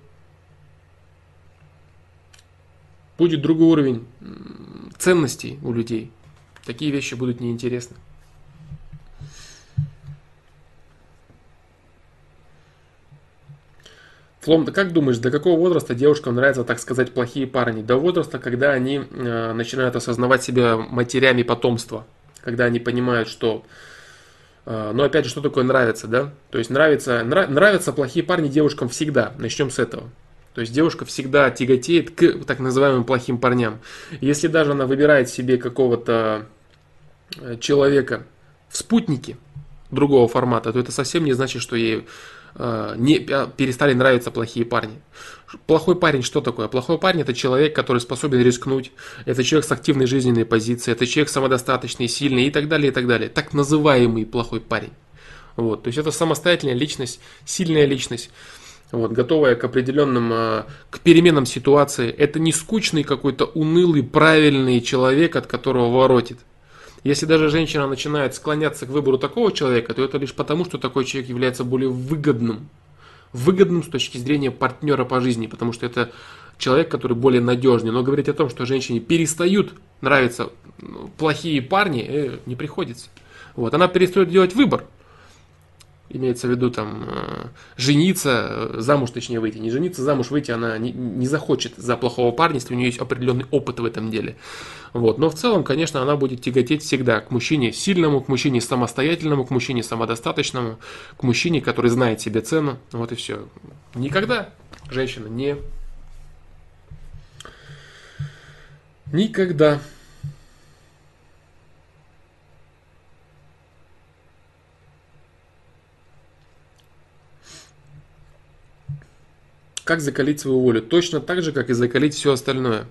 Будет другой уровень ценностей у людей, такие вещи будут неинтересны. Флом, ты как думаешь, до какого возраста девушкам нравятся, так сказать, плохие парни? До возраста, когда они э, начинают осознавать себя матерями потомства, когда они понимают, что... Э, но опять же, что такое нравится, да? То есть нравится, нрав, нравятся плохие парни девушкам всегда. Начнем с этого. То есть девушка всегда тяготеет к так называемым плохим парням. Если даже она выбирает себе какого-то э, человека в спутнике другого формата, то это совсем не значит, что ей Э, не перестали нравиться плохие парни. Плохой парень что такое? Плохой парень это человек, который способен рискнуть, это человек с активной жизненной позицией, это человек самодостаточный, сильный и так далее, и так далее. Так называемый плохой парень. Вот, то есть это самостоятельная личность, сильная личность, вот, готовая к определенным, э, к переменам ситуации. Это не скучный какой-то унылый, правильный человек, от которого воротит. Если даже женщина начинает склоняться к выбору такого человека, то это лишь потому, что такой человек является более выгодным. Выгодным с точки зрения партнера по жизни, потому что это человек, который более надежный. Но говорить о том, что женщине перестают нравиться ну, плохие парни, э, не приходится. Вот, она перестает делать выбор имеется в виду там э, жениться, э, замуж точнее выйти, не жениться, замуж выйти она не, не захочет за плохого парня, если у нее есть определенный опыт в этом деле. Вот. Но в целом, конечно, она будет тяготеть всегда к мужчине сильному, к мужчине самостоятельному, к мужчине самодостаточному, к мужчине, который знает себе цену. Вот и все. Никогда женщина не... Никогда Как закалить свою волю? Точно так же, как и закалить все остальное.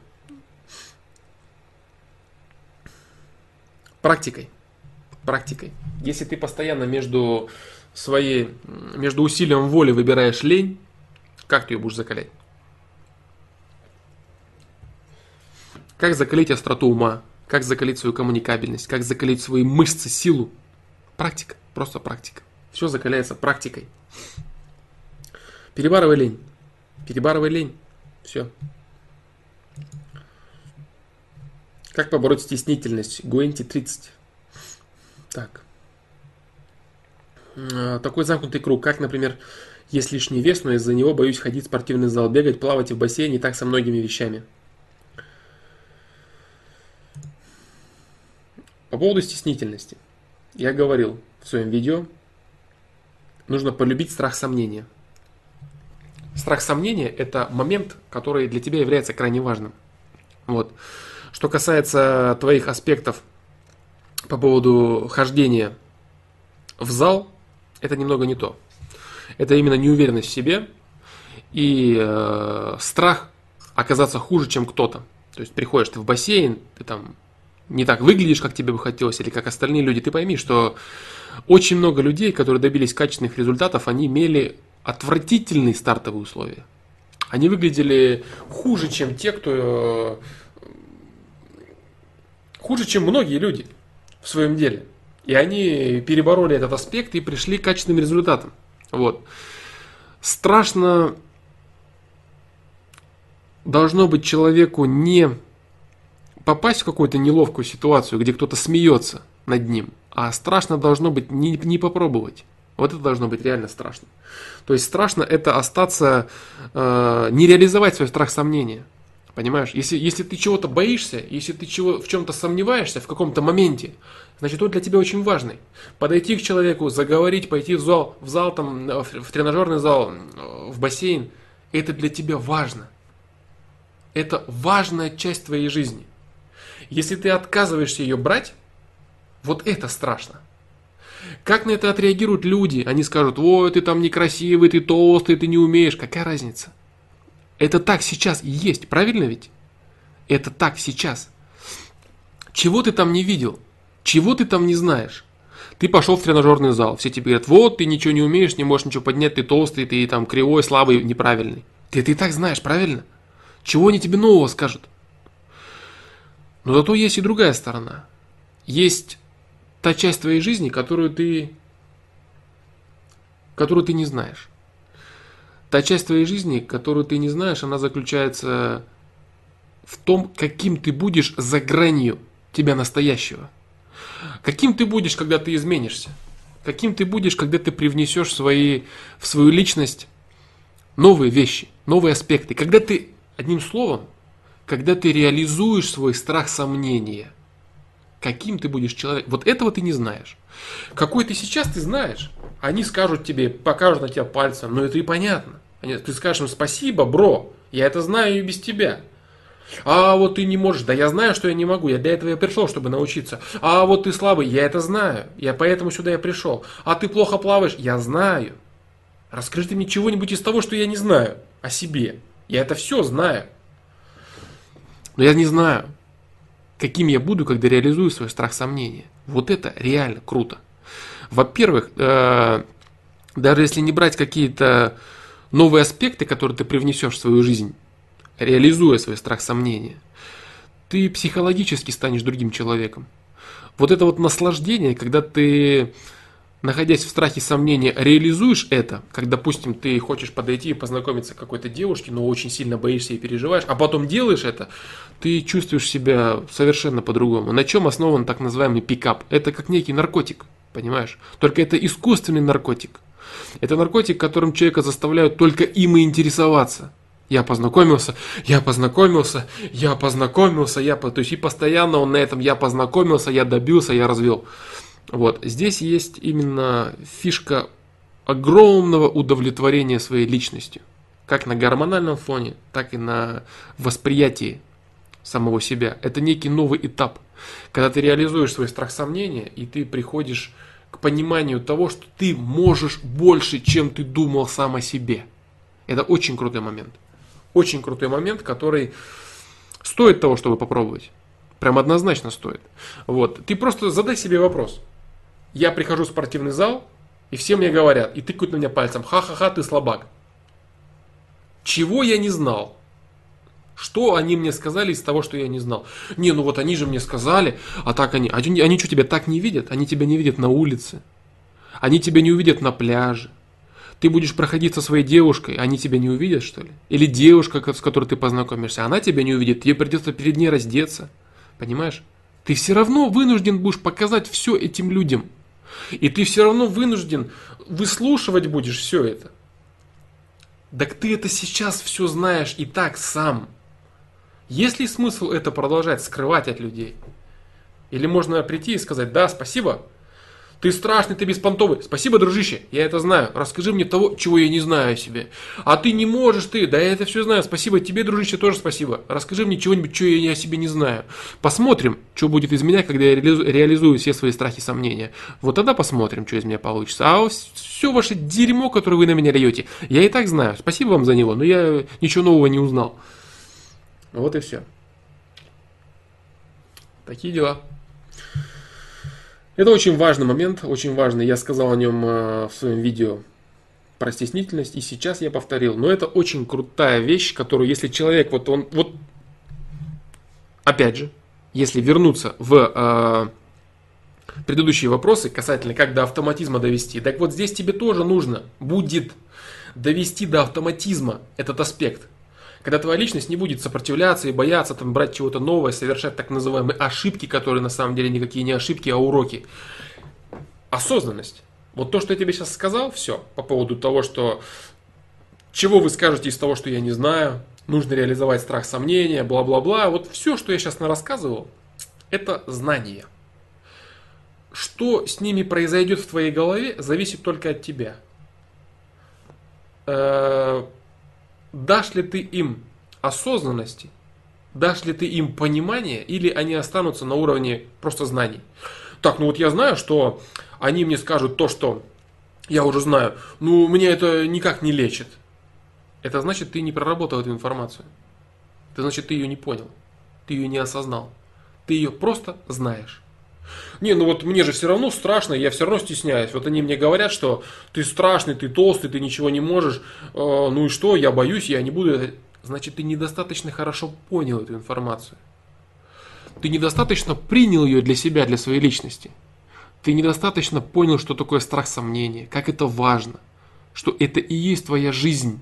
Практикой. Практикой. Если ты постоянно между своей, между усилием воли выбираешь лень, как ты ее будешь закалять? Как закалить остроту ума? Как закалить свою коммуникабельность? Как закалить свои мышцы, силу? Практика. Просто практика. Все закаляется практикой. Перебарывай лень. Перебарывай лень. Все. Как побороть стеснительность? Гуэнти 30. Так. А, такой замкнутый круг. Как, например, есть лишний вес, но из-за него боюсь ходить в спортивный зал, бегать, плавать в бассейне и так со многими вещами. По поводу стеснительности. Я говорил в своем видео, нужно полюбить страх сомнения. Страх сомнения – это момент, который для тебя является крайне важным. Вот. Что касается твоих аспектов по поводу хождения в зал, это немного не то. Это именно неуверенность в себе и э, страх оказаться хуже, чем кто-то. То есть приходишь ты в бассейн, ты там не так выглядишь, как тебе бы хотелось, или как остальные люди, ты пойми, что очень много людей, которые добились качественных результатов, они имели отвратительные стартовые условия. Они выглядели хуже, чем те, кто... Э, хуже, чем многие люди в своем деле. И они перебороли этот аспект и пришли к качественным результатам. Вот. Страшно должно быть человеку не попасть в какую-то неловкую ситуацию, где кто-то смеется над ним, а страшно должно быть не, не попробовать. Вот это должно быть реально страшно. То есть страшно это остаться, э, не реализовать свой страх сомнения. Понимаешь? Если, если ты чего-то боишься, если ты чего, в чем-то сомневаешься в каком-то моменте, значит, он для тебя очень важный. Подойти к человеку, заговорить, пойти в зал, в зал там, в тренажерный зал, в бассейн, это для тебя важно. Это важная часть твоей жизни. Если ты отказываешься ее брать, вот это страшно. Как на это отреагируют люди? Они скажут, ой, ты там некрасивый, ты толстый, ты не умеешь. Какая разница? Это так сейчас и есть, правильно ведь? Это так сейчас. Чего ты там не видел? Чего ты там не знаешь? Ты пошел в тренажерный зал, все тебе говорят, вот ты ничего не умеешь, не можешь ничего поднять, ты толстый, ты там кривой, слабый, неправильный. Ты это и так знаешь, правильно? Чего они тебе нового скажут? Но зато есть и другая сторона. Есть та часть твоей жизни, которую ты, которую ты не знаешь. Та часть твоей жизни, которую ты не знаешь, она заключается в том, каким ты будешь за гранью тебя настоящего. Каким ты будешь, когда ты изменишься. Каким ты будешь, когда ты привнесешь свои, в свою личность новые вещи, новые аспекты. Когда ты, одним словом, когда ты реализуешь свой страх сомнения. Каким ты будешь человек. Вот этого ты не знаешь. Какой ты сейчас, ты знаешь. Они скажут тебе, покажут на тебя пальцем, но это и понятно. Ты скажешь им спасибо, бро, я это знаю и без тебя. А вот ты не можешь, да я знаю, что я не могу, я для этого я пришел, чтобы научиться. А вот ты слабый, я это знаю, я поэтому сюда я пришел. А ты плохо плаваешь, я знаю. Расскажи ты мне чего-нибудь из того, что я не знаю о себе. Я это все знаю. Но я не знаю, каким я буду, когда реализую свой страх сомнения. Вот это реально круто. Во-первых, э, даже если не брать какие-то новые аспекты, которые ты привнесешь в свою жизнь, реализуя свой страх сомнения, ты психологически станешь другим человеком. Вот это вот наслаждение, когда ты, находясь в страхе сомнения, реализуешь это, как, допустим, ты хочешь подойти и познакомиться с какой-то девушке, но очень сильно боишься и переживаешь, а потом делаешь это, ты чувствуешь себя совершенно по-другому. На чем основан так называемый пикап? Это как некий наркотик, понимаешь? Только это искусственный наркотик. Это наркотик, которым человека заставляют только им и интересоваться. Я познакомился, я познакомился, я познакомился, я... То есть и постоянно он на этом я познакомился, я добился, я развел. Вот, здесь есть именно фишка огромного удовлетворения своей личностью. Как на гормональном фоне, так и на восприятии самого себя. Это некий новый этап, когда ты реализуешь свой страх сомнения, и ты приходишь к пониманию того, что ты можешь больше, чем ты думал сам о себе. Это очень крутой момент. Очень крутой момент, который стоит того, чтобы попробовать. Прям однозначно стоит. Вот. Ты просто задай себе вопрос. Я прихожу в спортивный зал, и все мне говорят, и тыкают на меня пальцем, ха-ха-ха, ты слабак. Чего я не знал? Что они мне сказали из того, что я не знал? Не, ну вот они же мне сказали, а так они... Они, они что, тебя так не видят? Они тебя не видят на улице. Они тебя не увидят на пляже. Ты будешь проходить со своей девушкой, они тебя не увидят, что ли? Или девушка, с которой ты познакомишься, она тебя не увидит, тебе придется перед ней раздеться. Понимаешь? Ты все равно вынужден будешь показать все этим людям. И ты все равно вынужден выслушивать будешь все это. Так ты это сейчас все знаешь и так сам. Есть ли смысл это продолжать скрывать от людей? Или можно прийти и сказать, да, спасибо, ты страшный, ты беспонтовый. Спасибо, дружище, я это знаю. Расскажи мне того, чего я не знаю о себе. А ты не можешь, ты. Да я это все знаю. Спасибо тебе, дружище, тоже спасибо. Расскажи мне чего-нибудь, чего я о себе не знаю. Посмотрим, что будет из меня, когда я реализую все свои страхи и сомнения. Вот тогда посмотрим, что из меня получится. А все ваше дерьмо, которое вы на меня льете, я и так знаю. Спасибо вам за него, но я ничего нового не узнал. Вот и все. Такие дела. Это очень важный момент, очень важный. Я сказал о нем э, в своем видео про стеснительность, и сейчас я повторил. Но это очень крутая вещь, которую, если человек, вот он, вот, опять же, если вернуться в э, предыдущие вопросы касательно, как до автоматизма довести, так вот здесь тебе тоже нужно будет довести до автоматизма этот аспект. Когда твоя личность не будет сопротивляться и бояться там, брать чего-то новое, совершать так называемые ошибки, которые на самом деле никакие не ошибки, а уроки. Осознанность. Вот то, что я тебе сейчас сказал, все, по поводу того, что чего вы скажете из того, что я не знаю, нужно реализовать страх сомнения, бла-бла-бла. Вот все, что я сейчас рассказывал, это знания. Что с ними произойдет в твоей голове, зависит только от тебя. Дашь ли ты им осознанности, дашь ли ты им понимание, или они останутся на уровне просто знаний. Так, ну вот я знаю, что они мне скажут то, что я уже знаю, ну мне это никак не лечит. Это значит, ты не проработал эту информацию. Это значит, ты ее не понял. Ты ее не осознал. Ты ее просто знаешь. Не, ну вот мне же все равно страшно, я все равно стесняюсь. Вот они мне говорят, что ты страшный, ты толстый, ты ничего не можешь. Э, ну и что, я боюсь, я не буду. Значит, ты недостаточно хорошо понял эту информацию. Ты недостаточно принял ее для себя, для своей личности. Ты недостаточно понял, что такое страх сомнения, как это важно, что это и есть твоя жизнь.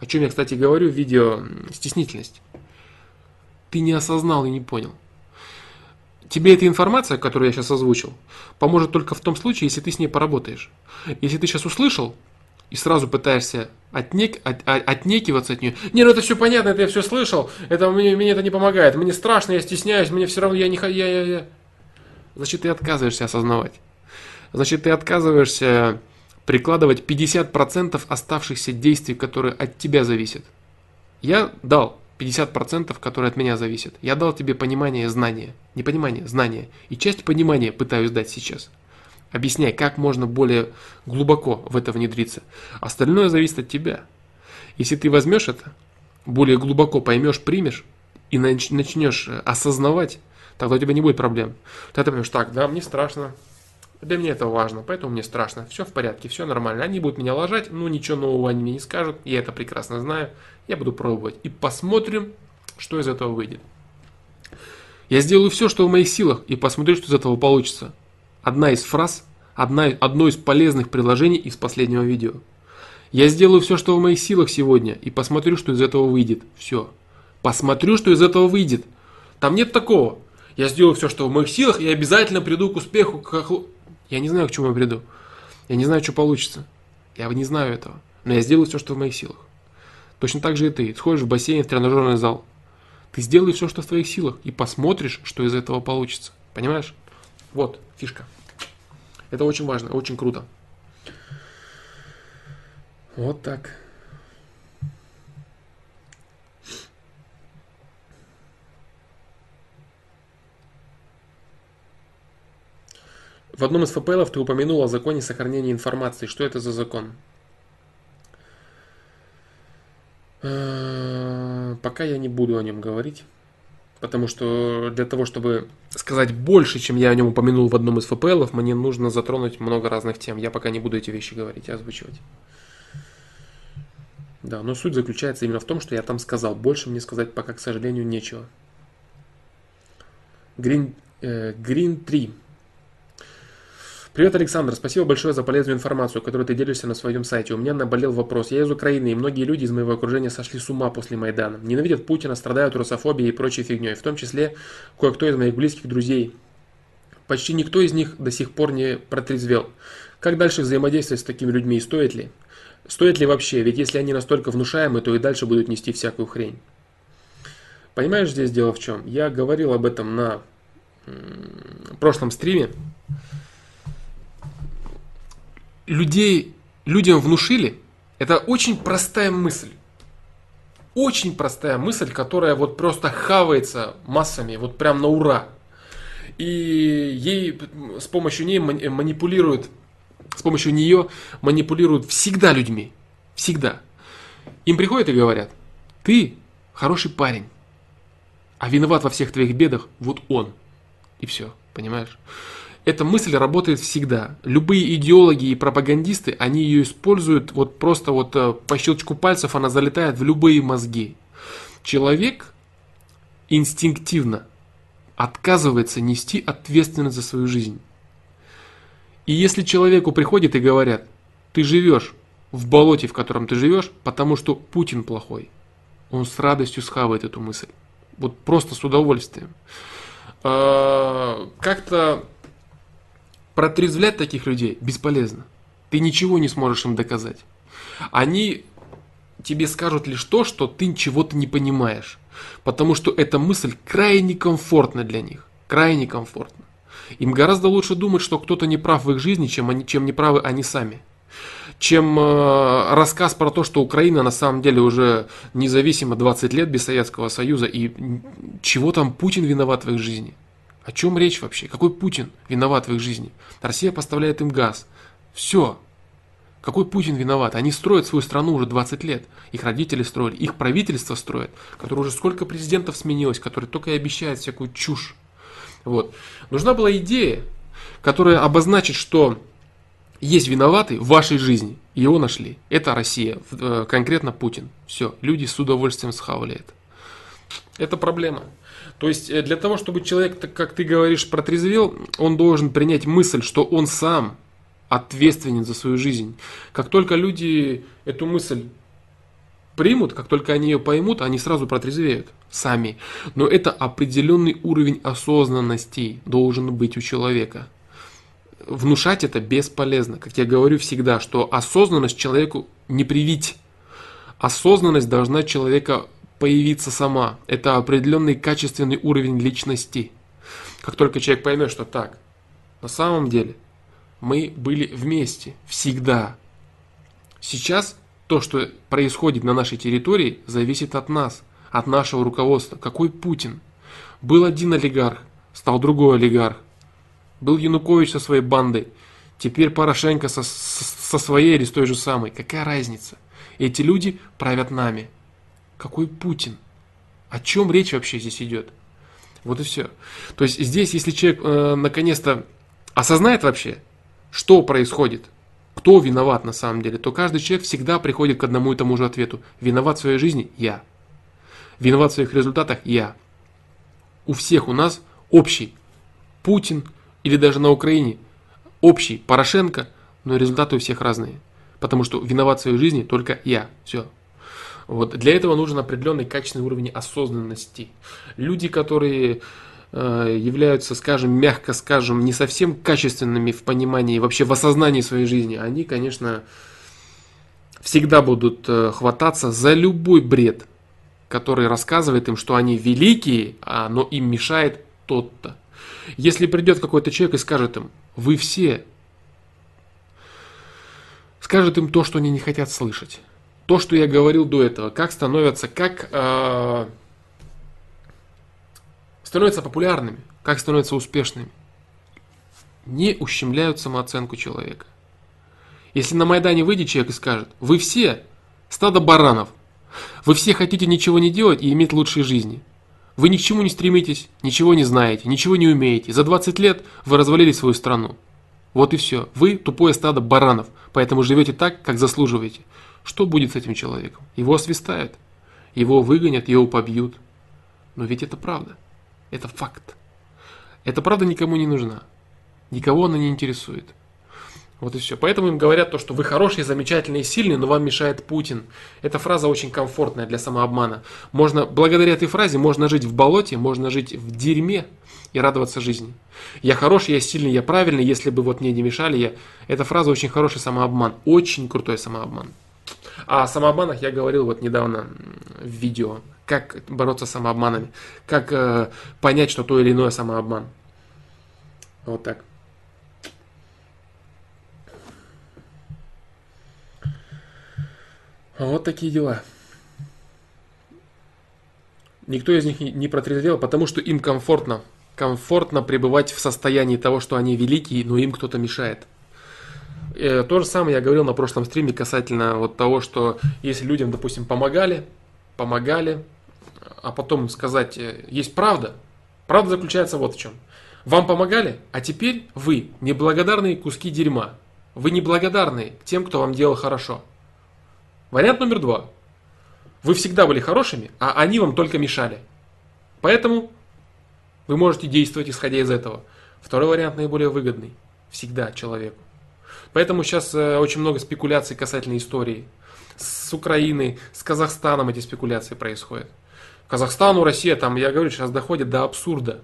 О чем я, кстати, говорю в видео «Стеснительность». ты не осознал и не понял. Тебе эта информация, которую я сейчас озвучил, поможет только в том случае, если ты с ней поработаешь. Если ты сейчас услышал и сразу пытаешься отнек, от, от, отнекиваться от нее. Не, ну это все понятно, это я все слышал, это мне, мне это не помогает, мне страшно, я стесняюсь, мне все равно, я не... Я, я, я. Значит, ты отказываешься осознавать. Значит, ты отказываешься прикладывать 50% оставшихся действий, которые от тебя зависят. Я дал 50%, которые от меня зависят. Я дал тебе понимание, знание. Не понимание, знание. И часть понимания пытаюсь дать сейчас. Объясняй, как можно более глубоко в это внедриться. Остальное зависит от тебя. Если ты возьмешь это, более глубоко поймешь, примешь и начнешь осознавать, тогда у тебя не будет проблем. Ты поймешь, так, да, мне страшно, для меня это важно, поэтому мне страшно. Все в порядке, все нормально. Они будут меня ложать, ну ничего нового они мне не скажут. Я это прекрасно знаю. Я буду пробовать. И посмотрим, что из этого выйдет. Я сделаю все, что в моих силах, и посмотрю, что из этого получится. Одна из фраз, одна, одно из полезных приложений из последнего видео. Я сделаю все, что в моих силах сегодня, и посмотрю, что из этого выйдет. Все. Посмотрю, что из этого выйдет. Там нет такого. Я сделаю все, что в моих силах, и обязательно приду к успеху. Как... Я не знаю, к чему я приду. Я не знаю, что получится. Я не знаю этого. Но я сделаю все, что в моих силах. Точно так же и ты. Сходишь в бассейн, в тренажерный зал. Ты сделай все, что в твоих силах, и посмотришь, что из этого получится. Понимаешь? Вот фишка. Это очень важно, очень круто. Вот так. В одном из ФПЛов ты упомянул о законе сохранения информации. Что это за закон? Э, пока я не буду о нем говорить, потому что для того, чтобы сказать больше, чем я о нем упомянул в одном из ФПЛов, мне нужно затронуть много разных тем. Я пока не буду эти вещи говорить и озвучивать. Да, но суть заключается именно в том, что я там сказал. Больше мне сказать пока, к сожалению, нечего. Green, э, Green 3. Привет, Александр. Спасибо большое за полезную информацию, которую ты делишься на своем сайте. У меня наболел вопрос. Я из Украины, и многие люди из моего окружения сошли с ума после Майдана. Ненавидят Путина, страдают русофобией и прочей фигней. В том числе кое-кто из моих близких друзей. Почти никто из них до сих пор не протрезвел. Как дальше взаимодействовать с такими людьми и стоит ли? Стоит ли вообще? Ведь если они настолько внушаемы, то и дальше будут нести всякую хрень. Понимаешь, здесь дело в чем? Я говорил об этом на прошлом стриме людей, людям внушили, это очень простая мысль. Очень простая мысль, которая вот просто хавается массами, вот прям на ура. И ей с помощью ней манипулируют, с помощью нее манипулируют всегда людьми. Всегда. Им приходят и говорят, ты хороший парень, а виноват во всех твоих бедах вот он. И все, понимаешь? Эта мысль работает всегда. Любые идеологи и пропагандисты, они ее используют вот просто вот э, по щелчку пальцев она залетает в любые мозги. Человек инстинктивно отказывается нести ответственность за свою жизнь. И если человеку приходят и говорят, ты живешь в болоте, в котором ты живешь, потому что Путин плохой, он с радостью схавает эту мысль. Вот просто с удовольствием. А, как-то Протрезвлять таких людей бесполезно. Ты ничего не сможешь им доказать. Они тебе скажут лишь то, что ты чего-то не понимаешь. Потому что эта мысль крайне комфортна для них. Крайне комфортна. Им гораздо лучше думать, что кто-то не прав в их жизни, чем, они, чем не правы они сами. Чем э, рассказ про то, что Украина на самом деле уже независима 20 лет без Советского Союза и чего там Путин виноват в их жизни. О чем речь вообще? Какой Путин виноват в их жизни? Россия поставляет им газ. Все. Какой Путин виноват? Они строят свою страну уже 20 лет. Их родители строили, их правительство строит, которое уже сколько президентов сменилось, которые только и обещают всякую чушь. Вот. Нужна была идея, которая обозначит, что есть виноватый в вашей жизни. Его нашли. Это Россия, э, конкретно Путин. Все, люди с удовольствием схавали это. Это проблема. То есть э, для того, чтобы человек, как ты говоришь, протрезвел, он должен принять мысль, что он сам ответственен за свою жизнь. Как только люди эту мысль примут, как только они ее поймут, они сразу протрезвеют сами. Но это определенный уровень осознанности должен быть у человека. Внушать это бесполезно. Как я говорю всегда, что осознанность человеку не привить. Осознанность должна человека появиться сама. Это определенный качественный уровень личности. Как только человек поймет, что так, на самом деле мы были вместе всегда. Сейчас то, что происходит на нашей территории, зависит от нас, от нашего руководства. Какой Путин? Был один олигарх, стал другой олигарх. Был Янукович со своей бандой, теперь Порошенко со, со своей или с той же самой. Какая разница? Эти люди правят нами. Какой Путин? О чем речь вообще здесь идет? Вот и все. То есть здесь, если человек э, наконец-то осознает вообще, что происходит, кто виноват на самом деле, то каждый человек всегда приходит к одному и тому же ответу. Виноват в своей жизни – я. Виноват в своих результатах – я. У всех у нас общий Путин или даже на Украине общий Порошенко, но результаты у всех разные. Потому что виноват в своей жизни только я. Все. Вот. Для этого нужен определенный качественный уровень осознанности. Люди, которые Э, являются, скажем, мягко скажем, не совсем качественными в понимании, вообще в осознании своей жизни, они, конечно, всегда будут э, хвататься за любой бред, который рассказывает им, что они великие, а но им мешает тот-то. Если придет какой-то человек и скажет им, вы все, скажет им то, что они не хотят слышать. То, что я говорил до этого, как становятся, как э, становятся популярными, как становятся успешными, не ущемляют самооценку человека. Если на Майдане выйдет человек и скажет, вы все стадо баранов, вы все хотите ничего не делать и иметь лучшей жизни. Вы ни к чему не стремитесь, ничего не знаете, ничего не умеете. За 20 лет вы развалили свою страну. Вот и все. Вы тупое стадо баранов, поэтому живете так, как заслуживаете. Что будет с этим человеком? Его освистают, его выгонят, его побьют. Но ведь это правда. Это факт. Эта правда никому не нужна. Никого она не интересует. Вот и все. Поэтому им говорят то, что вы хорошие, замечательные, сильные, но вам мешает Путин. Эта фраза очень комфортная для самообмана. Можно, благодаря этой фразе можно жить в болоте, можно жить в дерьме и радоваться жизни. Я хороший, я сильный, я правильный, если бы вот мне не мешали, я... Эта фраза очень хороший самообман. Очень крутой самообман. А о самообманах я говорил вот недавно в видео как бороться с самообманами, как э, понять, что то или иное самообман. Вот так. Вот такие дела. Никто из них не протрезвел, потому что им комфортно. Комфортно пребывать в состоянии того, что они великие, но им кто-то мешает. Э, то же самое я говорил на прошлом стриме касательно вот того, что если людям, допустим, помогали, помогали, а потом сказать, э, есть правда. Правда заключается вот в чем. Вам помогали, а теперь вы неблагодарные куски дерьма. Вы неблагодарны тем, кто вам делал хорошо. Вариант номер два. Вы всегда были хорошими, а они вам только мешали. Поэтому вы можете действовать исходя из этого. Второй вариант наиболее выгодный. Всегда человеку. Поэтому сейчас э, очень много спекуляций касательно истории. С Украины, с Казахстаном эти спекуляции происходят. Казахстану, Россия, там, я говорю, сейчас доходит до абсурда,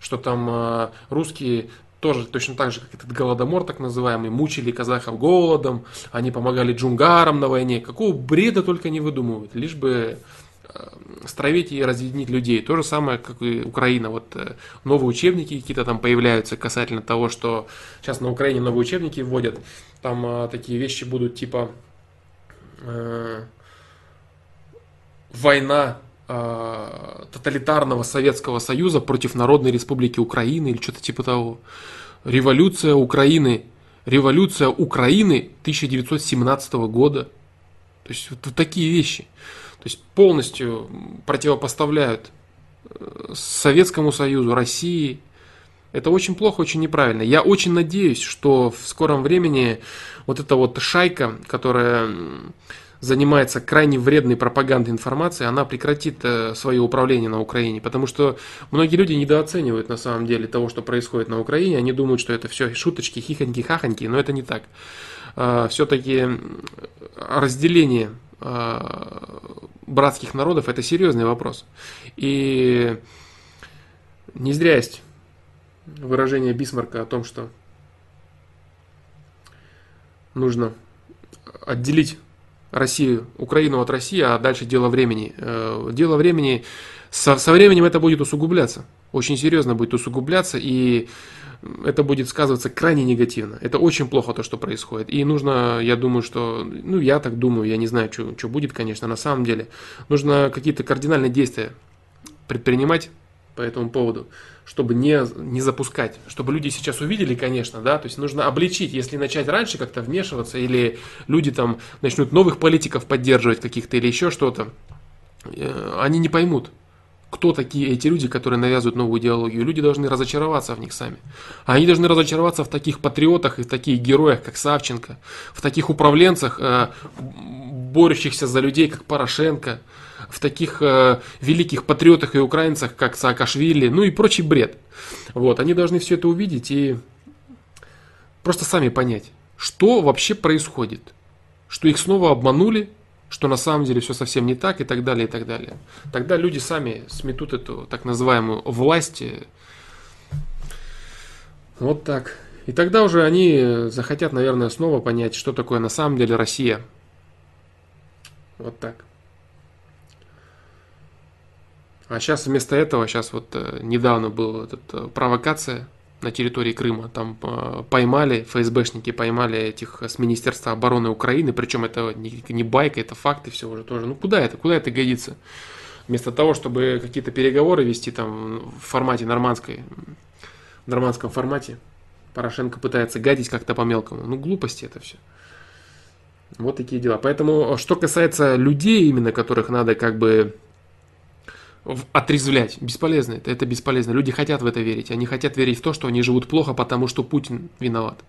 что там э, русские тоже точно так же, как этот голодомор так называемый, мучили казахов голодом, они помогали джунгарам на войне. Какого бреда только не выдумывают, лишь бы стравить и разъединить людей. То же самое, как и Украина. Вот э, новые учебники какие-то там появляются касательно того, что сейчас на Украине новые учебники вводят. Там э, такие вещи будут типа э, война э, тоталитарного Советского Союза против Народной Республики Украины или что-то типа того. Революция Украины. Революция Украины 1917 года. То есть вот, вот такие вещи. То есть полностью противопоставляют э, Советскому Союзу, России. Это очень плохо, очень неправильно. Я очень надеюсь, что в скором времени вот эта вот шайка, которая занимается крайне вредной пропагандой информации, она прекратит э, свое управление на Украине. Потому что многие люди недооценивают на самом деле того, что происходит на Украине. Они думают, что это все шуточки, хихоньки, хахоньки, но это не так. А, Все-таки разделение братских народов, это серьезный вопрос. И не зря есть выражение Бисмарка о том, что нужно отделить Россию, Украину от России, а дальше дело времени. Э, дело времени, со, со временем это будет усугубляться. Очень серьезно будет усугубляться, и это будет сказываться крайне негативно. Это очень плохо то, что происходит. И нужно, я думаю, что, ну я так думаю, я не знаю, что, что будет, конечно, на самом деле. Нужно какие-то кардинальные действия предпринимать по этому поводу, чтобы не, не запускать, чтобы люди сейчас увидели, конечно, да, то есть нужно обличить, если начать раньше как-то вмешиваться, или люди там начнут новых политиков поддерживать каких-то, или еще что-то, э, они не поймут, кто такие эти люди, которые навязывают новую идеологию. Люди должны разочароваться в них сами. Они должны разочароваться в таких патриотах и в таких героях, как Савченко, в таких управленцах, э, борющихся за людей, как Порошенко, в таких э, великих патриотах и украинцах, как Саакашвили, ну и прочий бред. Вот, они должны все это увидеть и просто сами понять, что вообще происходит. Что их снова обманули, что на самом деле все совсем не так и так далее, и так далее. Тогда люди сами сметут эту так называемую власть. Вот так. И тогда уже они захотят, наверное, снова понять, что такое на самом деле Россия. Вот так. А сейчас вместо этого, сейчас вот э, недавно была эта э, провокация на территории Крыма. Там э, поймали, ФСБшники поймали этих с Министерства обороны Украины, причем это не, не байка, это факты все уже тоже. Ну куда это, куда это годится? Вместо того, чтобы какие-то переговоры вести там в формате нормандской, в нормандском формате, Порошенко пытается гадить как-то по-мелкому. Ну глупости это все. Вот такие дела. Поэтому, что касается людей, именно которых надо как бы отрезвлять. Бесполезно это, это бесполезно. Люди хотят в это верить. Они хотят верить в то, что они живут плохо, потому что Путин виноват.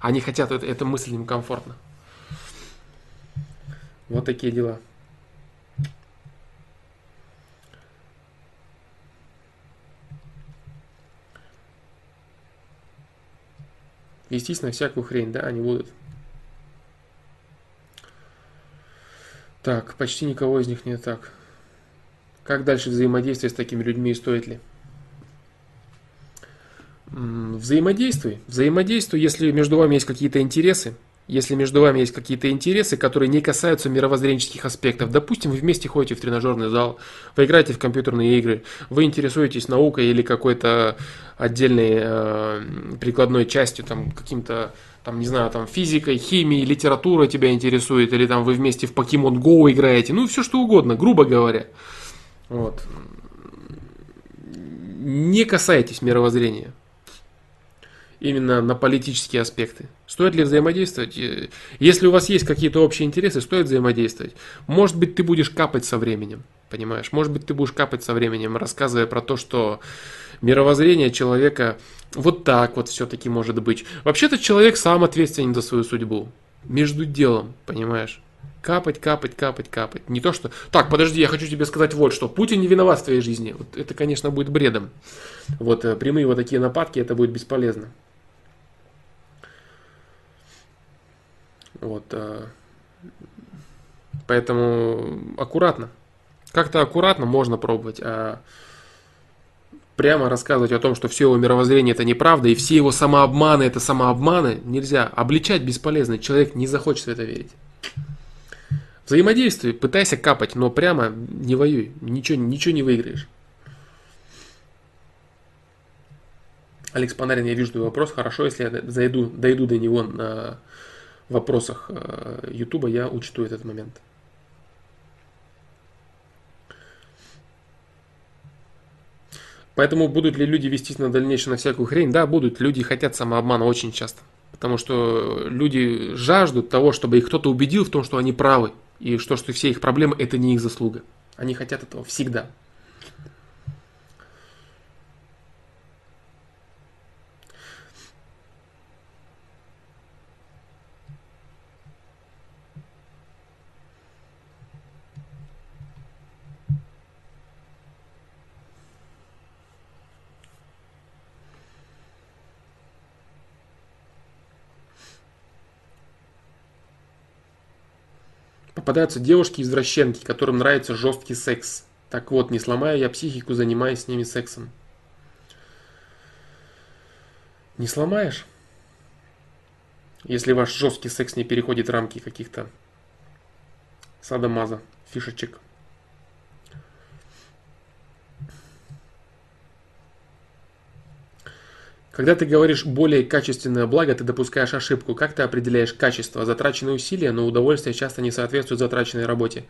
Они хотят, это, эта мысль им комфортно. Вот такие дела. На всякую хрень, да, они будут. Так, почти никого из них не так. Как дальше взаимодействовать с такими людьми и стоит ли? Взаимодействуй. Взаимодействуй, если между вами есть какие-то интересы, если между вами есть какие-то интересы, которые не касаются мировоззренческих аспектов. Допустим, вы вместе ходите в тренажерный зал, вы играете в компьютерные игры, вы интересуетесь наукой или какой-то отдельной э, прикладной частью, там, каким-то там, не знаю, там, физикой, химией, литературой тебя интересует, или там вы вместе в Pokemon Go играете, ну, все что угодно, грубо говоря. Вот. Не касайтесь мировоззрения. Именно на политические аспекты. Стоит ли взаимодействовать? Э, если у вас есть какие-то общие интересы, стоит взаимодействовать. Может быть, ты будешь капать со временем. Понимаешь? Может быть, ты будешь капать со временем, рассказывая про то, что мировоззрение человека вот так вот все-таки может быть. Вообще-то человек сам ответственен за свою судьбу. Между делом, понимаешь? Капать, капать, капать, капать. Не то, что... Так, подожди, я хочу тебе сказать вот что. Путин не виноват в твоей жизни. Вот это, конечно, будет бредом. Вот э, прямые вот такие нападки, это будет бесполезно. Вот. Э, поэтому аккуратно. Как-то аккуратно можно пробовать, а прямо рассказывать о том, что все его мировоззрение это неправда, и все его самообманы это самообманы, нельзя. Обличать бесполезно, человек не захочет в это верить. Взаимодействуй, пытайся капать, но прямо не воюй, ничего, ничего не выиграешь. Алекс Панарин, я вижу твой вопрос. Хорошо, если я зайду, дойду до него на вопросах э, Ютуба, я учту этот момент. Поэтому будут ли люди вестись на дальнейшее на всякую хрень? Да, будут. Люди хотят самообмана очень часто. Потому что люди жаждут того, чтобы их кто-то убедил в том, что они правы. И что, что все их проблемы – это не их заслуга. Они хотят этого всегда. Попадаются девушки-извращенки, которым нравится жесткий секс. Так вот, не сломая я психику, занимаясь с ними сексом. Не сломаешь? Если ваш жесткий секс не переходит рамки каких-то садомаза, фишечек. Когда ты говоришь более качественное благо, ты допускаешь ошибку. Как ты определяешь качество? Затраченные усилия, но удовольствие часто не соответствует затраченной работе.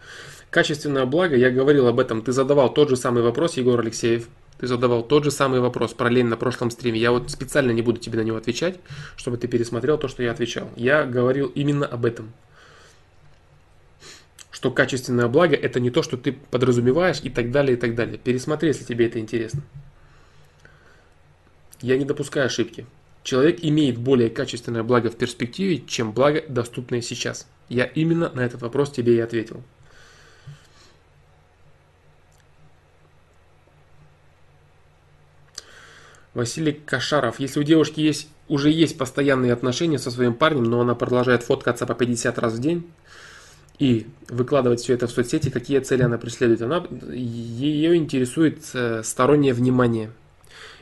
Качественное благо, я говорил об этом, ты задавал тот же самый вопрос, Егор Алексеев. Ты задавал тот же самый вопрос параллельно на прошлом стриме. Я вот специально не буду тебе на него отвечать, чтобы ты пересмотрел то, что я отвечал. Я говорил именно об этом. Что качественное благо это не то, что ты подразумеваешь и так далее, и так далее. Пересмотри, если тебе это интересно. Я не допускаю ошибки. Человек имеет более качественное благо в перспективе, чем благо, доступное сейчас. Я именно на этот вопрос тебе и ответил. Василий Кашаров. Если у девушки есть, уже есть постоянные отношения со своим парнем, но она продолжает фоткаться по 50 раз в день и выкладывать все это в соцсети, какие цели она преследует? Она, ее интересует э, стороннее внимание –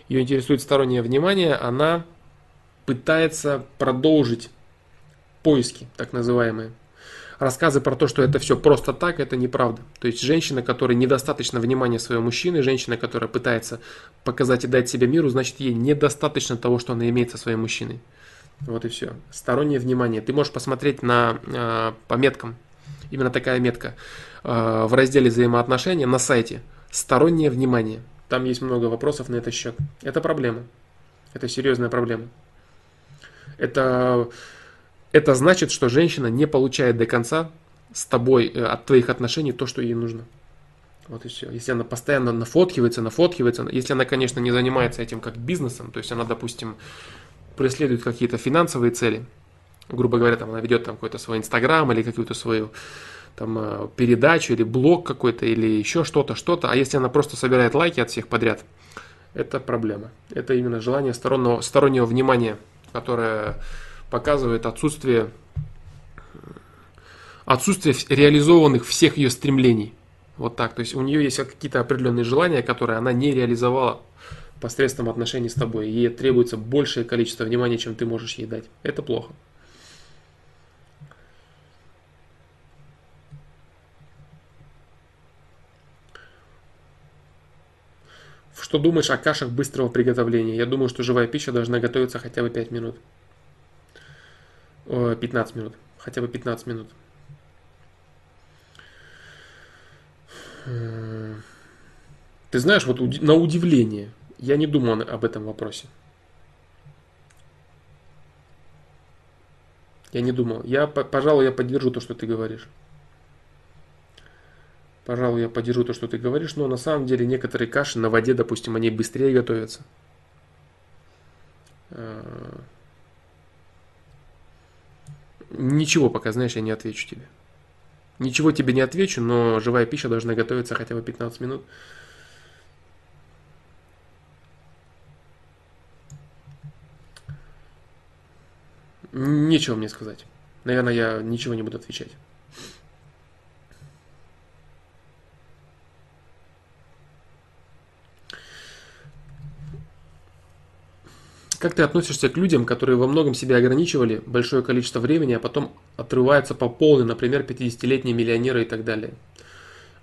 ее интересует стороннее внимание, она пытается продолжить поиски, так называемые. Рассказы про то, что это все просто так, это неправда. То есть женщина, которая недостаточно внимания своего мужчины, женщина, которая пытается показать и дать себе миру, значит ей недостаточно того, что она имеет со своим мужчиной. Вот и все. Стороннее внимание. Ты можешь посмотреть на э, по меткам. Именно такая метка э, в разделе взаимоотношения на сайте. Стороннее внимание. Там есть много вопросов на этот счет. Это проблема. Это серьезная проблема. Это, это значит, что женщина не получает до конца с тобой э, от твоих отношений то, что ей нужно. Вот и все. Если она постоянно нафоткивается, нафоткивается, если она, конечно, не занимается этим как бизнесом, то есть она, допустим, преследует какие-то финансовые цели, грубо говоря, там она ведет там какой-то свой инстаграм или какую-то свою там, э, передачу или блог какой-то или еще что-то, что-то. А если она просто собирает лайки от всех подряд, это проблема. Это именно желание стороннего, стороннего внимания, которое показывает отсутствие, отсутствие реализованных всех ее стремлений. Вот так. То есть у нее есть какие-то определенные желания, которые она не реализовала посредством отношений с тобой. Ей требуется большее количество внимания, чем ты можешь ей дать. Это плохо. Что думаешь о кашах быстрого приготовления? Я думаю, что живая пища должна готовиться хотя бы 5 минут. 15 минут. Хотя бы 15 минут. Ты знаешь, вот на удивление, я не думал об этом вопросе. Я не думал. Я, пожалуй, я поддержу то, что ты говоришь. Пожалуй, я поддержу то, что ты говоришь, но на самом деле некоторые каши на воде, допустим, они быстрее готовятся. А, ничего пока, знаешь, я не отвечу тебе. Ничего тебе не отвечу, но живая пища должна готовиться хотя бы 15 минут. Нечего мне сказать. Наверное, я ничего не буду отвечать. Как ты относишься к людям, которые во многом себя ограничивали большое количество времени, а потом отрываются по полной, например, 50-летние миллионеры и так далее?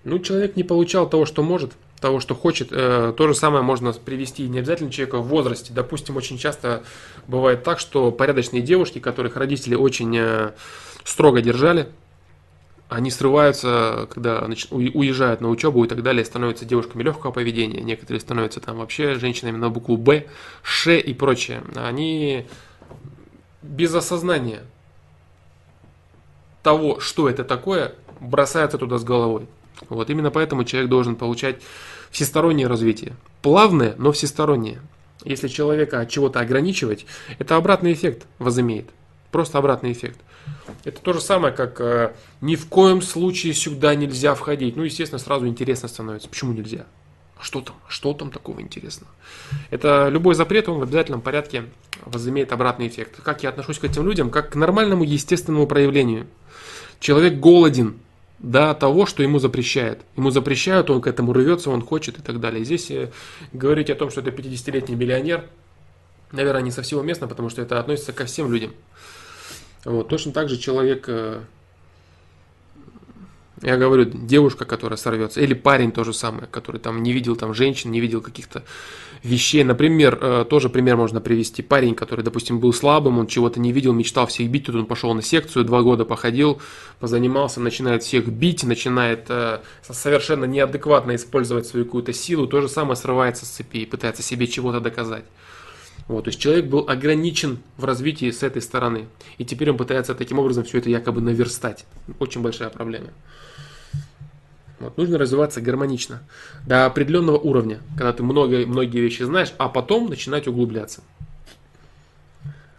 Ну, человек не получал того, что может, того, что хочет. Э, то же самое можно привести не обязательно человека в возрасте. Допустим, очень часто бывает так, что порядочные девушки, которых родители очень э, строго держали, они срываются, когда уезжают на учебу и так далее, становятся девушками легкого поведения, некоторые становятся там вообще женщинами на букву Б, Ш и прочее. Они без осознания того, что это такое, бросаются туда с головой. Вот именно поэтому человек должен получать всестороннее развитие. Плавное, но всестороннее. Если человека от чего-то ограничивать, это обратный эффект возымеет. Просто обратный эффект. Это то же самое, как э, ни в коем случае сюда нельзя входить. Ну, естественно, сразу интересно становится. Почему нельзя? А что там? Что там такого интересного? Это любой запрет, он в обязательном порядке возымеет обратный эффект. Как я отношусь к этим людям? Как к нормальному естественному проявлению. Человек голоден, до того, что ему запрещают. Ему запрещают, он к этому рвется, он хочет и так далее. Здесь э, говорить о том, что это 50-летний миллионер, наверное, не совсем уместно, потому что это относится ко всем людям. Вот. Точно так же человек э, я говорю, девушка, которая сорвется, или парень то же самое, который там не видел там женщин, не видел каких-то вещей. Например, э, тоже пример можно привести. Парень, который, допустим, был слабым, он чего-то не видел, мечтал всех бить, тут он пошел на секцию, два года походил, позанимался, начинает всех бить, начинает э, совершенно неадекватно использовать свою какую-то силу, то же самое срывается с цепи и пытается себе чего-то доказать. Вот, то есть человек был ограничен в развитии с этой стороны. И теперь он пытается таким образом все это якобы наверстать. Очень большая проблема. Вот, нужно развиваться гармонично до определенного уровня, когда ты много, многие вещи знаешь, а потом начинать углубляться.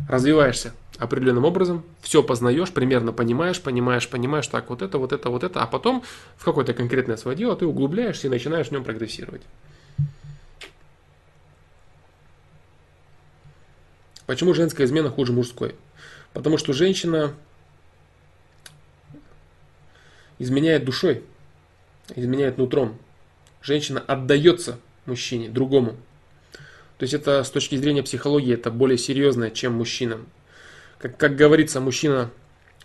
Развиваешься определенным образом, все познаешь, примерно понимаешь, понимаешь, понимаешь, так, вот это, вот это, вот это, а потом в какое-то конкретное свое дело ты углубляешься и начинаешь в нем прогрессировать. Почему женская измена хуже мужской? Потому что женщина изменяет душой изменяет нутром. Женщина отдается мужчине, другому. То есть это с точки зрения психологии это более серьезное, чем мужчина. Как, как говорится, мужчина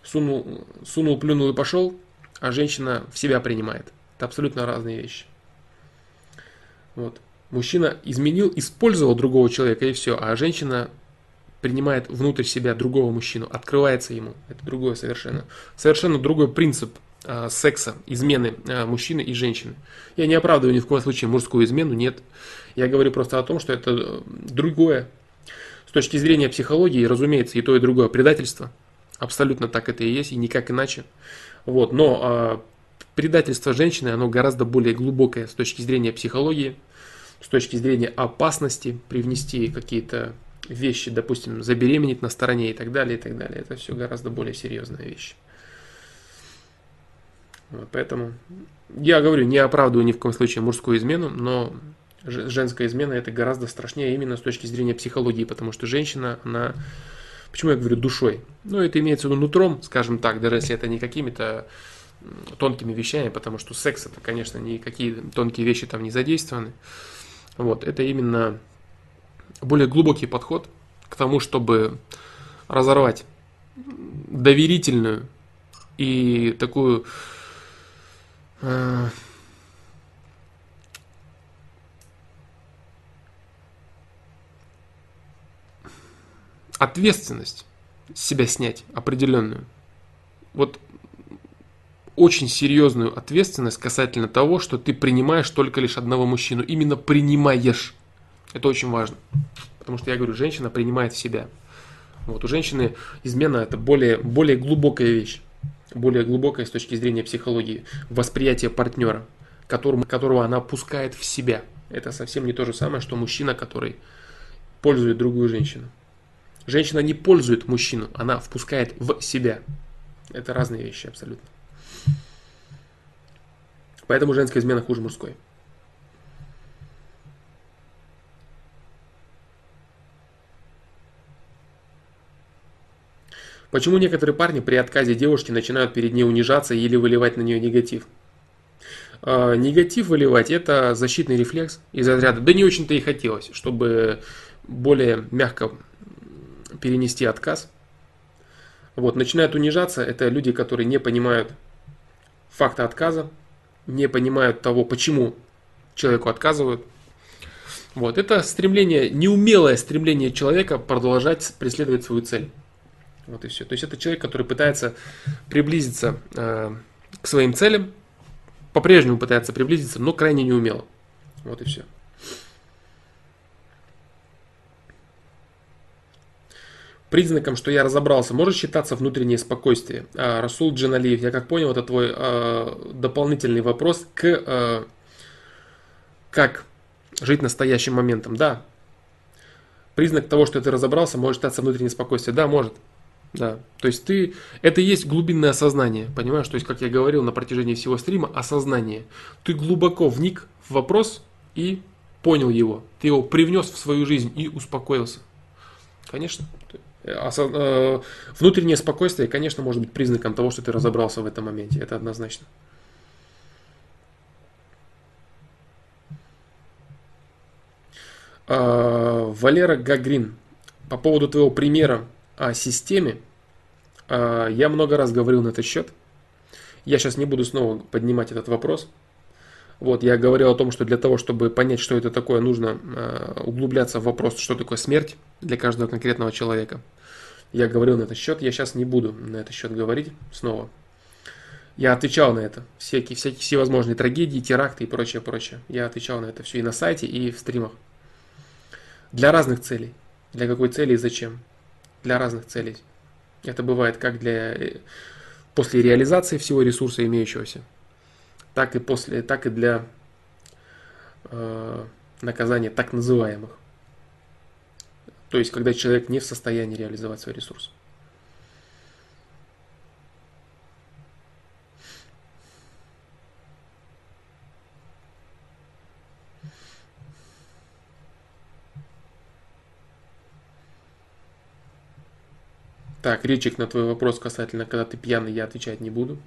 сунул, сунул, плюнул и пошел, а женщина в себя принимает. Это абсолютно разные вещи. Вот. Мужчина изменил, использовал другого человека и все, а женщина принимает внутрь себя другого мужчину, открывается ему. Это другое совершенно. Совершенно другой принцип Э, секса, измены э, мужчины и женщины. Я не оправдываю ни в коем случае мужскую измену, нет. Я говорю просто о том, что это э, другое. С точки зрения психологии, разумеется, и то, и другое предательство. Абсолютно так это и есть, и никак иначе. Вот. Но а, предательство женщины, оно гораздо более глубокое с точки зрения психологии, с точки зрения опасности привнести какие-то вещи, допустим, забеременеть на стороне и так далее, и так далее. Это все гораздо более серьезная вещь. Вот, поэтому я говорю, не оправдываю ни в коем случае мужскую измену, но женская измена это гораздо страшнее именно с точки зрения психологии, потому что женщина, она, почему я говорю душой? Ну, это имеется в виду нутром, скажем так, даже если это не какими-то тонкими вещами, потому что секс это, конечно, никакие тонкие вещи там не задействованы. Вот, это именно более глубокий подход к тому, чтобы разорвать доверительную и такую Э, ответственность себя снять определенную. Вот очень серьезную ответственность касательно того, что ты принимаешь только лишь одного мужчину. Именно принимаешь. Это очень важно. Потому что я говорю, женщина принимает в себя. Вот у женщины измена это более, более глубокая вещь более глубокое с точки зрения психологии восприятие партнера, которому, которого она пускает в себя. Это совсем не то же самое, что мужчина, который пользует другую женщину. Женщина не пользует мужчину, она впускает в себя. Это разные вещи абсолютно. Поэтому женская измена хуже мужской. Почему некоторые парни при отказе девушки начинают перед ней унижаться или выливать на нее негатив? Э, негатив выливать это защитный рефлекс из разряда. Да не очень-то и хотелось, чтобы более мягко перенести отказ. Вот, начинают унижаться, это люди, которые не понимают факта отказа, не понимают того, почему человеку отказывают. Вот, это стремление, неумелое стремление человека продолжать преследовать свою цель. Вот и все. То есть это человек, который пытается приблизиться э, к своим целям, по-прежнему пытается приблизиться, но крайне неумело. Вот и все. Признаком, что я разобрался, может считаться внутреннее спокойствие. А, Расул Джаналиев, я как понял, это твой а, дополнительный вопрос к а, как жить настоящим моментом. Да. Признак того, что ты разобрался, может считаться внутреннее спокойствие. Да, может. Да, то есть ты, это и есть глубинное осознание, понимаешь? То есть, как я говорил на протяжении всего стрима, осознание. Ты глубоко вник в вопрос и понял его. Ты его привнес в свою жизнь и успокоился. Конечно. Э, внутреннее спокойствие, конечно, может быть признаком того, что ты разобрался в этом моменте. Это однозначно. А, Валера Гагрин, по поводу твоего примера о системе, а, я много раз говорил на этот счет. Я сейчас не буду снова поднимать этот вопрос. Вот, я говорил о том, что для того, чтобы понять, что это такое, нужно э, углубляться в вопрос, что такое смерть для каждого конкретного человека. Я говорил на этот счет, я сейчас не буду на этот счет говорить снова. Я отвечал на это. Всякие, всякие всевозможные трагедии, теракты и прочее, прочее. Я отвечал на это все и на сайте, и в стримах. Для разных целей. Для какой цели и зачем. Для разных целей. Это бывает как для э, после реализации всего ресурса имеющегося, так и после, так и для э, наказания так называемых. То есть, когда человек не в состоянии реализовать свой ресурс. Так, Ричик, на твой вопрос касательно, когда ты пьяный, я отвечать не буду.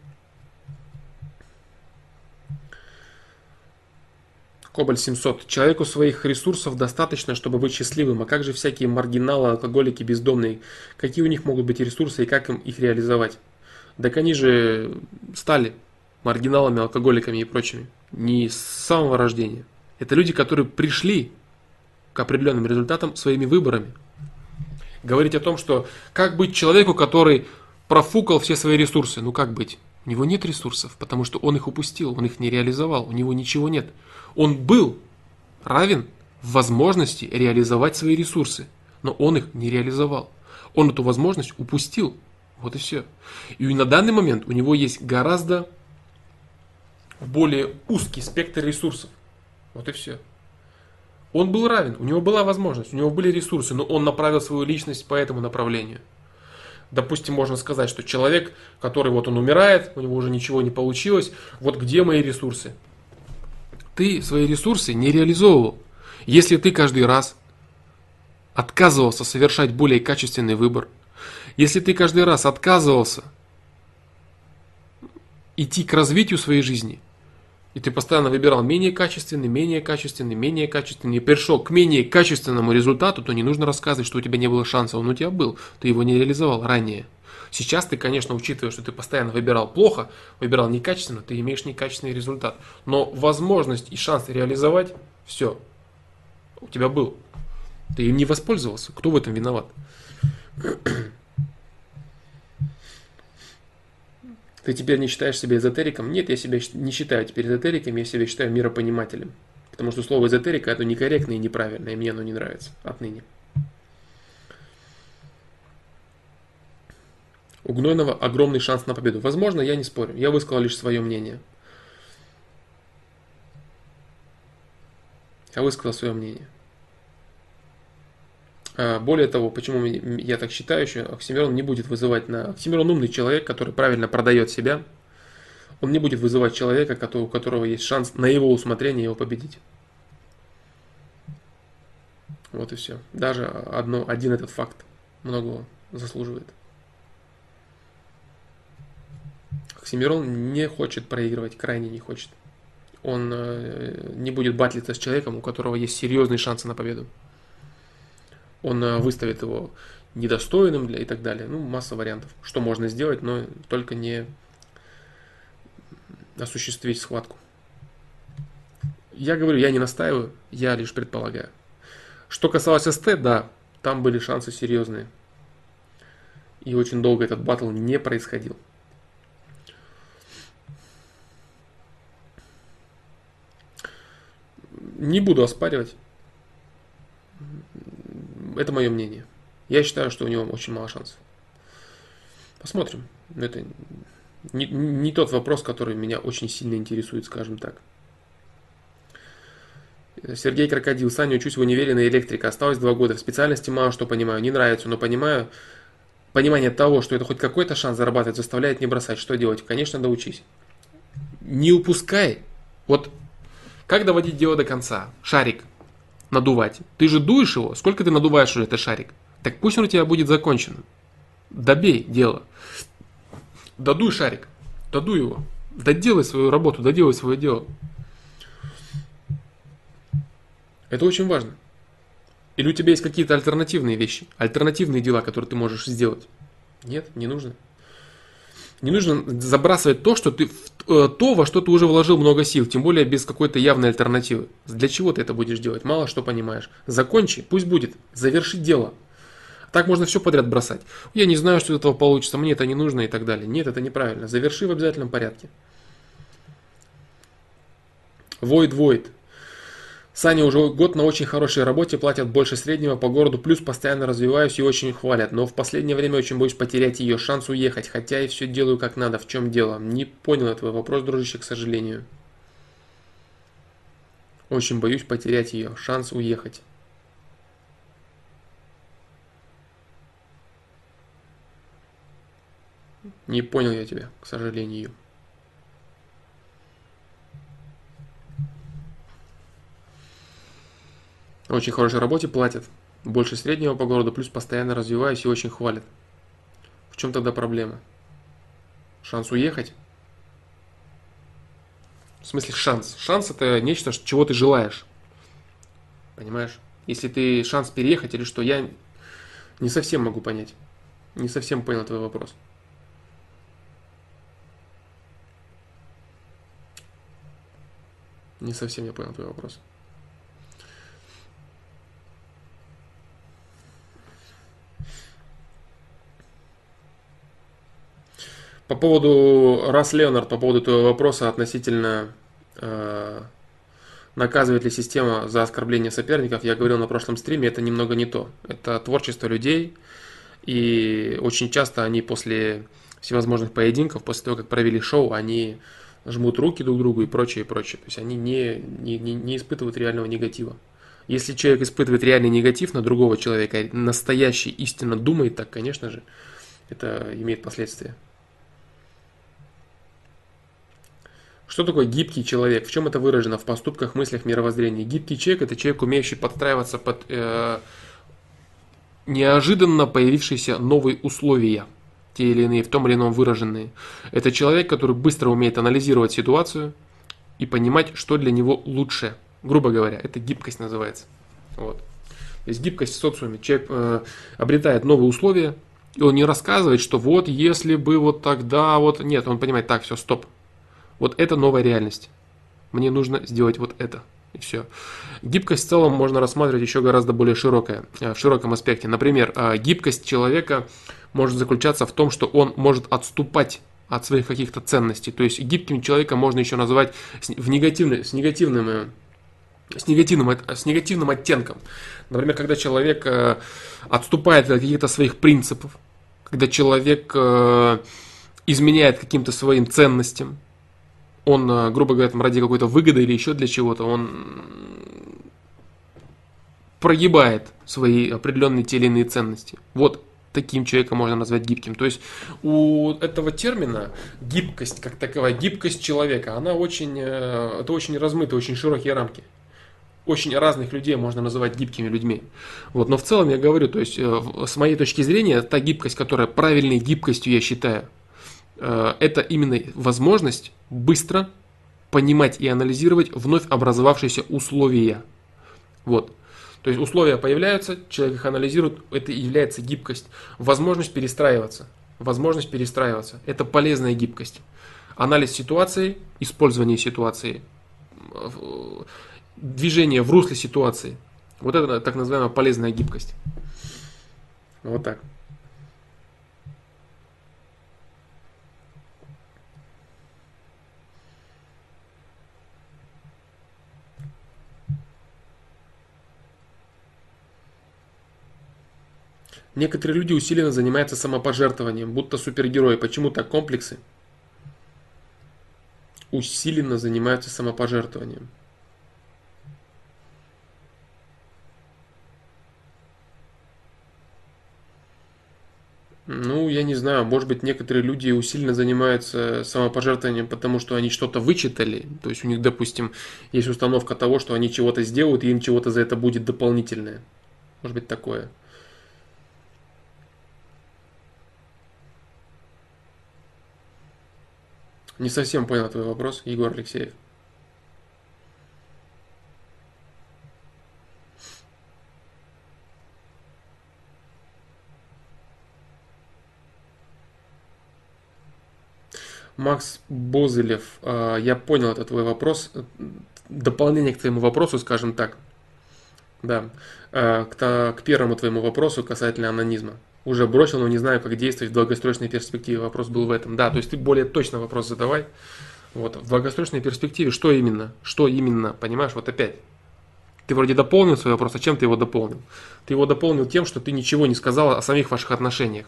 Кобаль 700. Человеку своих ресурсов достаточно, чтобы быть счастливым. А как же всякие маргиналы, алкоголики, бездомные? Какие у них могут быть ресурсы и как им их реализовать? Так они же стали маргиналами, алкоголиками и прочими. Не с самого рождения. Это люди, которые пришли к определенным результатам своими выборами говорить о том, что как быть человеку, который профукал все свои ресурсы. Ну как быть? У него нет ресурсов, потому что он их упустил, он их не реализовал, у него ничего нет. Он был равен в возможности реализовать свои ресурсы, но он их не реализовал. Он эту возможность упустил. Вот и все. И на данный момент у него есть гораздо более узкий спектр ресурсов. Вот и все. Он был равен, у него была возможность, у него были ресурсы, но он направил свою личность по этому направлению. Допустим, можно сказать, что человек, который вот он умирает, у него уже ничего не получилось, вот где мои ресурсы? Ты свои ресурсы не реализовывал. Если ты каждый раз отказывался совершать более качественный выбор, если ты каждый раз отказывался идти к развитию своей жизни – и ты постоянно выбирал менее качественный, менее качественный, менее качественный, и пришел к менее качественному результату, то не нужно рассказывать, что у тебя не было шанса, он у тебя был, ты его не реализовал ранее. Сейчас ты, конечно, учитывая, что ты постоянно выбирал плохо, выбирал некачественно, ты имеешь некачественный результат. Но возможность и шанс реализовать, все, у тебя был. Ты им не воспользовался. Кто в этом виноват? Ты теперь не считаешь себя эзотериком? Нет, я себя не считаю теперь эзотериком, я себя считаю миропонимателем. Потому что слово эзотерика это некорректно и неправильно, и мне оно не нравится отныне. У Гнойного огромный шанс на победу. Возможно, я не спорю. Я высказал лишь свое мнение. Я высказал свое мнение. А, более того, почему я так считаю, еще Оксимирон не будет вызывать на... Оксимирон умный человек, который правильно продает себя. Он не будет вызывать человека, у которого есть шанс на его усмотрение его победить. Вот и все. Даже одно, один этот факт многого заслуживает. Оксимирон не хочет проигрывать, крайне не хочет. Он э, не будет батлиться с человеком, у которого есть серьезные шансы на победу он э, выставит его недостойным для и так далее. Ну, масса вариантов, что можно сделать, но только не осуществить схватку. Я говорю, я не настаиваю, я лишь предполагаю. Что касалось СТ, да, там были шансы серьезные. И очень долго этот батл не происходил. Не буду оспаривать это мое мнение. Я считаю, что у него очень мало шансов. Посмотрим. Это не, не тот вопрос, который меня очень сильно интересует, скажем так. Сергей Крокодил. Саня, учусь в универе на электрика. Осталось два года. В специальности мало что понимаю. Не нравится, но понимаю. Понимание того, что это хоть какой-то шанс зарабатывать, заставляет не бросать. Что делать? Конечно, доучись. Не упускай. Вот как доводить дело до конца? Шарик надувать. Ты же дуешь его. Сколько ты надуваешь уже этот шарик? Так пусть он у тебя будет закончен. Добей дело. Додуй шарик. Додуй его. Доделай свою работу, доделай свое дело. Это очень важно. Или у тебя есть какие-то альтернативные вещи, альтернативные дела, которые ты можешь сделать? Нет, не нужно. Не нужно забрасывать то, что ты, э, то, во что ты уже вложил много сил, тем более без какой-то явной альтернативы. Для чего ты это будешь делать? Мало что понимаешь. Закончи, пусть будет. Заверши дело. Так можно все подряд бросать. Я не знаю, что из этого получится, мне это не нужно и так далее. Нет, это неправильно. Заверши в обязательном порядке. Void Void. Саня уже год на очень хорошей работе, платят больше среднего по городу, плюс постоянно развиваюсь и очень хвалят. Но в последнее время очень боюсь потерять ее шанс уехать, хотя и все делаю как надо. В чем дело? Не понял твой вопрос, дружище, к сожалению. Очень боюсь потерять ее шанс уехать. Не понял я тебя, к сожалению. Очень хорошей работе платят. Больше среднего по городу, плюс постоянно развиваюсь и очень хвалят. В чем тогда проблема? Шанс уехать? В смысле шанс? Шанс это нечто, чего ты желаешь. Понимаешь? Если ты шанс переехать или что, я не совсем могу понять. Не совсем понял твой вопрос. Не совсем я понял твой вопрос. По поводу Рас Леонард, по поводу твоего вопроса относительно э, наказывает ли система за оскорбление соперников, я говорил на прошлом стриме, это немного не то. Это творчество людей, и очень часто они после всевозможных поединков, после того, как провели шоу, они жмут руки друг другу и прочее, и прочее. То есть они не, не, не испытывают реального негатива. Если человек испытывает реальный негатив на другого человека, настоящий истинно думает так, конечно же, это имеет последствия. Что такое гибкий человек? В чем это выражено? В поступках, мыслях, мировоззрении. Гибкий человек – это человек, умеющий подстраиваться под э, неожиданно появившиеся новые условия, те или иные, в том или ином выраженные. Это человек, который быстро умеет анализировать ситуацию и понимать, что для него лучше. Грубо говоря, это гибкость называется. Вот. То есть гибкость в социуме. Человек э, обретает новые условия, и он не рассказывает, что вот если бы вот тогда, вот нет, он понимает, так, все, стоп, вот это новая реальность. Мне нужно сделать вот это. И все. Гибкость в целом можно рассматривать еще гораздо более широкая, э, в широком аспекте. Например, э, гибкость человека может заключаться в том, что он может отступать от своих каких-то ценностей. То есть гибким человеком можно еще назвать в негативный, с негативным э, с негативным, с негативным оттенком. Например, когда человек отступает от каких-то своих принципов, когда человек изменяет каким-то своим ценностям, он, э, грубо говоря, там, ради какой-то выгоды или еще для чего-то, он прогибает свои определенные те или иные ценности. Вот таким человеком можно назвать гибким. То есть у этого термина гибкость, как таковая, гибкость человека, она очень, э, это очень размытые, очень широкие рамки. Очень разных людей можно называть гибкими людьми. Вот, но в целом я говорю, то есть э, с моей точки зрения, та гибкость, которая правильной гибкостью я считаю, это именно возможность быстро понимать и анализировать вновь образовавшиеся условия. Вот. То есть условия появляются, человек их анализирует, это является гибкость. Возможность перестраиваться. Возможность перестраиваться. Это полезная гибкость. Анализ ситуации, использование ситуации, движение в русле ситуации. Вот это так называемая полезная гибкость. Вот так. Некоторые люди усиленно занимаются самопожертвованием, будто супергерои. Почему так комплексы? Усиленно занимаются самопожертвованием. Ну, я не знаю, может быть, некоторые люди усиленно занимаются самопожертвованием, потому что они что-то вычитали. То есть у них, допустим, есть установка того, что они чего-то сделают, и им чего-то за это будет дополнительное. Может быть, такое. Не совсем понял твой вопрос, Егор Алексеев. Макс Бозелев, а, я понял этот твой вопрос. Э, дополнение к твоему вопросу, скажем так. Да, а, к, к первому твоему вопросу касательно анонизма. Уже бросил, но не знаю, как действовать в долгосрочной перспективе. Вопрос был в этом. Да, то есть ты более точно вопрос задавай. Вот, в долгосрочной перспективе что именно? Что именно? Понимаешь, вот опять. Ты вроде дополнил свой вопрос, а чем ты его дополнил? Ты его дополнил тем, что ты ничего не сказал о самих ваших отношениях.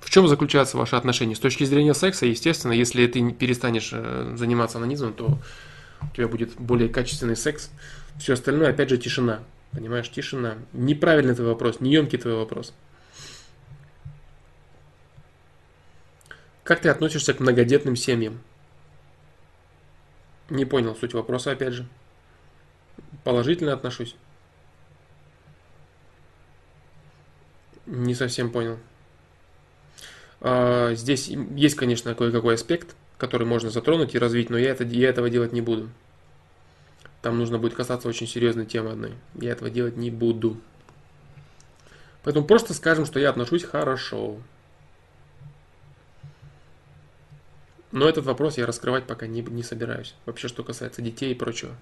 В чем заключаются ваши отношения? С точки зрения секса, естественно, если ты перестанешь э, заниматься анонизмом, то у тебя будет более качественный секс. Все остальное, опять же, тишина. Понимаешь, тишина. Неправильный твой вопрос, неемкий твой вопрос. Как ты относишься к многодетным семьям? Не понял суть вопроса, опять же. Положительно отношусь. Не совсем понял. А, здесь есть, конечно, кое-какой аспект, который можно затронуть и развить, но я, это, я этого делать не буду. Там нужно будет касаться очень серьезной темы одной. Я этого делать не буду. Поэтому просто скажем, что я отношусь хорошо. Но этот вопрос я раскрывать пока не, не собираюсь. Вообще, что касается детей и прочего.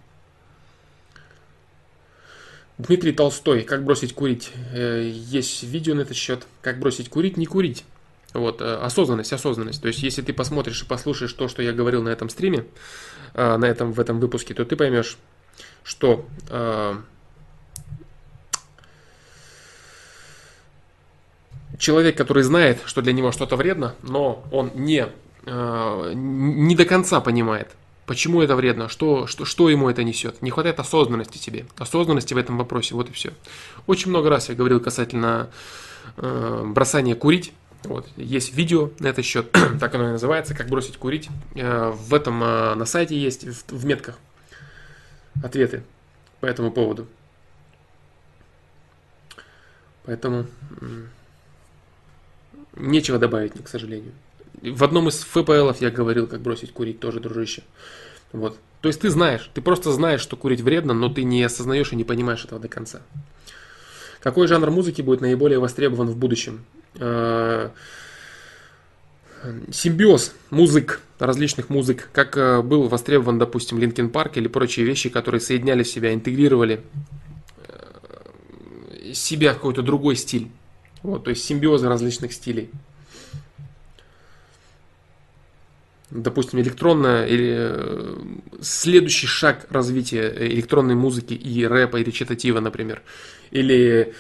Дмитрий Толстой. Как бросить курить? Э, есть видео на этот счет. Как бросить курить? Не курить. Вот, э, осознанность, осознанность. То есть, если ты посмотришь и послушаешь то, что я говорил на этом стриме, э, на этом, в этом выпуске, то ты поймешь, что человек, который знает, что для него что-то вредно, но он не, не до конца понимает, Почему это вредно? Что, что, что ему это несет? Не хватает осознанности тебе. Осознанности в этом вопросе. Вот и все. Очень много раз я говорил касательно э, бросания курить. Вот. Есть видео на этот счет, так оно и называется, как бросить курить. Э, в этом э, на сайте есть, в, в метках, ответы по этому поводу. Поэтому э, нечего добавить, к сожалению. В одном из ФПЛов я говорил, как бросить курить тоже, дружище. Вот. То есть ты знаешь, ты просто знаешь, что курить вредно, но ты не осознаешь и не понимаешь этого до конца. Какой жанр музыки будет наиболее востребован в будущем? Э, симбиоз музык, различных музык, как э, был востребован, допустим, Линкен Парк или прочие вещи, которые соединяли в себя, интегрировали э, себя в какой-то другой стиль. Вот, то есть симбиозы различных стилей. Допустим, электронная или э, следующий шаг развития электронной музыки и рэпа, и речитатива, например, или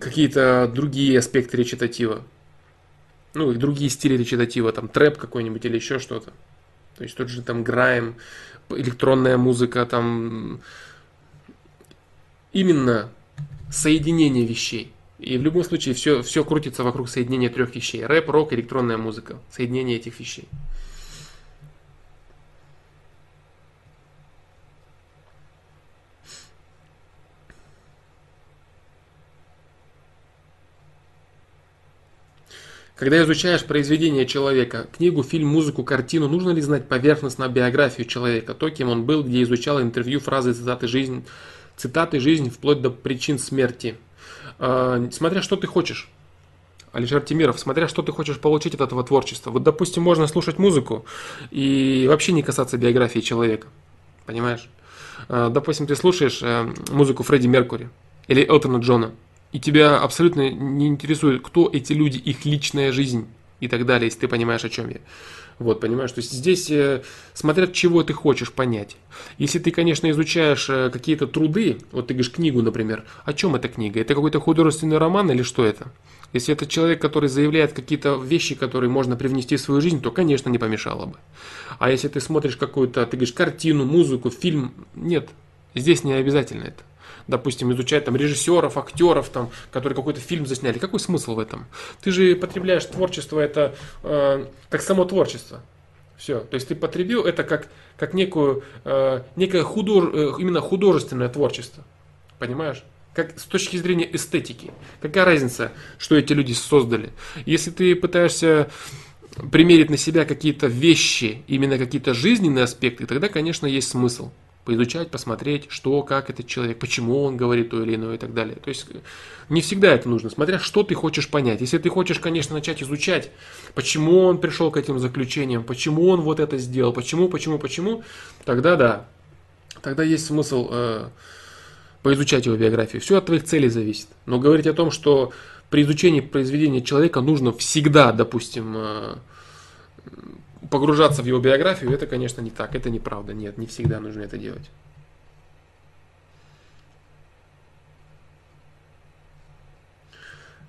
какие-то другие аспекты речитатива, ну, и другие стили речитатива, там, трэп какой-нибудь или еще что-то. То есть тот же там грайм, электронная музыка, там, именно соединение вещей. И в любом случае все, все крутится вокруг соединения трех вещей. Рэп, рок, электронная музыка. Соединение этих вещей. Когда изучаешь произведение человека, книгу, фильм, музыку, картину, нужно ли знать поверхностно биографию человека, то, кем он был, где изучал интервью, фразы, цитаты, жизнь, цитаты, жизнь, вплоть до причин смерти – а, смотря что ты хочешь. Алишер Тимиров, смотря что ты хочешь получить от этого творчества. Вот, допустим, можно слушать музыку и вообще не касаться биографии человека. Понимаешь? А, допустим, ты слушаешь э, музыку Фредди Меркури или Элтона Джона, и тебя абсолютно не интересует, кто эти люди, их личная жизнь и так далее, если ты понимаешь, о чем я. Вот, понимаешь, то есть здесь э, смотря чего ты хочешь понять. Если ты, конечно, изучаешь э, какие-то труды, вот ты говоришь книгу, например, о чем эта книга? Это какой-то художественный роман или что это? Если это человек, который заявляет какие-то вещи, которые можно привнести в свою жизнь, то, конечно, не помешало бы. А если ты смотришь какую-то, ты говоришь, картину, музыку, фильм, нет, здесь не обязательно это допустим, изучать там режиссеров, актеров, там, которые какой-то фильм засняли. Какой смысл в этом? Ты же потребляешь творчество, это э, как само творчество. Все. То есть ты потребил это как, как некую, э, некое худож, э, именно художественное творчество. Понимаешь? Как с точки зрения эстетики. Какая разница, что эти люди создали? Если ты пытаешься примерить на себя какие-то вещи, именно какие-то жизненные аспекты, тогда, конечно, есть смысл. Поизучать, посмотреть, что, как этот человек, почему он говорит то или иное и так далее. То есть не всегда это нужно, смотря что ты хочешь понять. Если ты хочешь, конечно, начать изучать, почему он пришел к этим заключениям, почему он вот это сделал, почему, почему, почему, тогда да, тогда есть смысл э, поизучать его биографию. Все от твоих целей зависит. Но говорить о том, что при изучении произведения человека нужно всегда, допустим, э, погружаться в его биографию, это, конечно, не так, это неправда. Нет, не всегда нужно это делать.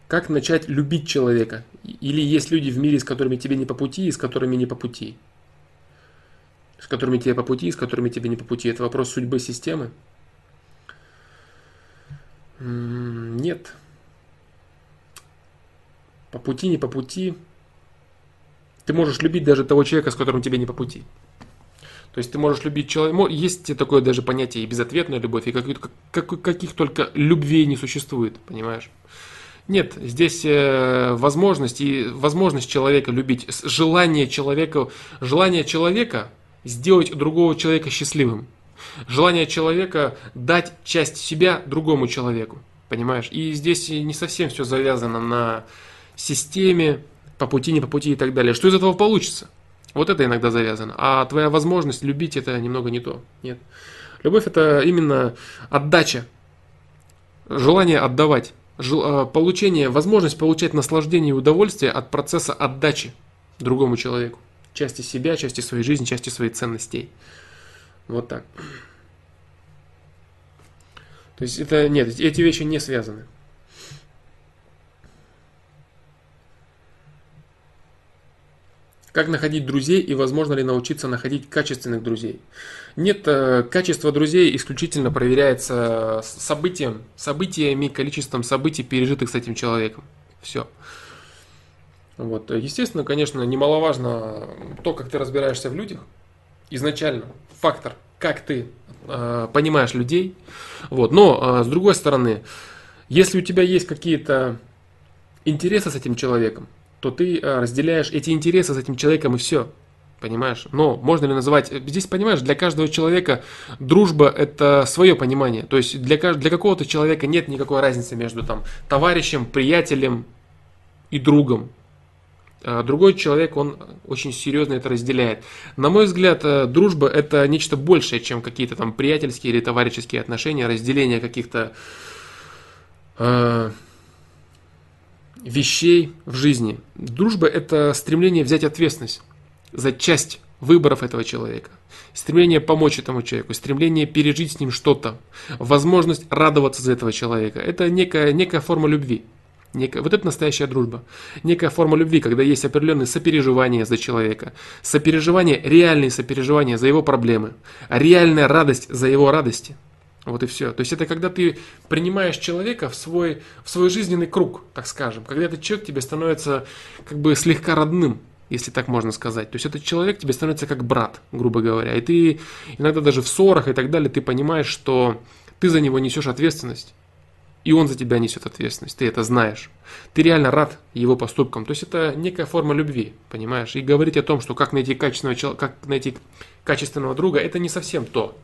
Как начать любить человека? Или есть люди в мире, с которыми тебе не по пути, и с которыми не по пути? С которыми тебе по пути, и с которыми тебе не по пути. Это вопрос судьбы системы? Нет. По пути, не по пути. Ты можешь любить даже того человека, с которым тебе не по пути. То есть ты можешь любить человека. Есть такое даже понятие и безответная любовь, и каких, как, каких только любвей не существует, понимаешь? Нет, здесь э, возможность и возможность человека любить, желание человека, желание человека сделать другого человека счастливым, желание человека дать часть себя другому человеку, понимаешь? И здесь не совсем все завязано на системе, по пути, не по пути и так далее. Что из этого получится? Вот это иногда завязано. А твоя возможность любить это немного не то. Нет. Любовь это именно отдача, желание отдавать, а, получение, возможность получать наслаждение и удовольствие от процесса отдачи другому человеку. Части себя, части своей жизни, части своих ценностей. Вот так. То есть это нет, эти вещи не связаны. Как находить друзей и возможно ли научиться находить качественных друзей? Нет, э, качество друзей исключительно проверяется событием, событиями, количеством событий, пережитых с этим человеком. Все. Вот. Естественно, конечно, немаловажно то, как ты разбираешься в людях. Изначально фактор, как ты э, понимаешь людей. Вот. Но, э, с другой стороны, если у тебя есть какие-то интересы с этим человеком, то ты э, разделяешь эти интересы с этим человеком и все. Понимаешь? Но можно ли называть... Здесь, понимаешь, для каждого человека дружба – это свое понимание. То есть для, для какого-то человека нет никакой разницы между там, товарищем, приятелем и другом. А другой человек, он очень серьезно это разделяет. На мой взгляд, э, дружба – это нечто большее, чем какие-то там приятельские или товарищеские отношения, разделение каких-то э, вещей в жизни. Дружба – это стремление взять ответственность за часть выборов этого человека. Стремление помочь этому человеку, стремление пережить с ним что-то, возможность радоваться за этого человека. Это некая, некая форма любви. Некая, вот это настоящая дружба. Некая форма любви, когда есть определенные сопереживания за человека. Сопереживание, реальные сопереживания за его проблемы. Реальная радость за его радости – вот и все. То есть это когда ты принимаешь человека в свой, в свой жизненный круг, так скажем. Когда этот человек тебе становится как бы слегка родным, если так можно сказать. То есть этот человек тебе становится как брат, грубо говоря. И ты иногда даже в ссорах и так далее, ты понимаешь, что ты за него несешь ответственность. И он за тебя несет ответственность, ты это знаешь. Ты реально рад его поступкам. То есть это некая форма любви, понимаешь? И говорить о том, что как найти качественного, как найти качественного друга, это не совсем то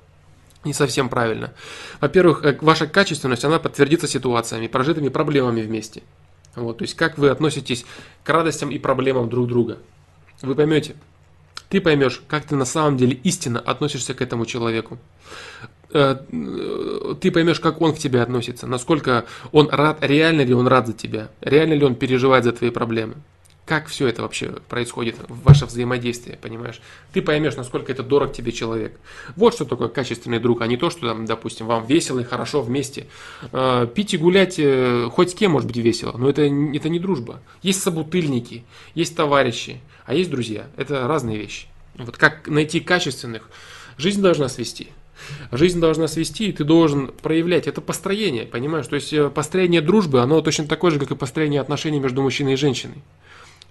не совсем правильно. Во-первых, э, ваша качественность, она подтвердится ситуациями, прожитыми проблемами вместе. Вот, то есть, как вы относитесь к радостям и проблемам друг друга. Вы поймете, ты поймешь, как ты на самом деле истинно относишься к этому человеку. Э, ты поймешь, как он к тебе относится, насколько он рад, реально ли он рад за тебя, реально ли он переживает за твои проблемы как все это вообще происходит, ваше взаимодействие, понимаешь? Ты поймешь, насколько это дорог тебе человек. Вот что такое качественный друг, а не то, что, там, допустим, вам весело и хорошо вместе. А, пить и гулять э, хоть с кем может быть весело, но это, это не дружба. Есть собутыльники, есть товарищи, а есть друзья. Это разные вещи. Вот как найти качественных, жизнь должна свести. Жизнь должна свести, и ты должен проявлять. Это построение, понимаешь? То есть э, построение дружбы, оно точно такое же, как и построение отношений между мужчиной и женщиной.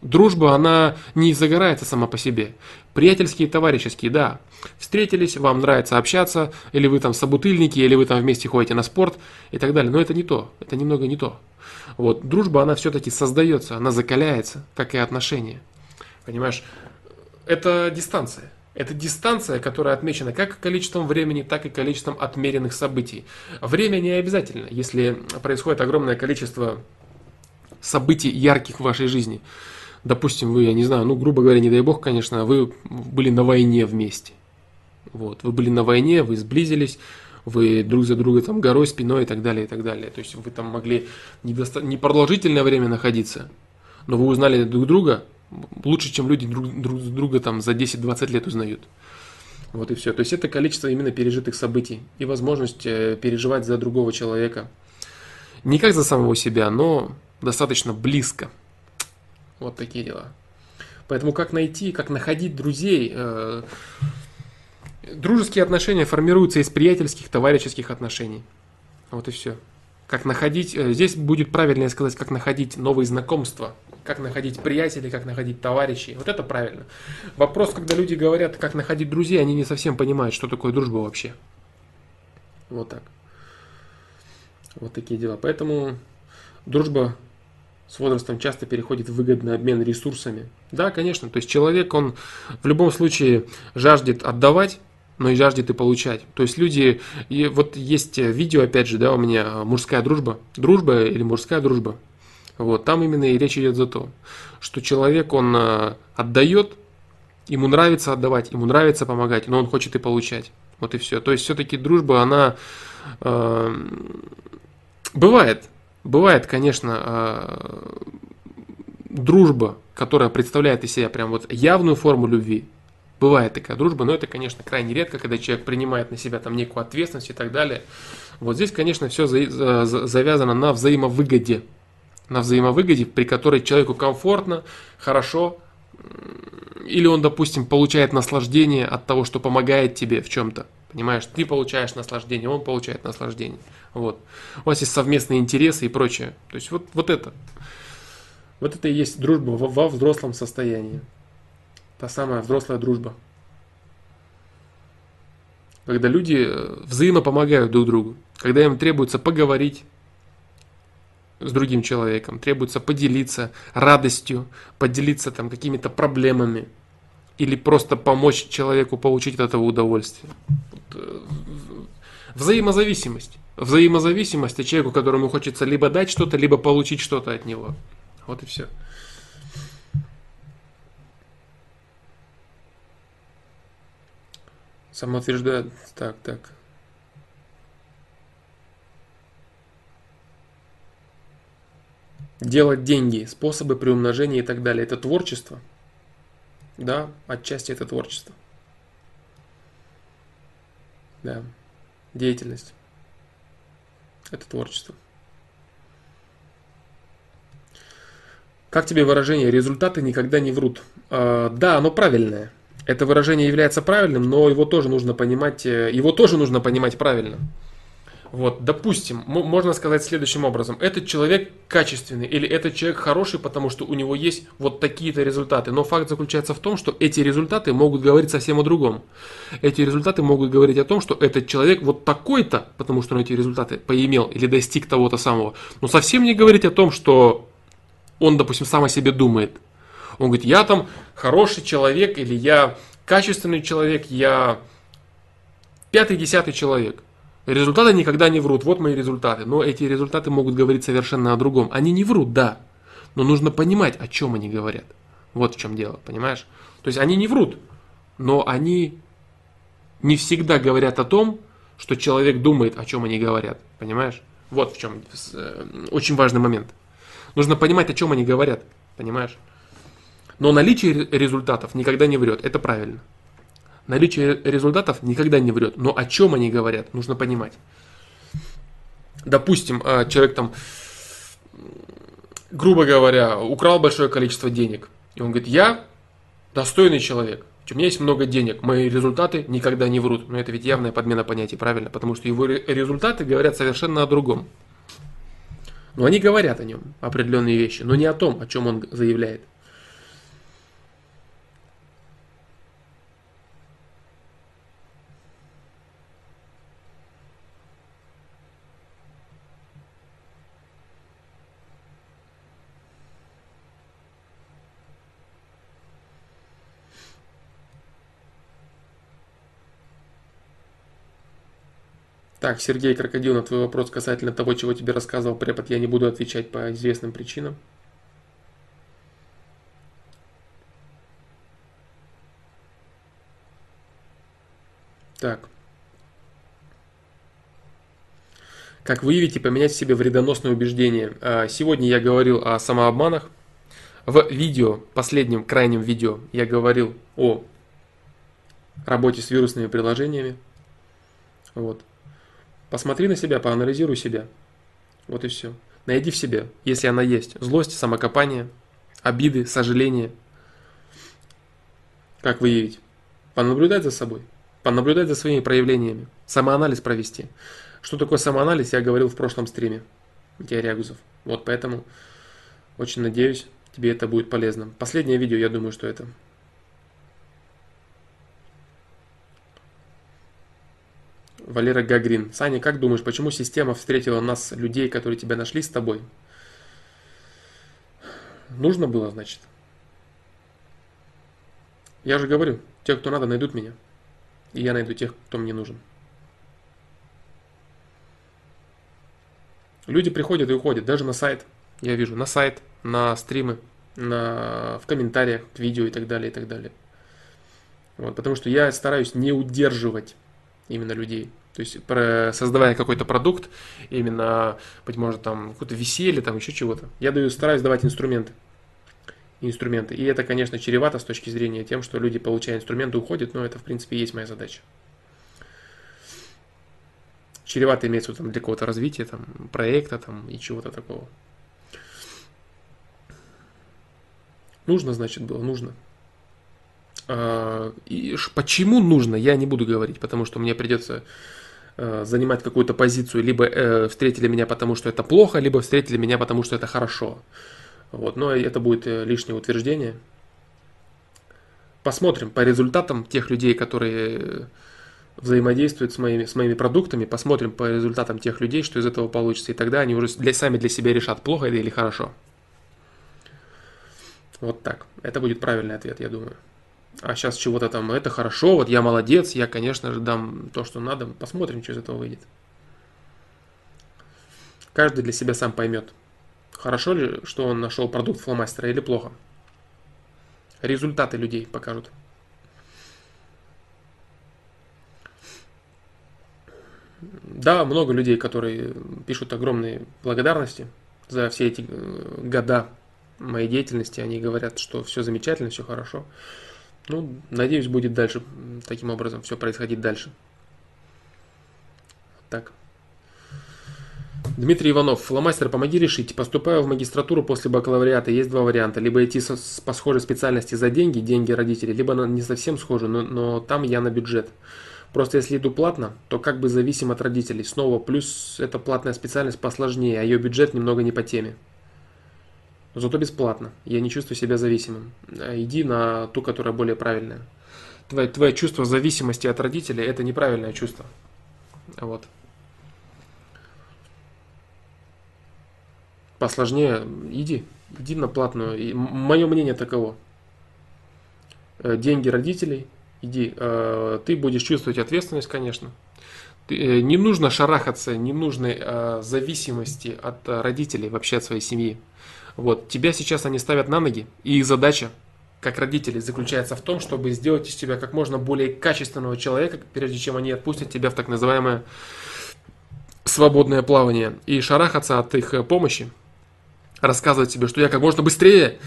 Дружба, она не загорается сама по себе. Приятельские, товарищеские, да. Встретились, вам нравится общаться, или вы там собутыльники, или вы там вместе ходите на спорт и так далее. Но это не то, это немного не то. Вот, дружба, она все-таки создается, она закаляется, как и отношения. Понимаешь, это дистанция. Это дистанция, которая отмечена как количеством времени, так и количеством отмеренных событий. Время не обязательно, если происходит огромное количество событий ярких в вашей жизни. Допустим, вы, я не знаю, ну, грубо говоря, не дай бог, конечно, вы были на войне вместе. Вот, вы были на войне, вы сблизились, вы друг за друга там горой, спиной и так далее, и так далее. То есть вы там могли недоста... непродолжительное время находиться, но вы узнали друг друга лучше, чем люди друг, друг друга там за 10-20 лет узнают. Вот и все. То есть это количество именно пережитых событий и возможность э, переживать за другого человека. Не как за самого себя, но достаточно близко. Вот такие дела. Поэтому как найти, как находить друзей? Э, дружеские отношения формируются из приятельских, товарищеских отношений. Вот и все. Как находить, э, здесь будет правильнее сказать, как находить новые знакомства, как находить приятелей, как находить товарищей. Вот это правильно. Вопрос, когда люди говорят, как находить друзей, они не совсем понимают, что такое дружба вообще. Вот так. Вот такие дела. Поэтому дружба с возрастом часто переходит в выгодный обмен ресурсами. Да, конечно, то есть человек, он в любом случае жаждет отдавать, но и жаждет и получать. То есть люди, и вот есть видео, опять же, да, у меня мужская дружба, дружба или мужская дружба. Вот, там именно и речь идет за то, что человек, он э, отдает, ему нравится отдавать, ему нравится помогать, но он хочет и получать. Вот и все. То есть все-таки дружба, она э, бывает, Бывает, конечно, а, дружба, которая представляет из себя прям вот явную форму любви. Бывает такая дружба, но это, конечно, крайне редко, когда человек принимает на себя там некую ответственность и так далее. Вот здесь, конечно, все завязано на взаимовыгоде. На взаимовыгоде, при которой человеку комфортно, хорошо, или он, допустим, получает наслаждение от того, что помогает тебе в чем-то. Понимаешь, ты получаешь наслаждение, он получает наслаждение. Вот. У вас есть совместные интересы и прочее. То есть вот, вот это. Вот это и есть дружба во, во взрослом состоянии. Та самая взрослая дружба. Когда люди э, взаимопомогают друг другу. Когда им требуется поговорить с другим человеком, требуется поделиться радостью, поделиться там какими-то проблемами или просто помочь человеку получить от этого удовольствие. Э, взаимозависимость взаимозависимость от человеку, которому хочется либо дать что-то, либо получить что-то от него. Вот и все. Самоутверждает. Так, так. Делать деньги, способы приумножения и так далее. Это творчество. Да, отчасти это творчество. Да, деятельность. Это творчество. Как тебе выражение «результаты никогда не врут»? А, да, оно правильное. Это выражение является правильным, но его тоже нужно понимать, э, его тоже нужно понимать правильно. Вот, допустим, можно сказать следующим образом. Этот человек качественный или этот человек хороший, потому что у него есть вот такие-то результаты. Но факт заключается в том, что эти результаты могут говорить совсем о другом. Эти результаты могут говорить о том, что этот человек вот такой-то, потому что он эти результаты поимел или достиг того-то самого. Но совсем не говорить о том, что он, допустим, сам о себе думает. Он говорит, я там хороший человек или я качественный человек, я пятый-десятый человек. Результаты никогда не врут. Вот мои результаты. Но эти результаты могут говорить совершенно о другом. Они не врут, да. Но нужно понимать, о чем они говорят. Вот в чем дело, понимаешь? То есть они не врут, но они не всегда говорят о том, что человек думает, о чем они говорят. Понимаешь? Вот в чем э, очень важный момент. Нужно понимать, о чем они говорят. Понимаешь? Но наличие результатов никогда не врет. Это правильно. Наличие результатов никогда не врет. Но о чем они говорят, нужно понимать. Допустим, а, человек там, грубо говоря, украл большое количество денег. И он говорит, я достойный человек. У меня есть много денег, мои результаты никогда не врут. Но это ведь явная подмена понятий, правильно? Потому что его результаты говорят совершенно о другом. Но они говорят о нем определенные вещи, но не о том, о чем он заявляет. Так, Сергей Крокодил, на твой вопрос касательно того, чего тебе рассказывал препод, я не буду отвечать по известным причинам. Так. Как выявить и поменять в себе вредоносные убеждения? А, сегодня я говорил о самообманах. В видео, последнем, крайнем видео, я говорил о работе с вирусными приложениями. Вот. Посмотри на себя, поанализируй себя. Вот и все. Найди в себе, если она есть, злость, самокопание, обиды, сожаление. Как выявить? Понаблюдать за собой, понаблюдать за своими проявлениями, самоанализ провести. Что такое самоанализ, я говорил в прошлом стриме. Теория Гузов. Вот поэтому очень надеюсь, тебе это будет полезно. Последнее видео, я думаю, что это Валера Гагрин. Саня, как думаешь, почему система встретила нас, людей, которые тебя нашли с тобой? Нужно было, значит. Я же говорю, те, кто надо, найдут меня. И я найду тех, кто мне нужен. Люди приходят и уходят, даже на сайт. Я вижу, на сайт, на стримы, на, в комментариях к видео и так далее, и так далее. Вот, потому что я стараюсь не удерживать именно людей. То есть, создавая какой-то продукт, именно, быть может, там, какое-то веселье, там, еще чего-то, я даю, стараюсь давать инструменты. Инструменты. И это, конечно, чревато с точки зрения тем, что люди, получая инструменты, уходят, но это, в принципе, есть моя задача. Чревато имеется там, для какого-то развития, там, проекта там, и чего-то такого. Нужно, значит, было, нужно. А, и почему нужно, я не буду говорить, потому что мне придется занимать какую-то позицию, либо э, встретили меня потому, что это плохо, либо встретили меня потому, что это хорошо. Вот, но это будет э, лишнее утверждение. Посмотрим по результатам тех людей, которые взаимодействуют с моими, с моими продуктами, посмотрим по результатам тех людей, что из этого получится, и тогда они уже для, сами для себя решат, плохо это или хорошо. Вот так. Это будет правильный ответ, я думаю а сейчас чего-то там, это хорошо, вот я молодец, я, конечно же, дам то, что надо, посмотрим, что из этого выйдет. Каждый для себя сам поймет, хорошо ли, что он нашел продукт фломастера или плохо. Результаты людей покажут. Да, много людей, которые пишут огромные благодарности за все эти э, года моей деятельности. Они говорят, что все замечательно, все хорошо. Ну, надеюсь, будет дальше таким образом все происходить дальше. Так. Дмитрий Иванов, фломастер, помоги решить. Поступаю в магистратуру после бакалавриата. Есть два варианта. Либо идти со, по схожей специальности за деньги, деньги родителей, либо на, не совсем схожую, но, но там я на бюджет. Просто если иду платно, то как бы зависим от родителей. Снова плюс эта платная специальность посложнее, а ее бюджет немного не по теме но зато бесплатно. Я не чувствую себя зависимым. А иди на ту, которая более правильная. Твое, твое чувство зависимости от родителей – это неправильное чувство. Вот. Посложнее иди. Иди на платную. И мое мнение таково. Э, деньги родителей, иди. Э, ты будешь чувствовать ответственность, конечно. Э, не нужно шарахаться, не нужно зависимости от родителей, вообще от своей семьи. Вот, тебя сейчас они ставят на ноги, и их задача, как родителей, заключается в том, чтобы сделать из тебя как можно более качественного человека, прежде чем они отпустят тебя в так называемое свободное плавание. И шарахаться от их э, помощи, рассказывать себе, что я как можно быстрее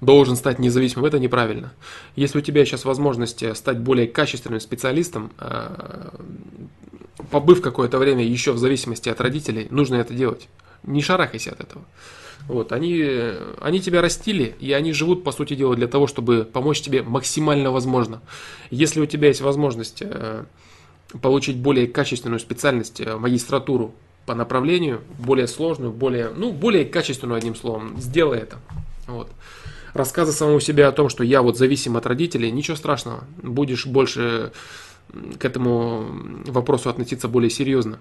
должен стать независимым, это неправильно. Если у тебя сейчас возможность э, стать более качественным специалистом, э, побыв какое-то время еще в зависимости от родителей, нужно это делать. Не шарахайся от этого. Вот, они, они тебя растили, и они живут, по сути дела, для того, чтобы помочь тебе максимально возможно. Если у тебя есть возможность э, получить более качественную специальность, э, магистратуру по направлению, более сложную, более, ну, более качественную, одним словом, сделай это. Вот. Рассказы самому себе о том, что я вот зависим от родителей, ничего страшного. Будешь больше к этому вопросу относиться более серьезно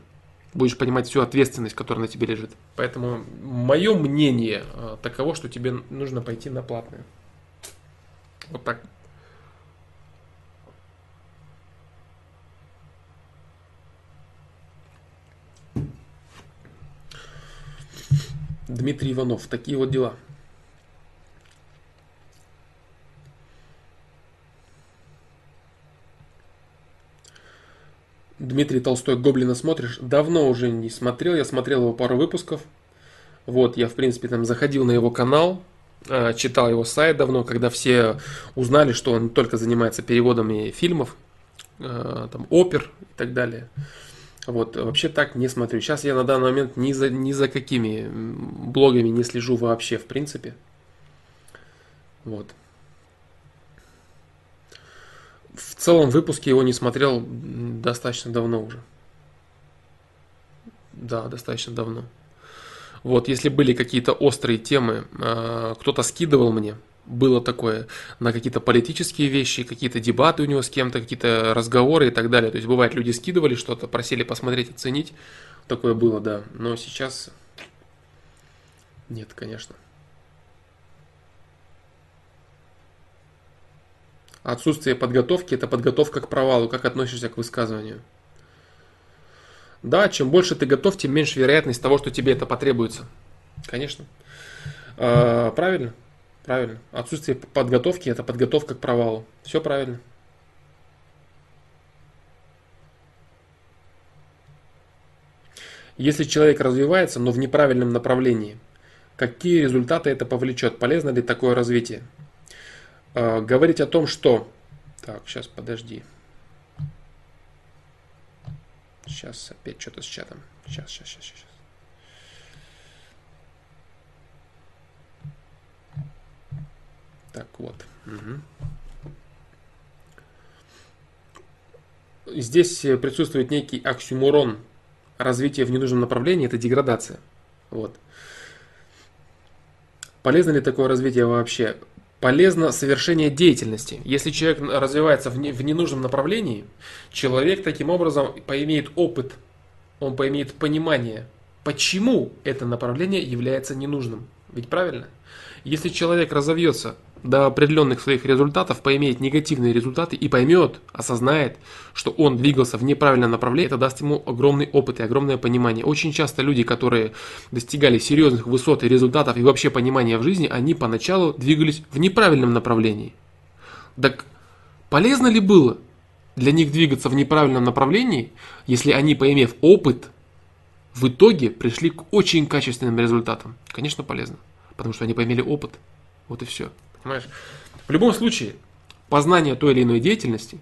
будешь понимать всю ответственность, которая на тебе лежит. Поэтому мое мнение э, таково, что тебе нужно пойти на платное. Вот так. Дмитрий Иванов. Такие вот дела. Дмитрий Толстой «Гоблина» смотришь? Давно уже не смотрел, я смотрел его пару выпусков. Вот, я, в принципе, там заходил на его канал, а, читал его сайт давно, когда все узнали, что он только занимается переводами фильмов, а, там, опер и так далее. Вот, вообще так не смотрю. Сейчас я на данный момент ни за, ни за какими блогами не слежу вообще, в принципе. Вот. В целом выпуске его не смотрел достаточно давно уже. Да, достаточно давно. Вот, если были какие-то острые темы, а, кто-то скидывал мне, было такое, на какие-то политические вещи, какие-то дебаты у него с кем-то, какие-то разговоры и так далее. То есть бывает, люди скидывали что-то, просили посмотреть, оценить. Такое было, да. Но сейчас нет, конечно. Отсутствие подготовки – это подготовка к провалу. Как относишься к высказыванию? Да, чем больше ты готов, тем меньше вероятность того, что тебе это потребуется. Конечно. А, правильно, правильно. Отсутствие подготовки – это подготовка к провалу. Все правильно. Если человек развивается, но в неправильном направлении, какие результаты это повлечет? Полезно ли такое развитие? Э, говорить о том, что... Так, сейчас, подожди. Сейчас опять что-то с чатом. Сейчас, сейчас, сейчас, сейчас. Так, вот. Угу. Здесь присутствует некий оксюморон. Развитие в ненужном направлении – это деградация. Вот. Полезно ли такое развитие вообще? Полезно совершение деятельности. Если человек развивается в, не, в ненужном направлении, человек таким образом поимеет опыт, он поимеет понимание, почему это направление является ненужным. Ведь правильно? Если человек разовьется до определенных своих результатов, поимеет негативные результаты и поймет, осознает, что он двигался в неправильном направлении, это даст ему огромный опыт и огромное понимание. Очень часто люди, которые достигали серьезных высот и результатов и вообще понимания в жизни, они поначалу двигались в неправильном направлении. Так полезно ли было для них двигаться в неправильном направлении, если они, поимев опыт, в итоге пришли к очень качественным результатам? Конечно, полезно, потому что они поимели опыт. Вот и все. Понимаешь? В любом случае, познание той или иной деятельности,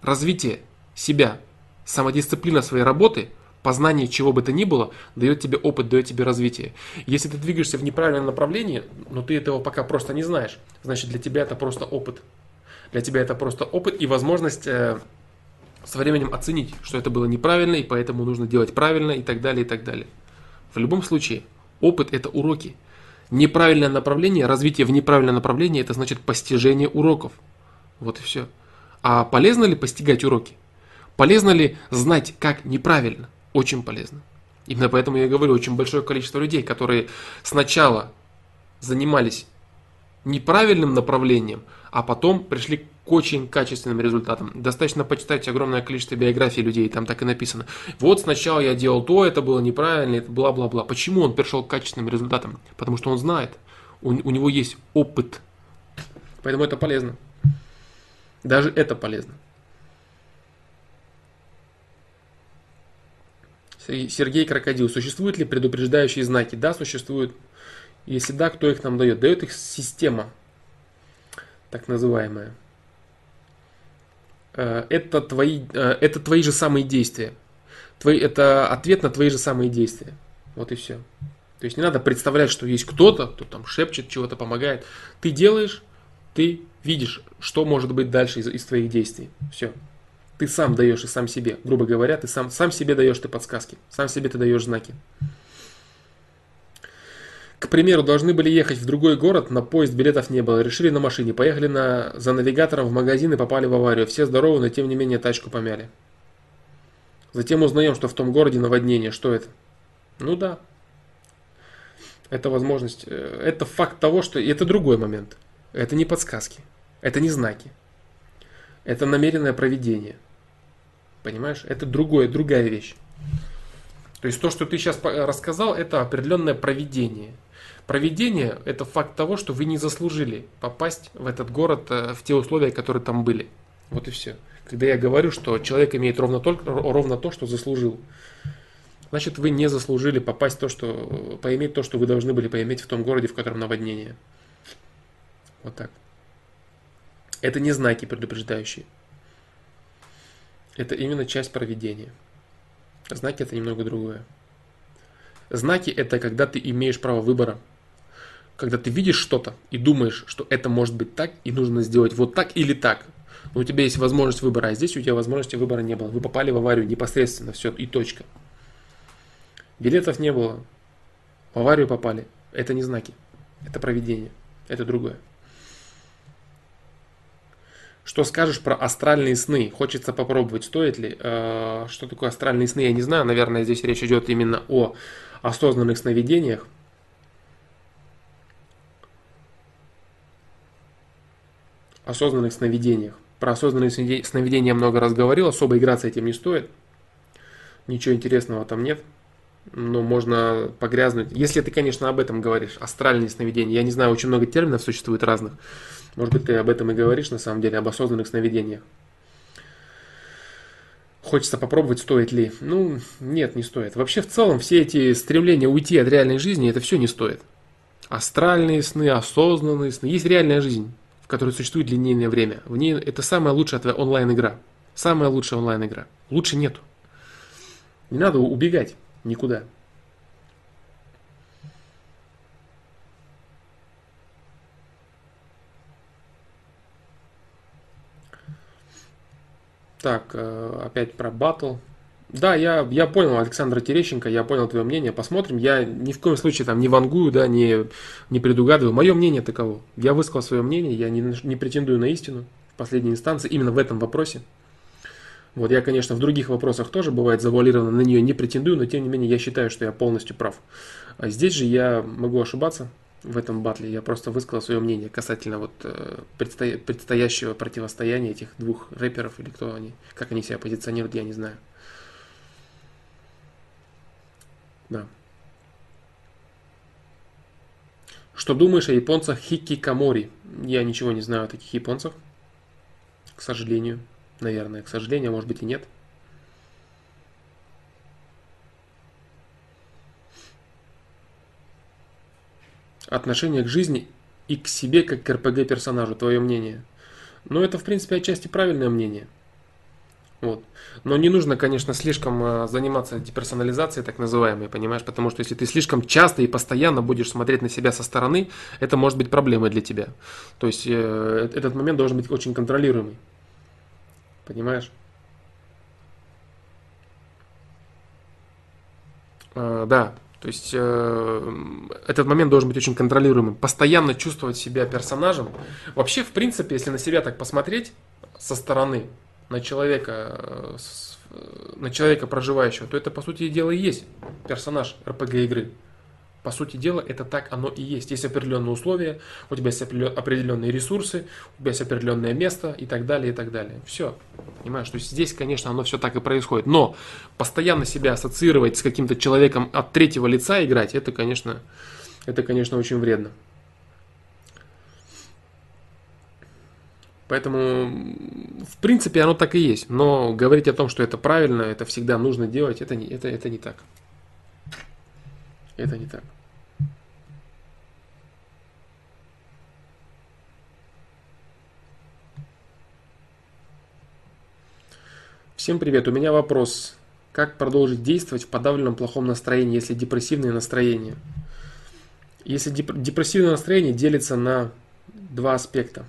развитие себя, самодисциплина своей работы, познание чего бы то ни было, дает тебе опыт, дает тебе развитие. Если ты двигаешься в неправильном направлении, но ты этого пока просто не знаешь, значит для тебя это просто опыт. Для тебя это просто опыт и возможность э, со временем оценить, что это было неправильно, и поэтому нужно делать правильно, и так далее, и так далее. В любом случае, опыт это уроки. Неправильное направление, развитие в неправильное направление, это значит постижение уроков. Вот и все. А полезно ли постигать уроки? Полезно ли знать, как неправильно? Очень полезно. Именно поэтому я говорю, очень большое количество людей, которые сначала занимались неправильным направлением, а потом пришли очень качественным результатам. Достаточно почитать огромное количество биографий людей, там так и написано. Вот сначала я делал то, это было неправильно, это бла-бла-бла. Почему он пришел к качественным результатам? Потому что он знает, у, у него есть опыт. Поэтому это полезно. Даже это полезно. Сергей Крокодил. Существуют ли предупреждающие знаки? Да, существуют. Если да, кто их нам дает? Дает их система, так называемая. Э, это твои, э, это твои же самые действия. Твои, это ответ на твои же самые действия. Вот и все. То есть не надо представлять, что есть кто-то, кто там шепчет, чего-то помогает. Ты делаешь, ты видишь, что может быть дальше из, из твоих действий. Все. Ты сам даешь и сам себе. Грубо говоря, ты сам, сам себе даешь ты подсказки. Сам себе ты даешь знаки. К примеру, должны были ехать в другой город, на поезд билетов не было, решили на машине, поехали на, за навигатором в магазин и попали в аварию. Все здоровы, но тем не менее тачку помяли. Затем узнаем, что в том городе наводнение. Что это? Ну да. Это возможность, э, это факт того, что... Это другой момент. Это не подсказки. Это не знаки. Это намеренное проведение. Понимаешь? Это другое, другая вещь. То есть то, что ты сейчас рассказал, это определенное проведение. Проведение – это факт того, что вы не заслужили попасть в этот город э, в те условия, которые там были. Вот и все. Когда я говорю, что человек имеет ровно, только, ровно то, что заслужил, значит вы не заслужили попасть то, что, поиметь то, что вы должны были поиметь в том городе, в котором наводнение. Вот так. Это не знаки предупреждающие. Это именно часть проведения. Знаки это немного другое. Знаки это когда ты имеешь право выбора. Когда ты видишь что-то и думаешь, что это может быть так, и нужно сделать вот так или так. Но у тебя есть возможность выбора, а здесь у тебя возможности выбора не было. Вы попали в аварию непосредственно, все, и точка. Билетов не было. В аварию попали. Это не знаки. Это проведение. Это другое. Что скажешь про астральные сны? Хочется попробовать, стоит ли? Э, что такое астральные сны, я не знаю. Наверное, здесь речь идет именно о осознанных сновидениях. Осознанных сновидениях. Про осознанные сновидения я много раз говорил, особо играться этим не стоит. Ничего интересного там нет. Но можно погрязнуть. Если ты, конечно, об этом говоришь, астральные сновидения. Я не знаю, очень много терминов существует разных. Может быть, ты об этом и говоришь, на самом деле, об осознанных сновидениях. Хочется попробовать, стоит ли. Ну, нет, не стоит. Вообще, в целом, все эти стремления уйти от реальной жизни, это все не стоит. Астральные сны, осознанные сны. Есть реальная жизнь, которой существует линейное время. В ней это самая лучшая твоя онлайн-игра. Самая лучшая онлайн-игра. Лучше нету. Не надо убегать никуда. Так, э, опять про батл. Да, я, я понял, Александра Терещенко, я понял твое мнение, посмотрим. Я ни в коем случае там не вангую, да, не, не предугадываю. Мое мнение таково. Я высказал свое мнение, я не, не претендую на истину в последней инстанции, именно в этом вопросе. Вот я, конечно, в других вопросах тоже бывает завуалированно на нее не претендую, но тем не менее я считаю, что я полностью прав. А здесь же я могу ошибаться, в этом батле. Я просто высказал свое мнение касательно вот э, предстоя- предстоящего противостояния этих двух рэперов или кто они, как они себя позиционируют, я не знаю. Да. Что думаешь о японцах хикикомори? Я ничего не знаю о таких японцах. К сожалению. Наверное, к сожалению, а может быть и нет. отношение к жизни и к себе как к RPG персонажу, твое мнение. Но это, в принципе, отчасти правильное мнение. Вот. Но не нужно, конечно, слишком э, заниматься деперсонализацией, так называемой, понимаешь? Потому что если ты слишком часто и постоянно будешь смотреть на себя со стороны, это может быть проблемой для тебя. То есть э, этот момент должен быть очень контролируемый. Понимаешь? Э, да, то есть э, этот момент должен быть очень контролируемым. Постоянно чувствовать себя персонажем. Вообще, в принципе, если на себя так посмотреть со стороны, на человека, э, на человека проживающего, то это, по сути дела, и есть персонаж РПГ игры. По сути дела, это так оно и есть. Есть определенные условия, у тебя есть определенные ресурсы, у тебя есть определенное место и так далее, и так далее. Все. Понимаешь? То есть здесь, конечно, оно все так и происходит. Но постоянно себя ассоциировать с каким-то человеком от третьего лица играть, это, конечно, это, конечно, очень вредно. Поэтому, в принципе, оно так и есть. Но говорить о том, что это правильно, это всегда нужно делать, это не, это, это не так. Это не так. Всем привет, у меня вопрос. Как продолжить действовать в подавленном плохом настроении, если депрессивное настроение? Если депрессивное настроение делится на два аспекта.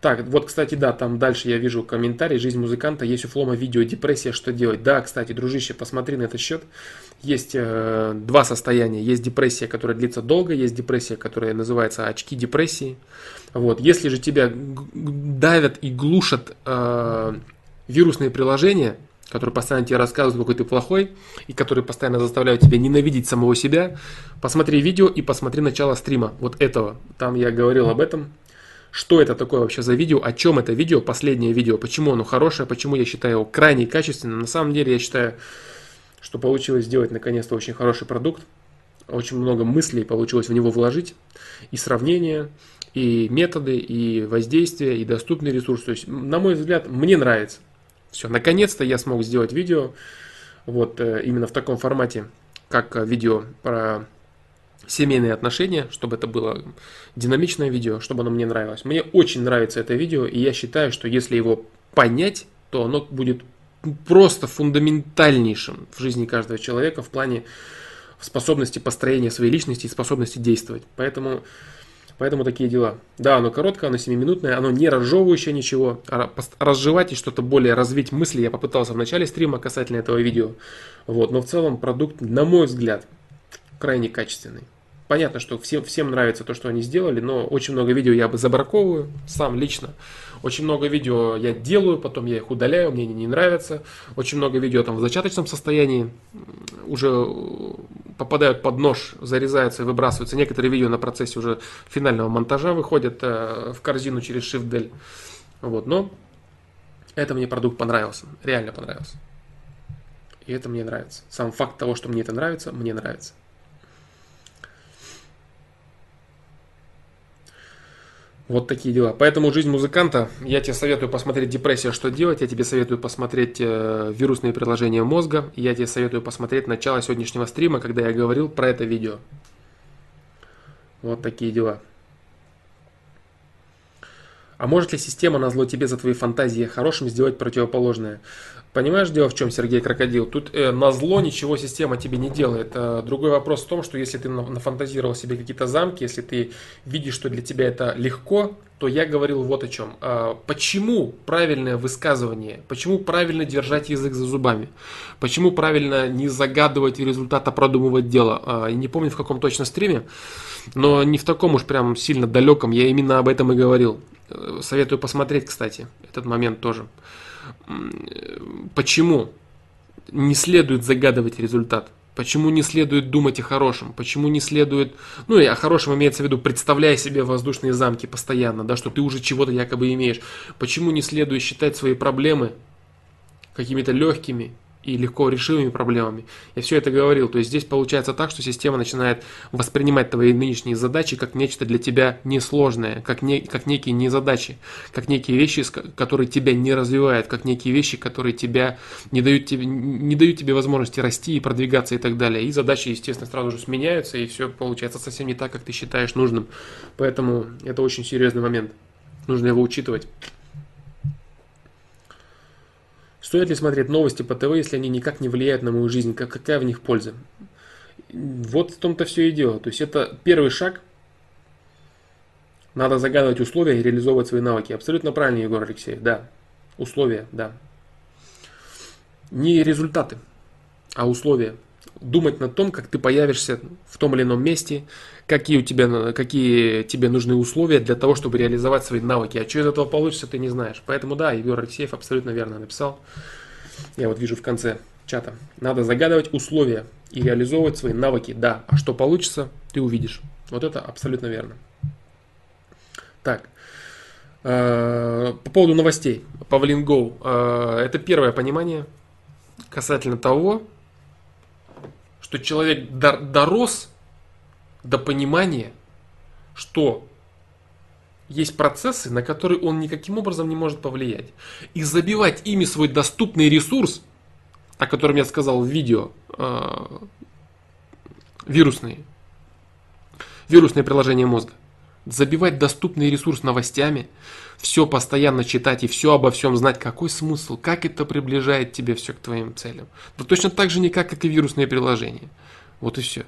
Так, вот, кстати, да, там дальше я вижу комментарий. Жизнь музыканта. Есть у Флома видео «Депрессия. Что делать?» Да, кстати, дружище, посмотри на этот счет. Есть э, два состояния. Есть депрессия, которая длится долго. Есть депрессия, которая называется очки депрессии. Вот. Если же тебя давят и глушат э, вирусные приложения, которые постоянно тебе рассказывают, какой ты плохой, и которые постоянно заставляют тебя ненавидеть самого себя, посмотри видео и посмотри начало стрима вот этого. Там я говорил об этом что это такое вообще за видео, о чем это видео, последнее видео, почему оно хорошее, почему я считаю его крайне качественным. На самом деле я считаю, что получилось сделать наконец-то очень хороший продукт. Очень много мыслей получилось в него вложить. И сравнения, и методы, и воздействие, и доступный ресурс. То есть, на мой взгляд, мне нравится. Все, наконец-то я смог сделать видео вот э, именно в таком формате, как видео про семейные отношения, чтобы это было динамичное видео, чтобы оно мне нравилось. Мне очень нравится это видео, и я считаю, что если его понять, то оно будет просто фундаментальнейшим в жизни каждого человека в плане способности построения своей личности и способности действовать. Поэтому, поэтому такие дела. Да, оно короткое, оно 7-минутное, оно не разжевывающее ничего. А разжевать и что-то более развить мысли я попытался в начале стрима касательно этого видео. Вот, но в целом продукт, на мой взгляд, крайне качественный. Понятно, что всем, всем нравится то, что они сделали, но очень много видео я бы забраковываю сам лично. Очень много видео я делаю, потом я их удаляю, мне они не нравятся. Очень много видео там в зачаточном состоянии уже э, попадают под нож, зарезаются и выбрасываются. Некоторые видео на процессе уже финального монтажа выходят э, в корзину через Shift-Del. Вот, но это мне продукт понравился, реально понравился. И это мне нравится. Сам факт того, что мне это нравится, мне нравится. Вот такие дела. Поэтому жизнь музыканта, я тебе советую посмотреть депрессия, что делать, я тебе советую посмотреть э, вирусные приложения мозга, я тебе советую посмотреть начало сегодняшнего стрима, когда я говорил про это видео. Вот такие дела. А может ли система на зло тебе за твои фантазии хорошим сделать противоположное? Понимаешь, дело в чем, Сергей Крокодил? Тут э, на зло ничего система тебе не делает. А другой вопрос в том, что если ты нафантазировал себе какие-то замки, если ты видишь, что для тебя это легко, то я говорил вот о чем. А, почему правильное высказывание? Почему правильно держать язык за зубами? Почему правильно не загадывать результат, а продумывать дело? А, не помню в каком точно стриме, но не в таком уж прям сильно далеком. Я именно об этом и говорил. Э, советую посмотреть, кстати, этот момент тоже почему не следует загадывать результат? Почему не следует думать о хорошем? Почему не следует... Ну, и о хорошем имеется в виду, представляя себе воздушные замки постоянно, да, что ты уже чего-то якобы имеешь. Почему не следует считать свои проблемы какими-то легкими и легко решимыми проблемами. Я все это говорил. То есть здесь получается так, что система начинает воспринимать твои нынешние задачи как нечто для тебя несложное, как, не, как некие незадачи, как некие вещи, которые тебя не развивают, как некие вещи, которые тебя не дают тебе, не дают тебе возможности расти и продвигаться и так далее. И задачи, естественно, сразу же сменяются, и все получается совсем не так, как ты считаешь нужным. Поэтому это очень серьезный момент. Нужно его учитывать. Стоит ли смотреть новости по ТВ, если они никак не влияют на мою жизнь? Как, какая в них польза? Вот в том-то все и дело. То есть это первый шаг. Надо загадывать условия и реализовывать свои навыки. Абсолютно правильно, Егор Алексеев. Да. Условия, да. Не результаты, а условия. Думать над том, как ты появишься в том или ином месте, какие, у тебя, какие тебе нужны условия для того, чтобы реализовать свои навыки. А что из этого получится, ты не знаешь. Поэтому да, Егор Алексеев абсолютно верно написал. Я вот вижу в конце чата. Надо загадывать условия и реализовывать свои навыки. Да, а что получится, ты увидишь. Вот это абсолютно верно. Так. Э, по поводу новостей. Павлин Гоу. Э, это первое понимание касательно того, что человек дорос до понимания, что есть процессы, на которые он никаким образом не может повлиять. И забивать ими свой доступный ресурс, о котором я сказал в видео, э, вирусные, вирусные приложения мозга. Забивать доступный ресурс новостями, все постоянно читать и все обо всем знать, какой смысл, как это приближает тебя все к твоим целям. Да точно так же никак, как и вирусные приложения. Вот и все.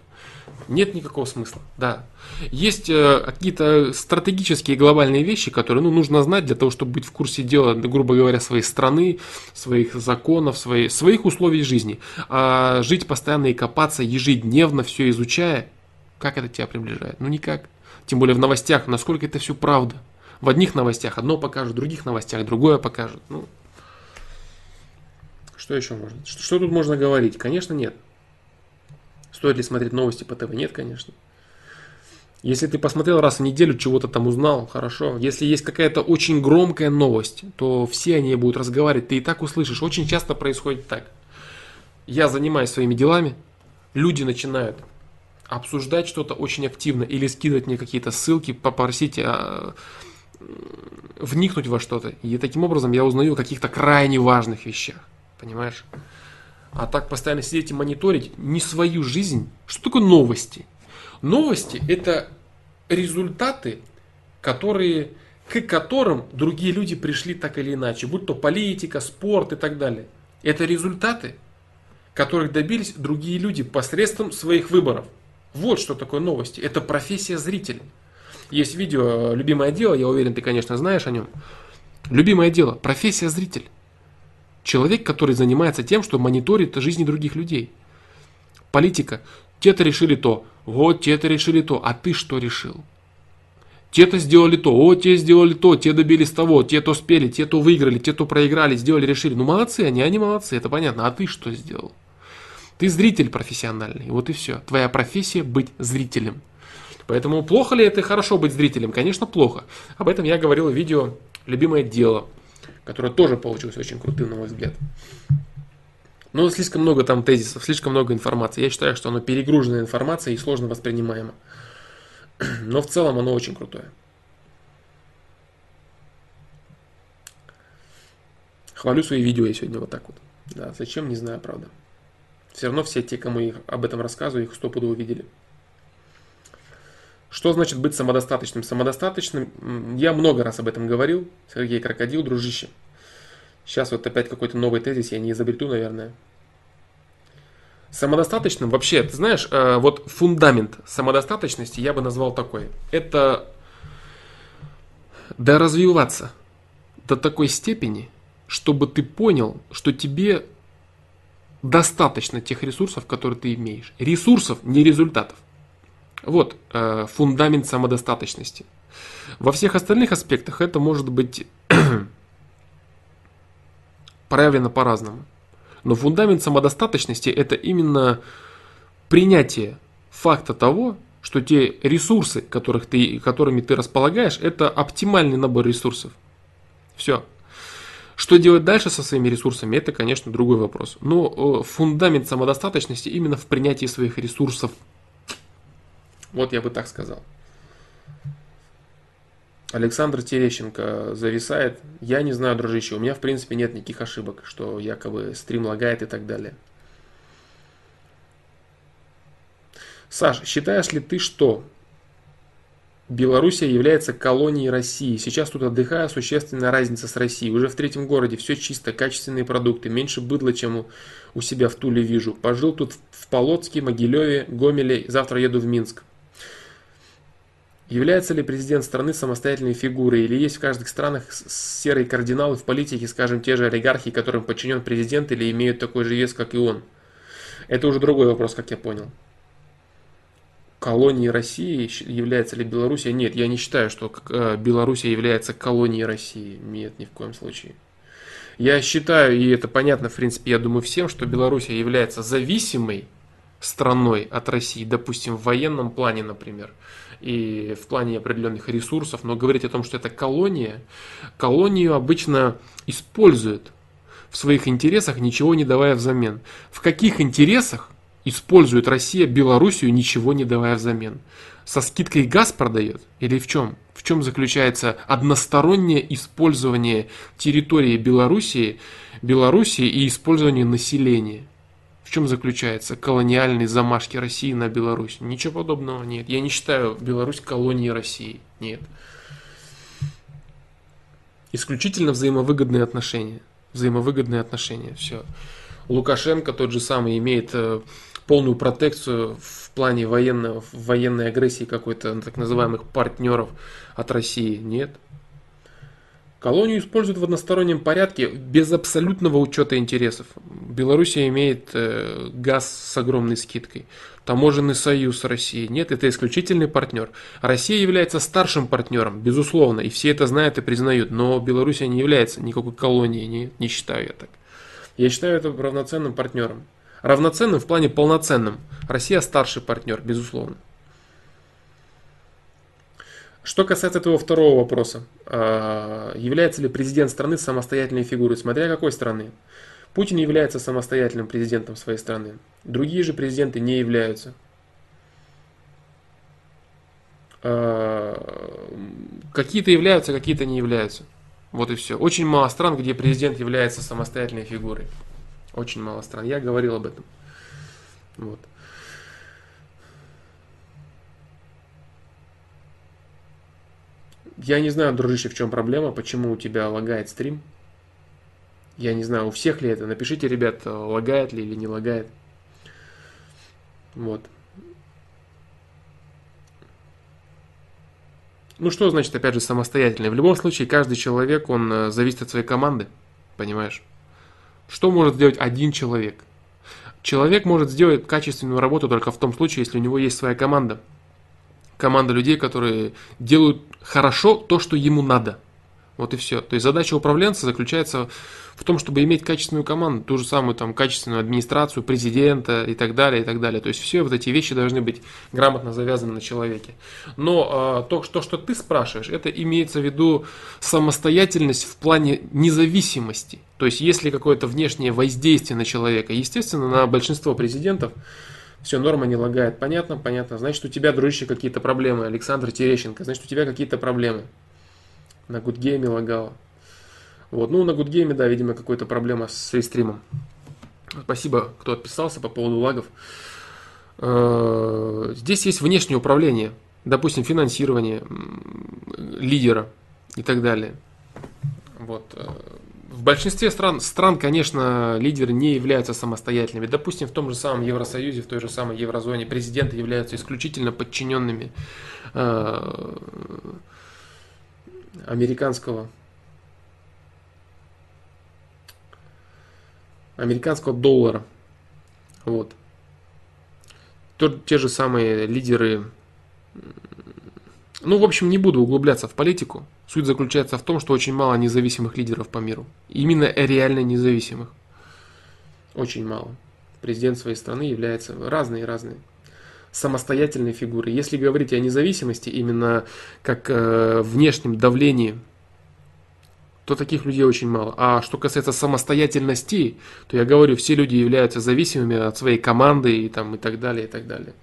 Нет никакого смысла, да. Есть э, какие-то стратегические глобальные вещи, которые ну, нужно знать для того, чтобы быть в курсе дела, грубо говоря, своей страны, своих законов, своей, своих условий жизни. А жить постоянно и копаться ежедневно, все изучая, как это тебя приближает? Ну никак. Тем более в новостях, насколько это все правда. В одних новостях одно покажут, в других новостях другое покажут. Ну, что еще можно? Что, что тут можно говорить? Конечно, нет. Стоит ли смотреть новости по ТВ? Нет, конечно. Если ты посмотрел раз в неделю, чего-то там узнал, хорошо. Если есть какая-то очень громкая новость, то все они будут разговаривать, ты и так услышишь. Очень часто происходит так. я занимаюсь своими делами, люди начинают обсуждать что-то очень активно или скидывать мне какие-то ссылки, попросить а, вникнуть во что-то. И таким образом я узнаю о каких-то крайне важных вещах. Понимаешь? А так постоянно сидеть и мониторить не свою жизнь. Что такое новости? Новости это результаты, которые, к которым другие люди пришли так или иначе. Будь то политика, спорт и так далее. Это результаты, которых добились другие люди посредством своих выборов. Вот что такое новости. Это профессия зрителя. Есть видео «Любимое дело», я уверен, ты, конечно, знаешь о нем. Любимое дело, профессия зритель. Человек, который занимается тем, что мониторит жизни других людей. Политика. Те-то решили то, вот те-то решили то, а ты что решил? Те-то сделали то, о, те сделали то, те добились того, те то спели, те то выиграли, те то проиграли, сделали, решили. Ну молодцы они, они молодцы, это понятно. А ты что сделал? Ты зритель профессиональный, вот и все. Твоя профессия быть зрителем. Поэтому плохо ли это хорошо быть зрителем? Конечно, плохо. Об этом я говорил в видео «Любимое дело», которое тоже получилось очень крутым, на мой взгляд. Но слишком много там тезисов, слишком много информации. Я считаю, что оно перегружено информацией и сложно воспринимаемо. Но в целом оно очень крутое. Хвалю свои видео я сегодня вот так вот. Да, зачем, не знаю, правда. Все равно все те, кому я об этом рассказываю, их стопудово увидели. Что значит быть самодостаточным? Самодостаточным, я много раз об этом говорил, Сергей Крокодил, дружище. Сейчас вот опять какой-то новый тезис, я не изобрету, наверное. Самодостаточным вообще, ты знаешь, э, вот фундамент самодостаточности я бы назвал такой. Это доразвиваться до такой степени, чтобы ты понял, что тебе достаточно тех ресурсов, которые ты имеешь. Ресурсов, не результатов. Вот э, фундамент самодостаточности. Во всех остальных аспектах это может быть проявлено по-разному. Но фундамент самодостаточности это именно принятие факта того, что те ресурсы, которых ты, которыми ты располагаешь, это оптимальный набор ресурсов. Все. Что делать дальше со своими ресурсами, это, конечно, другой вопрос. Но э, фундамент самодостаточности именно в принятии своих ресурсов. Вот я бы так сказал. Александр Терещенко зависает. Я не знаю, дружище, у меня в принципе нет никаких ошибок, что якобы стрим лагает и так далее. Саш, считаешь ли ты, что Белоруссия является колонией России. Сейчас тут отдыхаю, существенная разница с Россией. Уже в третьем городе все чисто, качественные продукты, меньше быдла, чем у, у себя в Туле вижу. Пожил тут в Полоцке, Могилеве, Гомеле, завтра еду в Минск. Является ли президент страны самостоятельной фигурой или есть в каждых странах серые кардиналы в политике, скажем, те же олигархи, которым подчинен президент или имеют такой же вес, как и он? Это уже другой вопрос, как я понял колонией России является ли Белоруссия? Нет, я не считаю, что э, Белоруссия является колонией России. Нет, ни в коем случае. Я считаю, и это понятно, в принципе, я думаю всем, что Белоруссия является зависимой страной от России, допустим, в военном плане, например, и в плане определенных ресурсов, но говорить о том, что это колония, колонию обычно используют в своих интересах, ничего не давая взамен. В каких интересах использует Россия Белоруссию, ничего не давая взамен. Со скидкой газ продает? Или в чем? В чем заключается одностороннее использование территории Белоруссии, Белоруссии и использование населения? В чем заключается колониальные замашки России на Беларусь? Ничего подобного нет. Я не считаю Беларусь колонией России. Нет. Исключительно взаимовыгодные отношения. Взаимовыгодные отношения. Все. Лукашенко тот же самый имеет э, полную протекцию в плане военного, военной агрессии какой-то так называемых партнеров от России. Нет. Колонию используют в одностороннем порядке без абсолютного учета интересов. Белоруссия имеет э, газ с огромной скидкой. Таможенный союз с Россией. Нет, это исключительный партнер. Россия является старшим партнером, безусловно, и все это знают и признают. Но Белоруссия не является никакой колонией, не, не считаю я так. Я считаю это равноценным партнером. Равноценным в плане полноценным. Россия старший партнер, безусловно. Что касается этого второго вопроса, а, является ли президент страны самостоятельной фигурой, смотря какой страны. Путин является самостоятельным президентом своей страны. Другие же президенты не являются. А, какие-то являются, какие-то не являются. Вот и все. Очень мало стран, где президент является самостоятельной фигурой. Очень мало стран. Я говорил об этом. Вот. Я не знаю, дружище, в чем проблема, почему у тебя лагает стрим. Я не знаю, у всех ли это. Напишите, ребят, лагает ли или не лагает. Вот. Ну что значит, опять же, самостоятельный? В любом случае, каждый человек, он э, зависит от своей команды, понимаешь? Что может сделать один человек? Человек может сделать качественную работу только в том случае, если у него есть своя команда. Команда людей, которые делают хорошо то, что ему надо. Вот и все. То есть задача управленца заключается в том, чтобы иметь качественную команду, ту же самую там качественную администрацию, президента и так далее, и так далее. То есть все вот эти вещи должны быть грамотно завязаны на человеке. Но э, то, что, что ты спрашиваешь, это имеется в виду самостоятельность в плане независимости. То есть если какое-то внешнее воздействие на человека, естественно, на большинство президентов все, норма не лагает. Понятно? Понятно. Значит, у тебя, дружище, какие-то проблемы. Александр Терещенко, значит, у тебя какие-то проблемы. На Гудгейме лагало. Вот. Ну, на Гудгейме, да, видимо, какая-то проблема с рестримом. Спасибо, кто отписался по поводу лагов. Э, здесь есть внешнее управление, допустим, финансирование лидера и так далее. Вот. Э, в большинстве стран, стран, конечно, лидеры не являются самостоятельными. Допустим, в том же самом Евросоюзе, в той же самой Еврозоне президенты являются исключительно подчиненными э, американского американского доллара. Вот. Те же самые лидеры. Ну, в общем, не буду углубляться в политику. Суть заключается в том, что очень мало независимых лидеров по миру. Именно реально независимых. Очень мало. Президент своей страны является разные-разные самостоятельные фигуры. Если говорить о независимости именно как э, внешнем давлении то таких людей очень мало. А что касается самостоятельности, то я говорю, все люди являются зависимыми от своей команды и, там, и так далее, и так далее.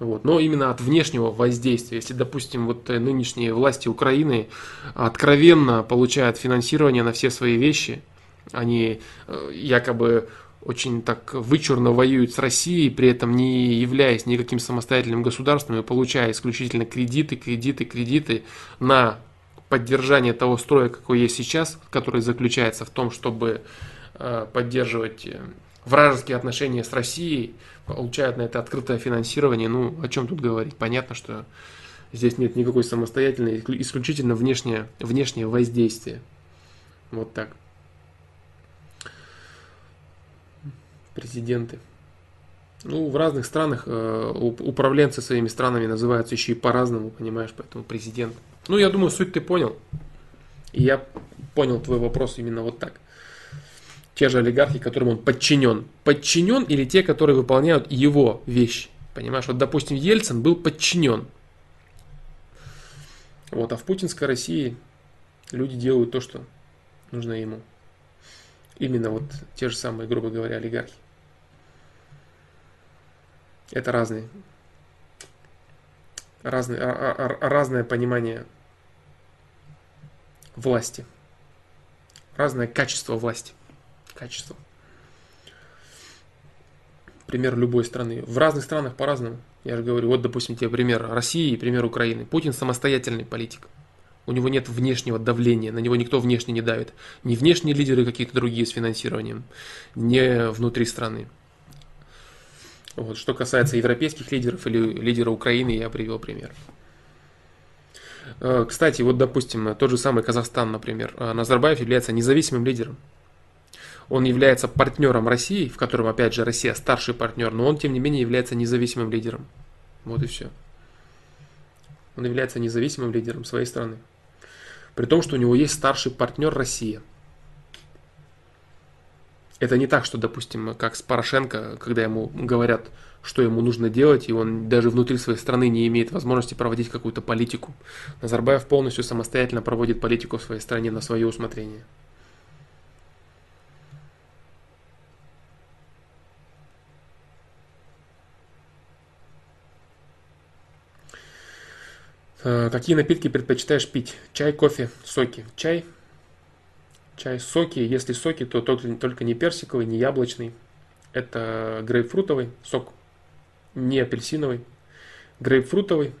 Вот. Но именно от внешнего воздействия. Если, допустим, вот нынешние власти Украины откровенно получают финансирование на все свои вещи, они э, якобы очень так вычурно воюют с Россией, при этом не являясь никаким самостоятельным государством и получая исключительно кредиты, кредиты, кредиты на поддержание того строя, какой есть сейчас, который заключается в том, чтобы э, поддерживать э, вражеские отношения с Россией, получают на это открытое финансирование. Ну, о чем тут говорить? Понятно, что здесь нет никакой самостоятельной, исключительно внешнее, внешнее воздействие. Вот так. Президенты. Ну, в разных странах э, управленцы своими странами называются еще и по-разному, понимаешь, поэтому президент. Ну, я думаю, суть ты понял. И я понял твой вопрос именно вот так. Те же олигархи, которым он подчинен. Подчинен или те, которые выполняют его вещи. Понимаешь, вот, допустим, Ельцин был подчинен. Вот, а в путинской России люди делают то, что нужно ему. Именно вот те же самые, грубо говоря, олигархи. Это разные, разные, разное понимание власти. Разное качество власти. Качество. Пример любой страны. В разных странах по-разному. Я же говорю, вот, допустим, тебе пример России и пример Украины. Путин самостоятельный политик. У него нет внешнего давления, на него никто внешне не давит. Ни внешние лидеры какие-то другие с финансированием, не внутри страны. Вот. Что касается европейских лидеров или лидера Украины, я привел пример. Э, кстати, вот допустим, тот же самый Казахстан, например. Э, Назарбаев является независимым лидером. Он является партнером России, в котором, опять же, Россия старший партнер, но он, тем не менее, является независимым лидером. Вот и все. Он является независимым лидером своей страны. При том, что у него есть старший партнер Россия. Это не так, что, допустим, как с Порошенко, когда ему говорят, что ему нужно делать, и он даже внутри своей страны не имеет возможности проводить какую-то политику. Назарбаев полностью самостоятельно проводит политику в своей стране на свое усмотрение. А, какие напитки предпочитаешь пить? Чай, кофе, соки. Чай, чай, соки. Если соки, то только, только не персиковый, не яблочный. Это грейпфрутовый сок, не апельсиновый. Грейпфрутовый,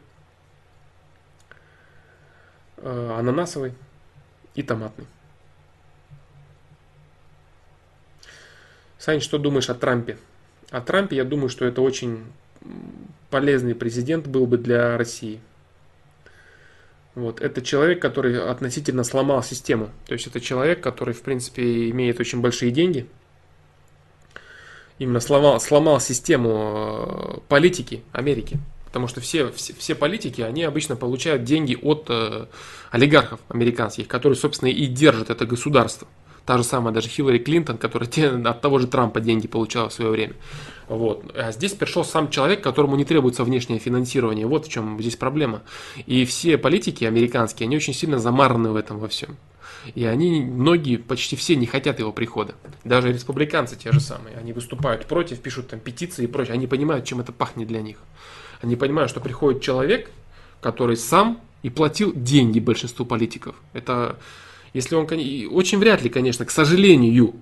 э, ананасовый и томатный. Сань, что думаешь о Трампе? О Трампе я думаю, что это очень полезный президент был бы для России. Вот. Это человек, который относительно сломал систему. То есть это человек, который, в принципе, имеет очень большие деньги. Именно сломал, сломал систему э, политики Америки. Потому что все, все, все политики, они обычно получают деньги от э, олигархов американских, которые, собственно, и держат это государство. Та же самая даже Хиллари Клинтон, которая от того же Трампа деньги получала в свое время. Вот. А здесь пришел сам человек, которому не требуется внешнее финансирование. Вот в чем здесь проблема. И все политики американские, они очень сильно замараны в этом во всем. И они, многие, почти все не хотят его прихода. Даже республиканцы те же самые. Они выступают против, пишут там петиции и прочее. Они понимают, чем это пахнет для них. Они понимают, что приходит человек, который сам и платил деньги большинству политиков. Это если он, очень вряд ли, конечно, к сожалению,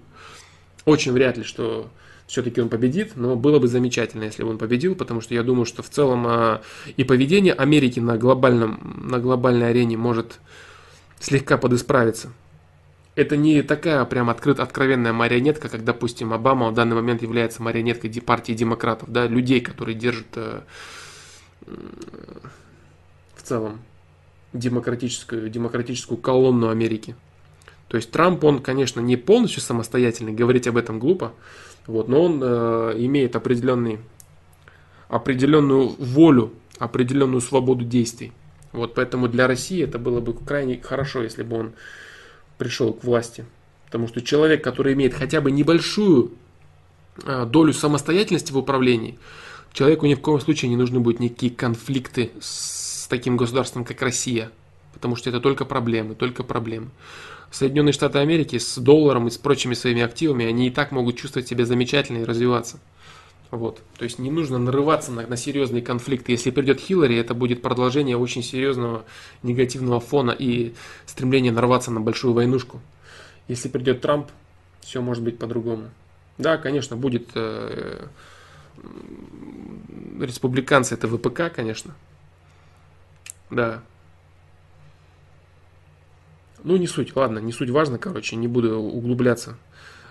очень вряд ли, что все-таки он победит, но было бы замечательно, если бы он победил, потому что я думаю, что в целом а, и поведение Америки на, глобальном, на глобальной арене может слегка подисправиться. Это не такая прям открыт, откровенная марионетка, как, допустим, Обама в данный момент является марионеткой партии демократов, да, людей, которые держат э, в целом демократическую, демократическую колонну Америки. То есть Трамп, он, конечно, не полностью самостоятельный, говорить об этом глупо, вот, но он э, имеет определенный, определенную волю, определенную свободу действий. Вот, поэтому для России это было бы крайне хорошо, если бы он пришел к власти. Потому что человек, который имеет хотя бы небольшую э, долю самостоятельности в управлении, человеку ни в коем случае не нужны будут никакие конфликты с таким государством, как Россия. Потому что это только проблемы, только проблемы. Соединенные Штаты Америки с долларом и с прочими своими активами, они и так могут чувствовать себя замечательно и развиваться. Вот. То есть не нужно нарываться на, на серьезные конфликты. Если придет Хиллари, это будет продолжение очень серьезного негативного фона и стремления нарваться на большую войнушку. Если придет Трамп, все может быть по-другому. Да, конечно, будет э, республиканцы, это ВПК, конечно. Да, ну, не суть, ладно, не суть важно, короче, не буду углубляться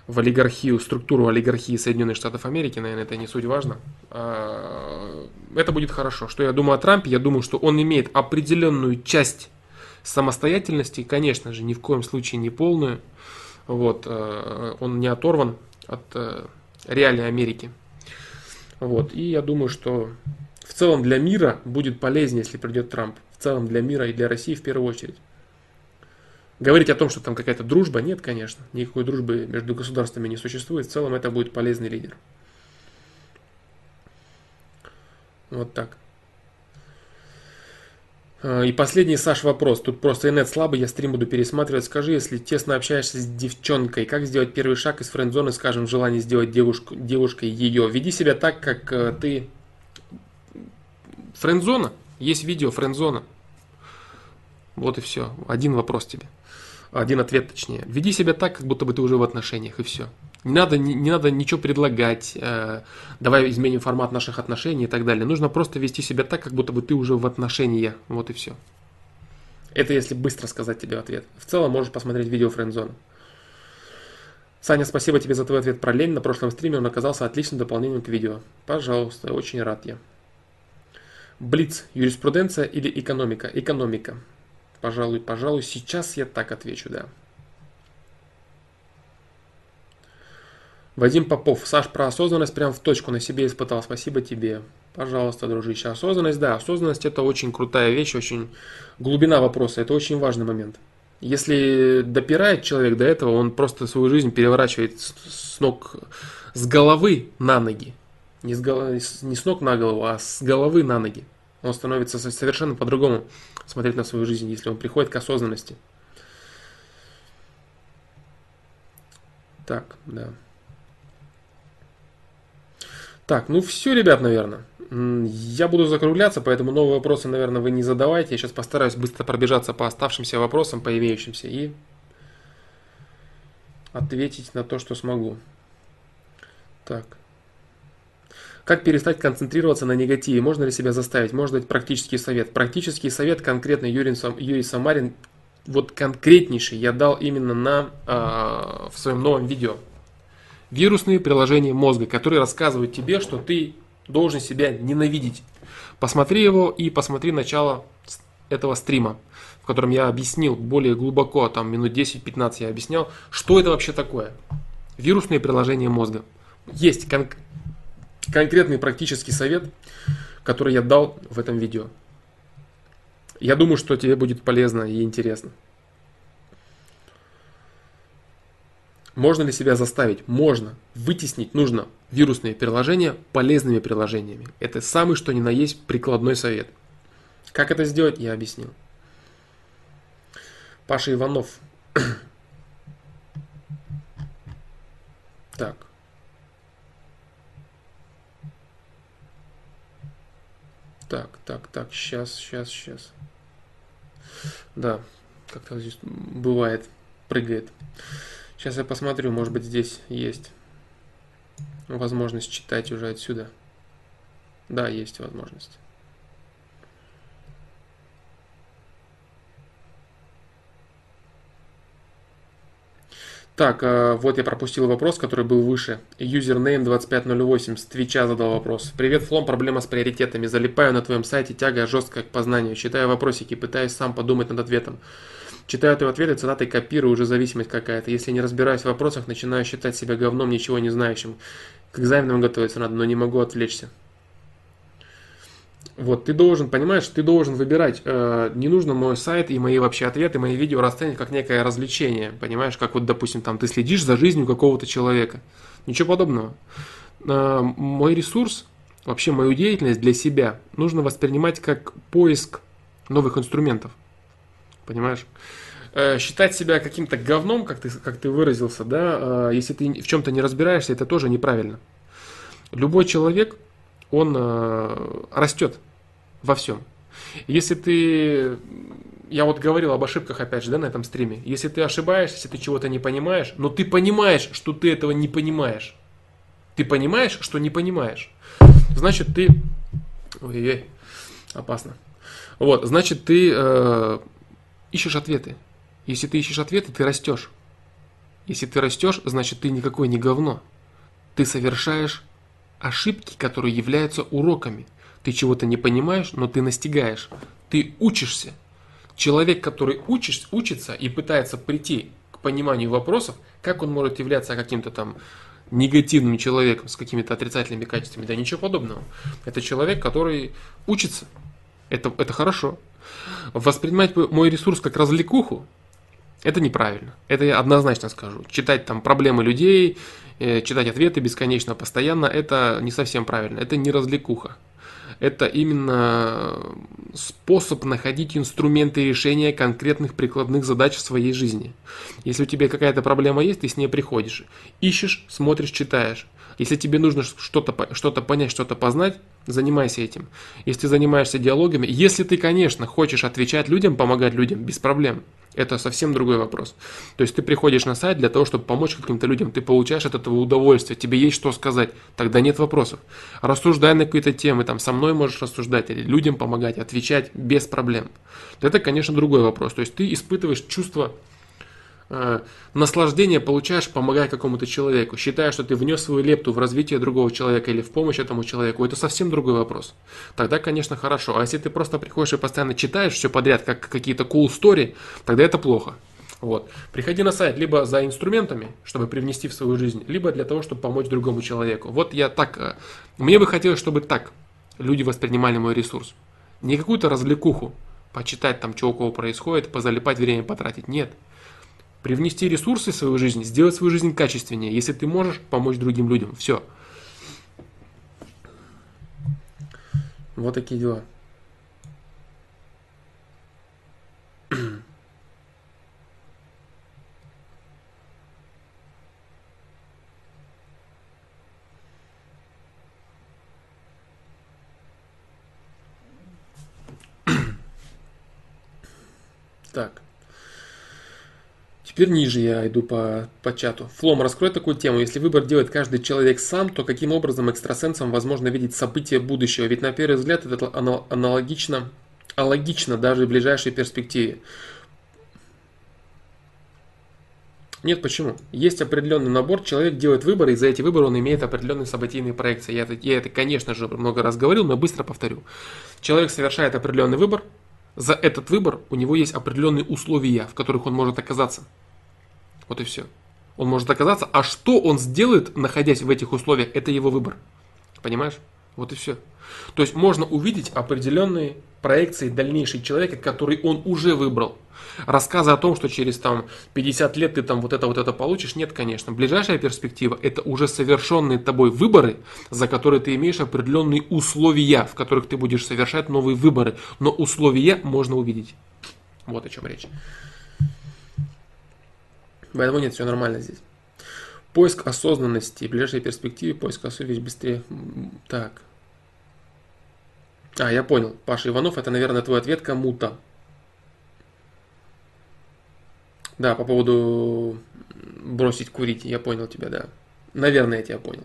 в олигархию, структуру олигархии Соединенных Штатов Америки, наверное, это не суть важно. А, это будет хорошо. Что я думаю о Трампе? Я думаю, что он имеет определенную часть самостоятельности, конечно же, ни в коем случае не полную. Вот, а, он не оторван от а, реалий Америки. Вот, и я думаю, что в целом для мира будет полезнее, если придет Трамп. В целом для мира и для России в первую очередь. Говорить о том, что там какая-то дружба, нет, конечно. Никакой дружбы между государствами не существует. В целом это будет полезный лидер. Вот так. А, и последний, Саш, вопрос. Тут просто инет слабый, я стрим буду пересматривать. Скажи, если тесно общаешься с девчонкой, как сделать первый шаг из френд-зоны, скажем, в желании сделать девушку, девушкой ее? Веди себя так, как э, ты... Френд-зона? Есть видео френд-зона. Вот и все. Один вопрос тебе один ответ точнее. Веди себя так, как будто бы ты уже в отношениях, и все. Не надо, не, не надо ничего предлагать, э, давай изменим формат наших отношений и так далее. Нужно просто вести себя так, как будто бы ты уже в отношениях. Вот и все. Это если быстро сказать тебе ответ. В целом можешь посмотреть видео френдзона. Саня, спасибо тебе за твой ответ про лень. На прошлом стриме он оказался отличным дополнением к видео. Пожалуйста, очень рад я. Блиц. Юриспруденция или экономика? Экономика. Пожалуй, пожалуй, сейчас я так отвечу, да. Вадим Попов. Саш, про осознанность прям в точку на себе испытал. Спасибо тебе. Пожалуйста, дружище. Осознанность, да, осознанность это очень крутая вещь, очень глубина вопроса, это очень важный момент. Если допирает человек до этого, он просто свою жизнь переворачивает с ног, с головы на ноги. Не с, головы, не с ног на голову, а с головы на ноги. Он становится совершенно по-другому смотреть на свою жизнь, если он приходит к осознанности. Так, да. Так, ну все, ребят, наверное. Я буду закругляться, поэтому новые вопросы, наверное, вы не задавайте. Я сейчас постараюсь быстро пробежаться по оставшимся вопросам, по имеющимся, и ответить на то, что смогу. Так. Как перестать концентрироваться на негативе? Можно ли себя заставить? Можно дать практический совет. Практический совет конкретно Юрий, Юрий Самарин, вот конкретнейший, я дал именно на, э, в своем новом видео. Вирусные приложения мозга, которые рассказывают тебе, что ты должен себя ненавидеть. Посмотри его и посмотри начало этого стрима, в котором я объяснил более глубоко, там минут 10-15 я объяснял, что это вообще такое. Вирусные приложения мозга. Есть кон- конкретный практический совет, который я дал в этом видео. Я думаю, что тебе будет полезно и интересно. Можно ли себя заставить? Можно. Вытеснить нужно вирусные приложения полезными приложениями. Это самый что ни на есть прикладной совет. Как это сделать, я объяснил. Паша Иванов. так. Так, так, так, сейчас, сейчас, сейчас. Да, как-то здесь бывает, прыгает. Сейчас я посмотрю, может быть здесь есть возможность читать уже отсюда. Да, есть возможность. Так, э, вот я пропустил вопрос, который был выше. Username 2508 с Твича задал вопрос. Привет, Флом, проблема с приоритетами. Залипаю на твоем сайте, тяга жесткая к познанию. Читаю вопросики, пытаюсь сам подумать над ответом. Читаю твои ответы, цитаты копирую, уже зависимость какая-то. Если не разбираюсь в вопросах, начинаю считать себя говном, ничего не знающим. К экзаменам готовиться надо, но не могу отвлечься. Вот, ты должен, понимаешь, ты должен выбирать. Э, не нужно мой сайт и мои вообще ответы, мои видео расценивать как некое развлечение. Понимаешь, как вот, допустим, там ты следишь за жизнью какого-то человека. Ничего подобного. Э, мой ресурс, вообще мою деятельность для себя нужно воспринимать как поиск новых инструментов. Понимаешь? Э, считать себя каким-то говном, как ты, как ты выразился, да, э, если ты в чем-то не разбираешься, это тоже неправильно. Любой человек, он э, растет во всем. Если ты, я вот говорил об ошибках опять же, да, на этом стриме. Если ты ошибаешься, если ты чего-то не понимаешь, но ты понимаешь, что ты этого не понимаешь. Ты понимаешь, что не понимаешь. Значит, ты... Ой-ой, опасно. Вот, значит, ты э, ищешь ответы. Если ты ищешь ответы, ты растешь. Если ты растешь, значит, ты никакой не говно. Ты совершаешь ошибки, которые являются уроками. Ты чего-то не понимаешь, но ты настигаешь. Ты учишься. Человек, который учишь, учится и пытается прийти к пониманию вопросов, как он может являться каким-то там негативным человеком с какими-то отрицательными качествами, да ничего подобного. Это человек, который учится. Это, это хорошо. Воспринимать мой ресурс как развлекуху, это неправильно. Это я однозначно скажу. Читать там проблемы людей, читать ответы бесконечно, постоянно, это не совсем правильно. Это не развлекуха. Это именно способ находить инструменты решения конкретных прикладных задач в своей жизни. Если у тебя какая-то проблема есть, ты с ней приходишь. Ищешь, смотришь, читаешь. Если тебе нужно что-то что понять, что-то познать, занимайся этим. Если ты занимаешься диалогами, если ты, конечно, хочешь отвечать людям, помогать людям, без проблем. Это совсем другой вопрос. То есть ты приходишь на сайт для того, чтобы помочь каким-то людям, ты получаешь от этого удовольствие, тебе есть что сказать, тогда нет вопросов. Рассуждай на какие-то темы, там со мной можешь рассуждать, или людям помогать, отвечать без проблем. Это, конечно, другой вопрос. То есть ты испытываешь чувство э, наслаждение получаешь, помогая какому-то человеку, считая, что ты внес свою лепту в развитие другого человека или в помощь этому человеку, это совсем другой вопрос. Тогда, конечно, хорошо. А если ты просто приходишь и постоянно читаешь все подряд, как какие-то cool story, тогда это плохо. Вот. Приходи на сайт либо за инструментами, чтобы привнести в свою жизнь, либо для того, чтобы помочь другому человеку. Вот я так... Э, мне бы хотелось, чтобы так люди воспринимали мой ресурс. Не какую-то развлекуху, почитать там, что у кого происходит, позалипать время потратить. Нет Привнести ресурсы в свою жизнь, сделать свою жизнь качественнее, если ты можешь помочь другим людям. Все. Вот такие дела. Так. Теперь ниже я иду по, по чату. Флом, раскрой такую тему. Если выбор делает каждый человек сам, то каким образом экстрасенсам возможно видеть события будущего? Ведь на первый взгляд это аналогично, аналогично даже в ближайшей перспективе. Нет, почему? Есть определенный набор, человек делает выборы, и за эти выборы он имеет определенные событийные проекции. Я это, я это, конечно же, много раз говорил, но быстро повторю. Человек совершает определенный выбор, за этот выбор у него есть определенные условия, в которых он может оказаться. Вот и все. Он может оказаться, а что он сделает, находясь в этих условиях, это его выбор. Понимаешь? Вот и все. То есть можно увидеть определенные проекции дальнейшей человека, который он уже выбрал. Рассказы о том, что через там 50 лет ты там вот это вот это получишь, нет, конечно. Ближайшая перспектива это уже совершенные тобой выборы, за которые ты имеешь определенные условия, в которых ты будешь совершать новые выборы. Но условия можно увидеть. Вот о чем речь. Поэтому нет, все нормально здесь. Поиск осознанности. Ближайшей перспективе поиск осознанности быстрее. Так. А, я понял. Паша Иванов, это, наверное, твой ответ кому-то. Да, по поводу бросить курить, я понял тебя, да. Наверное, я тебя понял.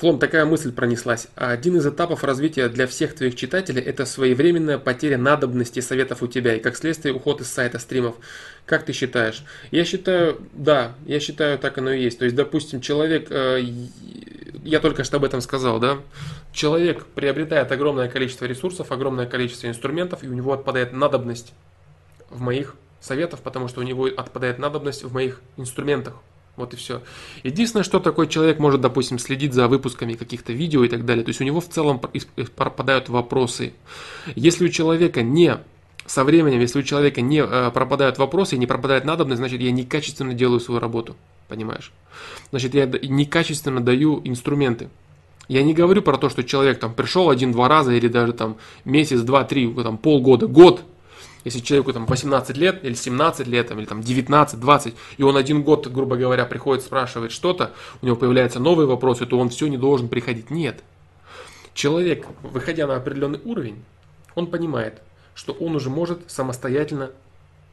Флом, такая мысль пронеслась. Один из этапов развития для всех твоих читателей – это своевременная потеря надобности советов у тебя и, как следствие, уход из сайта стримов. Как ты считаешь? Я считаю, да, я считаю, так оно и есть. То есть, допустим, человек, э, я только что об этом сказал, да, человек приобретает огромное количество ресурсов, огромное количество инструментов, и у него отпадает надобность в моих советах, потому что у него отпадает надобность в моих инструментах. Вот и все. Единственное, что такой человек может, допустим, следить за выпусками каких-то видео и так далее. То есть у него в целом пропадают вопросы. Если у человека не со временем, если у человека не э, пропадают вопросы и не пропадает надобность, значит я некачественно делаю свою работу. Понимаешь? Значит, я некачественно даю инструменты. Я не говорю про то, что человек там пришел один-два раза или даже там месяц, два, три, там полгода, год если человеку там 18 лет или 17 лет, там, или там 19, 20, и он один год, грубо говоря, приходит, спрашивает что-то, у него появляются новые вопросы, то он все не должен приходить. Нет. Человек, выходя на определенный уровень, он понимает, что он уже может самостоятельно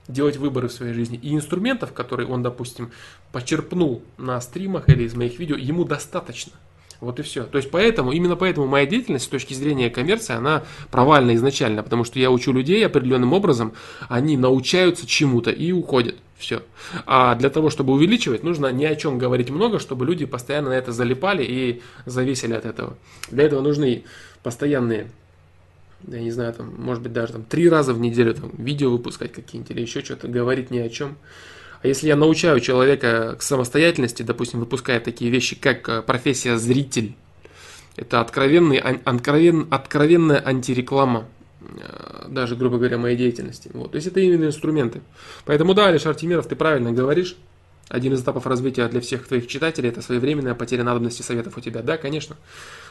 делать выборы в своей жизни. И инструментов, которые он, допустим, почерпнул на стримах или из моих видео, ему достаточно. Вот и все. То есть поэтому, именно поэтому моя деятельность с точки зрения коммерции, она провальна изначально, потому что я учу людей определенным образом, они научаются чему-то и уходят. Все. А для того, чтобы увеличивать, нужно ни о чем говорить много, чтобы люди постоянно на это залипали и зависели от этого. Для этого нужны постоянные я не знаю, там, может быть, даже там три раза в неделю там, видео выпускать какие-нибудь или еще что-то, говорить ни о чем. А если я научаю человека к самостоятельности, допустим, выпуская такие вещи, как э, профессия зритель, это откровенный, откровен, откровенная антиреклама э, даже, грубо говоря, моей деятельности. Вот. То есть это именно инструменты. Поэтому да, Алишар Тимиров, ты правильно говоришь. Один из этапов развития для всех твоих читателей – это своевременная потеря надобности советов у тебя. Да, конечно.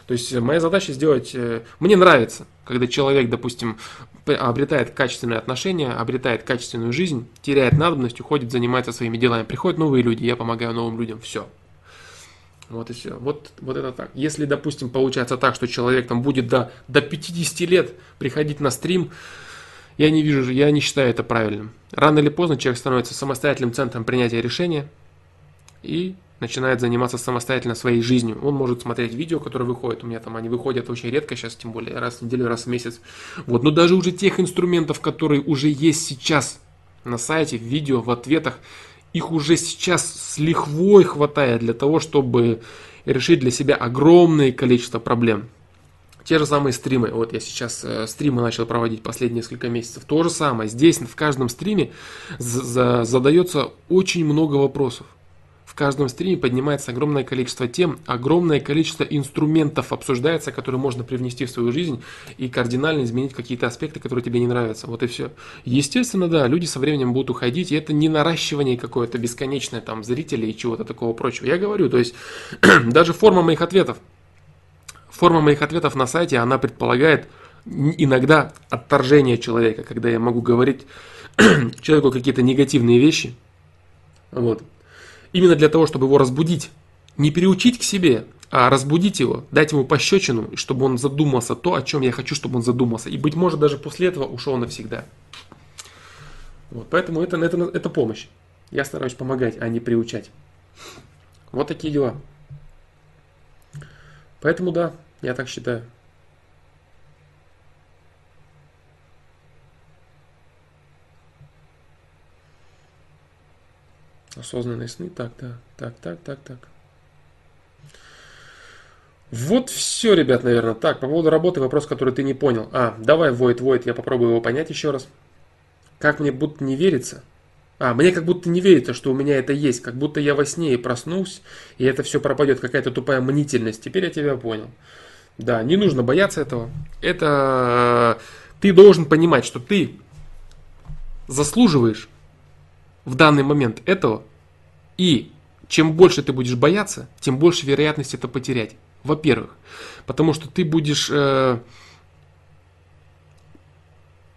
То есть моя задача сделать... Э, мне нравится, когда человек, допустим, обретает качественные отношения, обретает качественную жизнь, теряет надобность, уходит, занимается своими делами. Приходят новые люди, я помогаю новым людям. Все. Вот и все. Вот, вот это так. Если, допустим, получается так, что человек там будет до, до 50 лет приходить на стрим, я не вижу, я не считаю это правильным. Рано или поздно человек становится самостоятельным центром принятия решения и начинает заниматься самостоятельно своей жизнью. Он может смотреть видео, которые выходят. У меня там они выходят очень редко сейчас, тем более раз в неделю, раз в месяц. Вот. Но даже уже тех инструментов, которые уже есть сейчас на сайте, в видео, в ответах, их уже сейчас с лихвой хватает для того, чтобы решить для себя огромное количество проблем. Те же самые стримы. Вот я сейчас э, стримы начал проводить последние несколько месяцев. То же самое. Здесь в каждом стриме задается очень много вопросов. Каждом стриме поднимается огромное количество тем, огромное количество инструментов обсуждается, которые можно привнести в свою жизнь и кардинально изменить какие-то аспекты, которые тебе не нравятся. Вот и все. Естественно, да, люди со временем будут уходить, и это не наращивание какое-то бесконечное там зрителей и чего-то такого прочего. Я говорю, то есть даже форма моих ответов – Форма моих ответов на сайте, она предполагает иногда отторжение человека, когда я могу говорить человеку какие-то негативные вещи. Вот. Именно для того, чтобы его разбудить. Не переучить к себе, а разбудить его, дать ему пощечину, чтобы он задумался то, о чем я хочу, чтобы он задумался. И, быть может, даже после этого ушел навсегда. Вот, поэтому это, это, это помощь. Я стараюсь помогать, а не приучать. Вот такие дела. Поэтому да, я так считаю. Осознанные сны. Так, да. Так, так, так, так. Вот все, ребят, наверное. Так, по поводу работы вопрос, который ты не понял. А, давай, Void, Void, я попробую его понять еще раз. Как мне будто не верится? А, мне как будто не верится, что у меня это есть. Как будто я во сне и проснусь, и это все пропадет. Какая-то тупая мнительность. Теперь я тебя понял. Да, не нужно бояться этого. Это ты должен понимать, что ты заслуживаешь в данный момент этого, и чем больше ты будешь бояться, тем больше вероятность это потерять. Во-первых, потому что ты будешь э,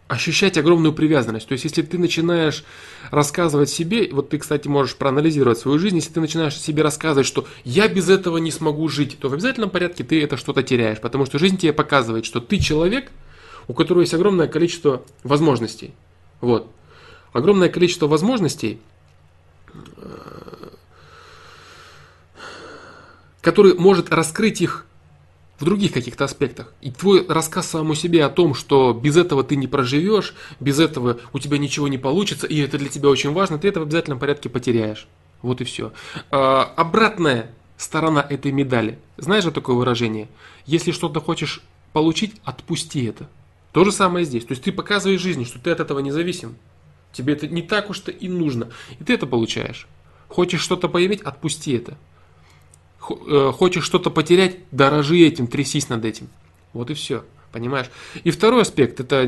ощущать огромную привязанность. То есть, если ты начинаешь рассказывать себе, вот ты, кстати, можешь проанализировать свою жизнь, если ты начинаешь себе рассказывать, что я без этого не смогу жить, то в обязательном порядке ты это что-то теряешь, потому что жизнь тебе показывает, что ты человек, у которого есть огромное количество возможностей. Вот огромное количество возможностей, который может раскрыть их в других каких-то аспектах. И твой рассказ самому себе о том, что без этого ты не проживешь, без этого у тебя ничего не получится, и это для тебя очень важно, ты это в обязательном порядке потеряешь. Вот и все. А, обратная сторона этой медали. Знаешь же такое выражение? Если что-то хочешь получить, отпусти это. То же самое здесь. То есть ты показываешь жизни, что ты от этого не зависим. Тебе это не так уж-то и нужно. И ты это получаешь. Хочешь что-то поиметь, отпусти это. Э, хочешь что-то потерять, дорожи этим, трясись над этим. Вот и все. Понимаешь? И второй аспект, это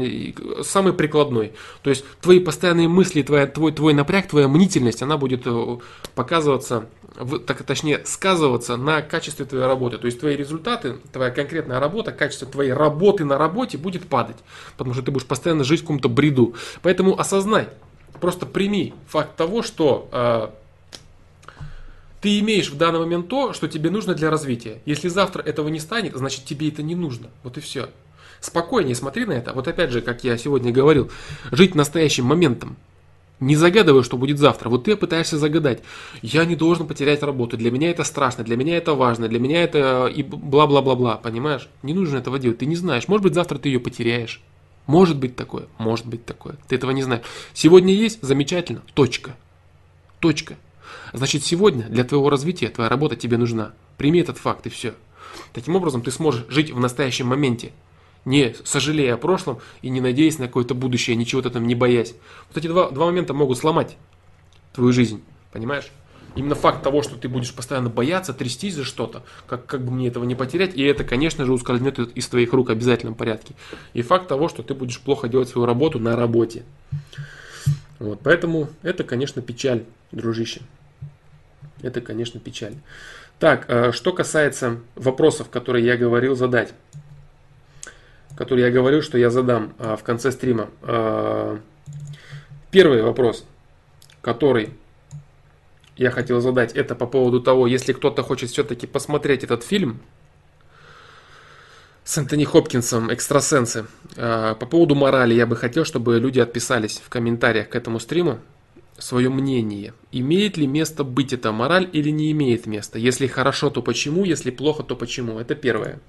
самый прикладной. То есть твои постоянные мысли, твоя, твой, твой напряг, твоя мнительность, она будет э, показываться, так, точнее сказываться на качестве твоей работы. То есть твои результаты, твоя конкретная работа, качество твоей работы на работе будет падать. Потому что ты будешь постоянно жить в каком-то бреду. Поэтому осознай, просто прими факт того, что э, ты имеешь в данный момент то, что тебе нужно для развития. Если завтра этого не станет, значит тебе это не нужно. Вот и все. Спокойнее смотри на это. Вот опять же, как я сегодня говорил, жить настоящим моментом. Не загадывай, что будет завтра. Вот ты пытаешься загадать. Я не должен потерять работу. Для меня это страшно, для меня это важно, для меня это и бла-бла-бла-бла. Понимаешь? Не нужно этого делать. Ты не знаешь. Может быть, завтра ты ее потеряешь. Может быть такое. Может быть такое. Ты этого не знаешь. Сегодня есть? Замечательно. Точка. Точка. Значит, сегодня для твоего развития твоя работа тебе нужна. Прими этот факт и все. Таким образом, ты сможешь жить в настоящем моменте, не сожалея о прошлом и не надеясь на какое-то будущее, ничего-то там не боясь. Вот эти два, два момента могут сломать твою жизнь, понимаешь? Именно факт того, что ты будешь постоянно бояться, трястись за что-то, как, как бы мне этого не потерять, и это, конечно же, ускользнет из твоих рук в обязательном порядке. И факт того, что ты будешь плохо делать свою работу на работе. Вот, поэтому это, конечно, печаль, дружище. Это, конечно, печаль. Так, э, что касается вопросов, которые я говорил задать который я говорил, что я задам а, в конце стрима. А, первый вопрос, который я хотел задать, это по поводу того, если кто-то хочет все-таки посмотреть этот фильм с Энтони Хопкинсом «Экстрасенсы». А, по поводу морали я бы хотел, чтобы люди отписались в комментариях к этому стриму свое мнение. Имеет ли место быть эта мораль или не имеет места? Если хорошо, то почему? Если плохо, то почему? Это первое.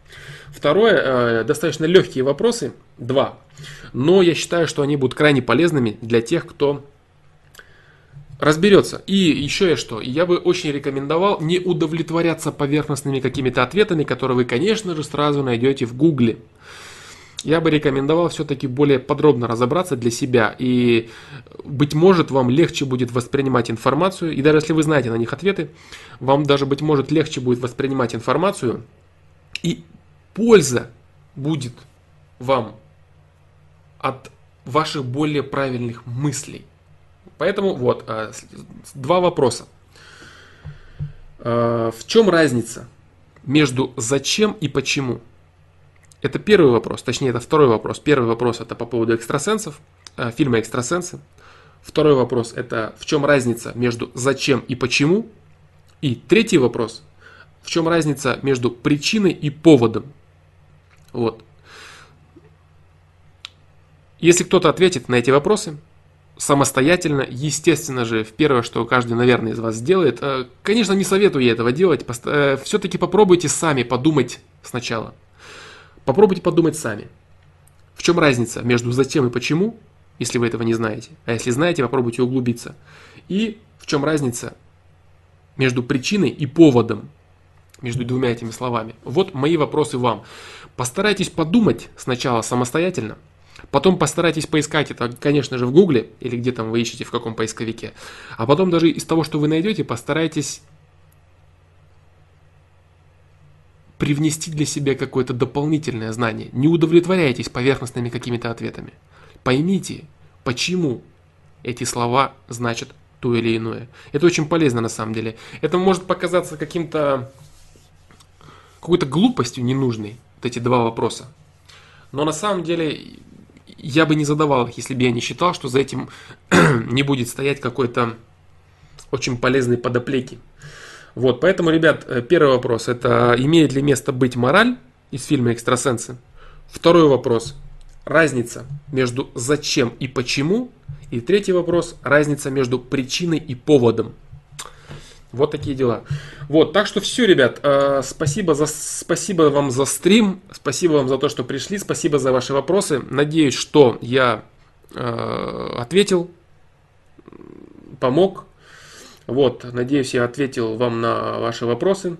Второе, э, достаточно легкие вопросы, два. Но я считаю, что они будут крайне полезными для тех, кто разберется. И еще я что, я бы очень рекомендовал не удовлетворяться поверхностными какими-то ответами, которые вы, конечно же, сразу найдете в Гугле я бы рекомендовал все-таки более подробно разобраться для себя. И, быть может, вам легче будет воспринимать информацию. И даже если вы знаете на них ответы, вам даже, быть может, легче будет воспринимать информацию. И польза будет вам от ваших более правильных мыслей. Поэтому вот, а, два вопроса. А, в чем разница между зачем и почему? Это первый вопрос, точнее это второй вопрос. Первый вопрос это по поводу экстрасенсов, э, фильма «Экстрасенсы». Второй вопрос это в чем разница между зачем и почему. И третий вопрос В чем разница между причиной и поводом? Вот. Если кто-то ответит на эти вопросы самостоятельно, естественно же, первое, что каждый, наверное, из вас сделает, э, конечно, не советую я этого делать, э, все-таки попробуйте сами подумать сначала. Попробуйте подумать сами. В чем разница между зачем и почему, если вы этого не знаете. А если знаете, попробуйте углубиться. И в чем разница между причиной и поводом, между двумя этими словами. Вот мои вопросы вам. Постарайтесь подумать сначала самостоятельно, потом постарайтесь поискать это, конечно же, в Гугле или где там вы ищете, в каком поисковике, а потом даже из того, что вы найдете, постарайтесь привнести для себя какое-то дополнительное знание. Не удовлетворяйтесь поверхностными какими-то ответами. Поймите, почему эти слова значат то или иное. Это очень полезно на самом деле. Это может показаться каким-то какой-то глупостью ненужной, вот эти два вопроса. Но на самом деле я бы не задавал их, если бы я не считал, что за этим не будет стоять какой-то очень полезный подоплеки. Вот, поэтому, ребят, э, первый вопрос, это имеет ли место быть мораль из фильма «Экстрасенсы»? Второй вопрос, разница между зачем и почему. И третий вопрос, разница между причиной и поводом. Вот такие дела. Вот, так что все, ребят, э, спасибо, за, спасибо вам за стрим, спасибо вам за то, что пришли, спасибо за ваши вопросы. Надеюсь, что я э, ответил, помог. Вот, надеюсь, я ответил вам на ваши вопросы.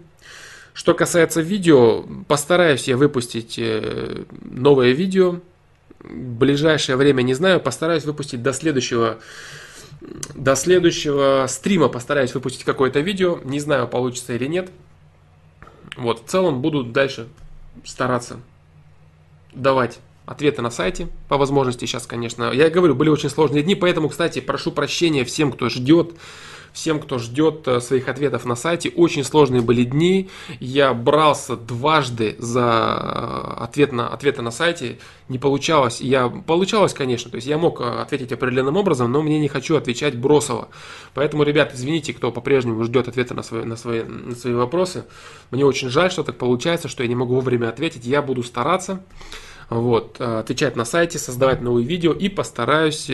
Что касается видео, постараюсь я выпустить э, новое видео. В ближайшее время не знаю, постараюсь выпустить до следующего до следующего стрима постараюсь выпустить какое-то видео. Не знаю, получится или нет. Вот, в целом буду дальше стараться давать ответы на сайте по возможности. Сейчас, конечно, я говорю, были очень сложные дни, поэтому, кстати, прошу прощения всем, кто ждет всем, кто ждет э, своих ответов на сайте. Очень сложные были дни. Я брался дважды за э, ответ на, ответы на сайте. Не получалось. Я получалось, конечно. То есть я мог э, ответить определенным образом, но мне не хочу отвечать бросово. Поэтому, ребят, извините, кто по-прежнему ждет ответа на свои, на, свои, на свои вопросы. Мне очень жаль, что так получается, что я не могу вовремя ответить. Я буду стараться вот, отвечать на сайте, создавать новые видео и постараюсь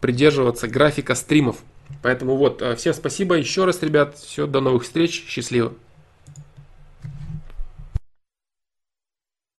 придерживаться графика стримов. Поэтому вот, э, всем спасибо еще раз, ребят. Все, до новых встреч. Счастливо.